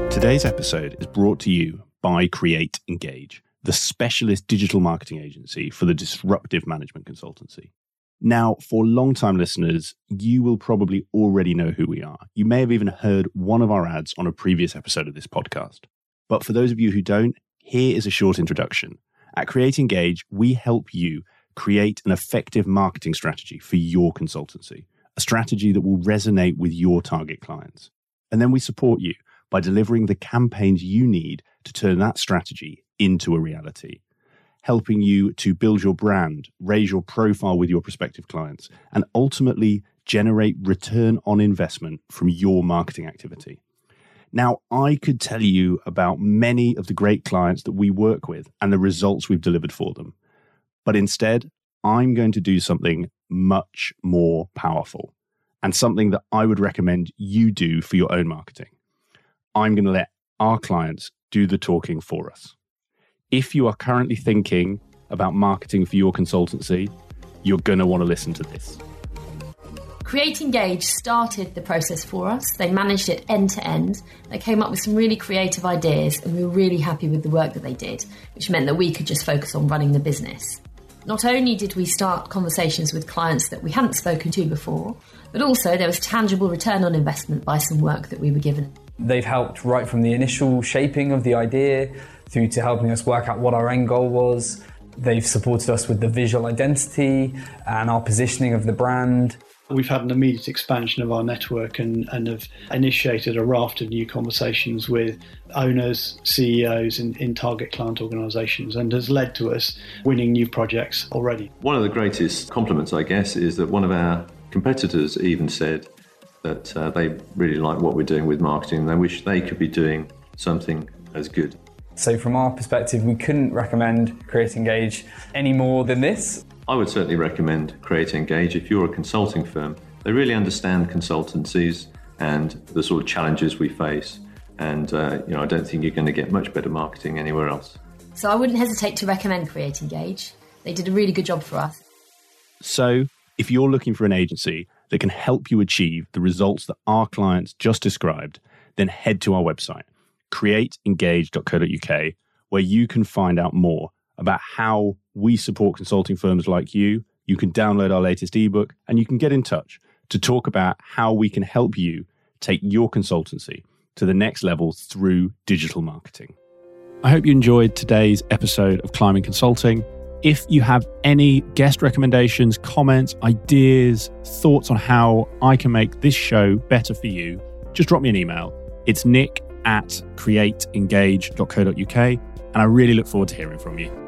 Today's episode is brought to you by Create Engage, the specialist digital marketing agency for the disruptive management consultancy. Now, for long-time listeners, you will probably already know who we are. You may have even heard one of our ads on a previous episode of this podcast. But for those of you who don't, here is a short introduction. At Create Engage, we help you create an effective marketing strategy for your consultancy, a strategy that will resonate with your target clients. And then we support you by delivering the campaigns you need to turn that strategy into a reality, helping you to build your brand, raise your profile with your prospective clients, and ultimately generate return on investment from your marketing activity. Now, I could tell you about many of the great clients that we work with and the results we've delivered for them. But instead, I'm going to do something much more powerful and something that I would recommend you do for your own marketing. I'm going to let our clients do the talking for us. If you are currently thinking about marketing for your consultancy, you're going to want to listen to this. Create Engage started the process for us. They managed it end to end. They came up with some really creative ideas, and we were really happy with the work that they did, which meant that we could just focus on running the business. Not only did we start conversations with clients that we hadn't spoken to before, but also there was tangible return on investment by some work that we were given. They've helped right from the initial shaping of the idea through to helping us work out what our end goal was. They've supported us with the visual identity and our positioning of the brand. We've had an immediate expansion of our network and, and have initiated a raft of new conversations with owners, CEOs in, in target client organisations and has led to us winning new projects already. One of the greatest compliments, I guess, is that one of our competitors even said that uh, they really like what we're doing with marketing and they wish they could be doing something as good. So, from our perspective, we couldn't recommend Create Engage any more than this. I would certainly recommend Create Engage if you're a consulting firm. They really understand consultancies and the sort of challenges we face. And uh, you know, I don't think you're going to get much better marketing anywhere else. So I wouldn't hesitate to recommend Create Engage. They did a really good job for us. So, if you're looking for an agency that can help you achieve the results that our clients just described, then head to our website, createengage.co.uk, where you can find out more about how we support consulting firms like you. You can download our latest ebook and you can get in touch to talk about how we can help you take your consultancy to the next level through digital marketing. I hope you enjoyed today's episode of Climb in Consulting. If you have any guest recommendations, comments, ideas, thoughts on how I can make this show better for you, just drop me an email. It's nick at createengage.co.uk, and I really look forward to hearing from you.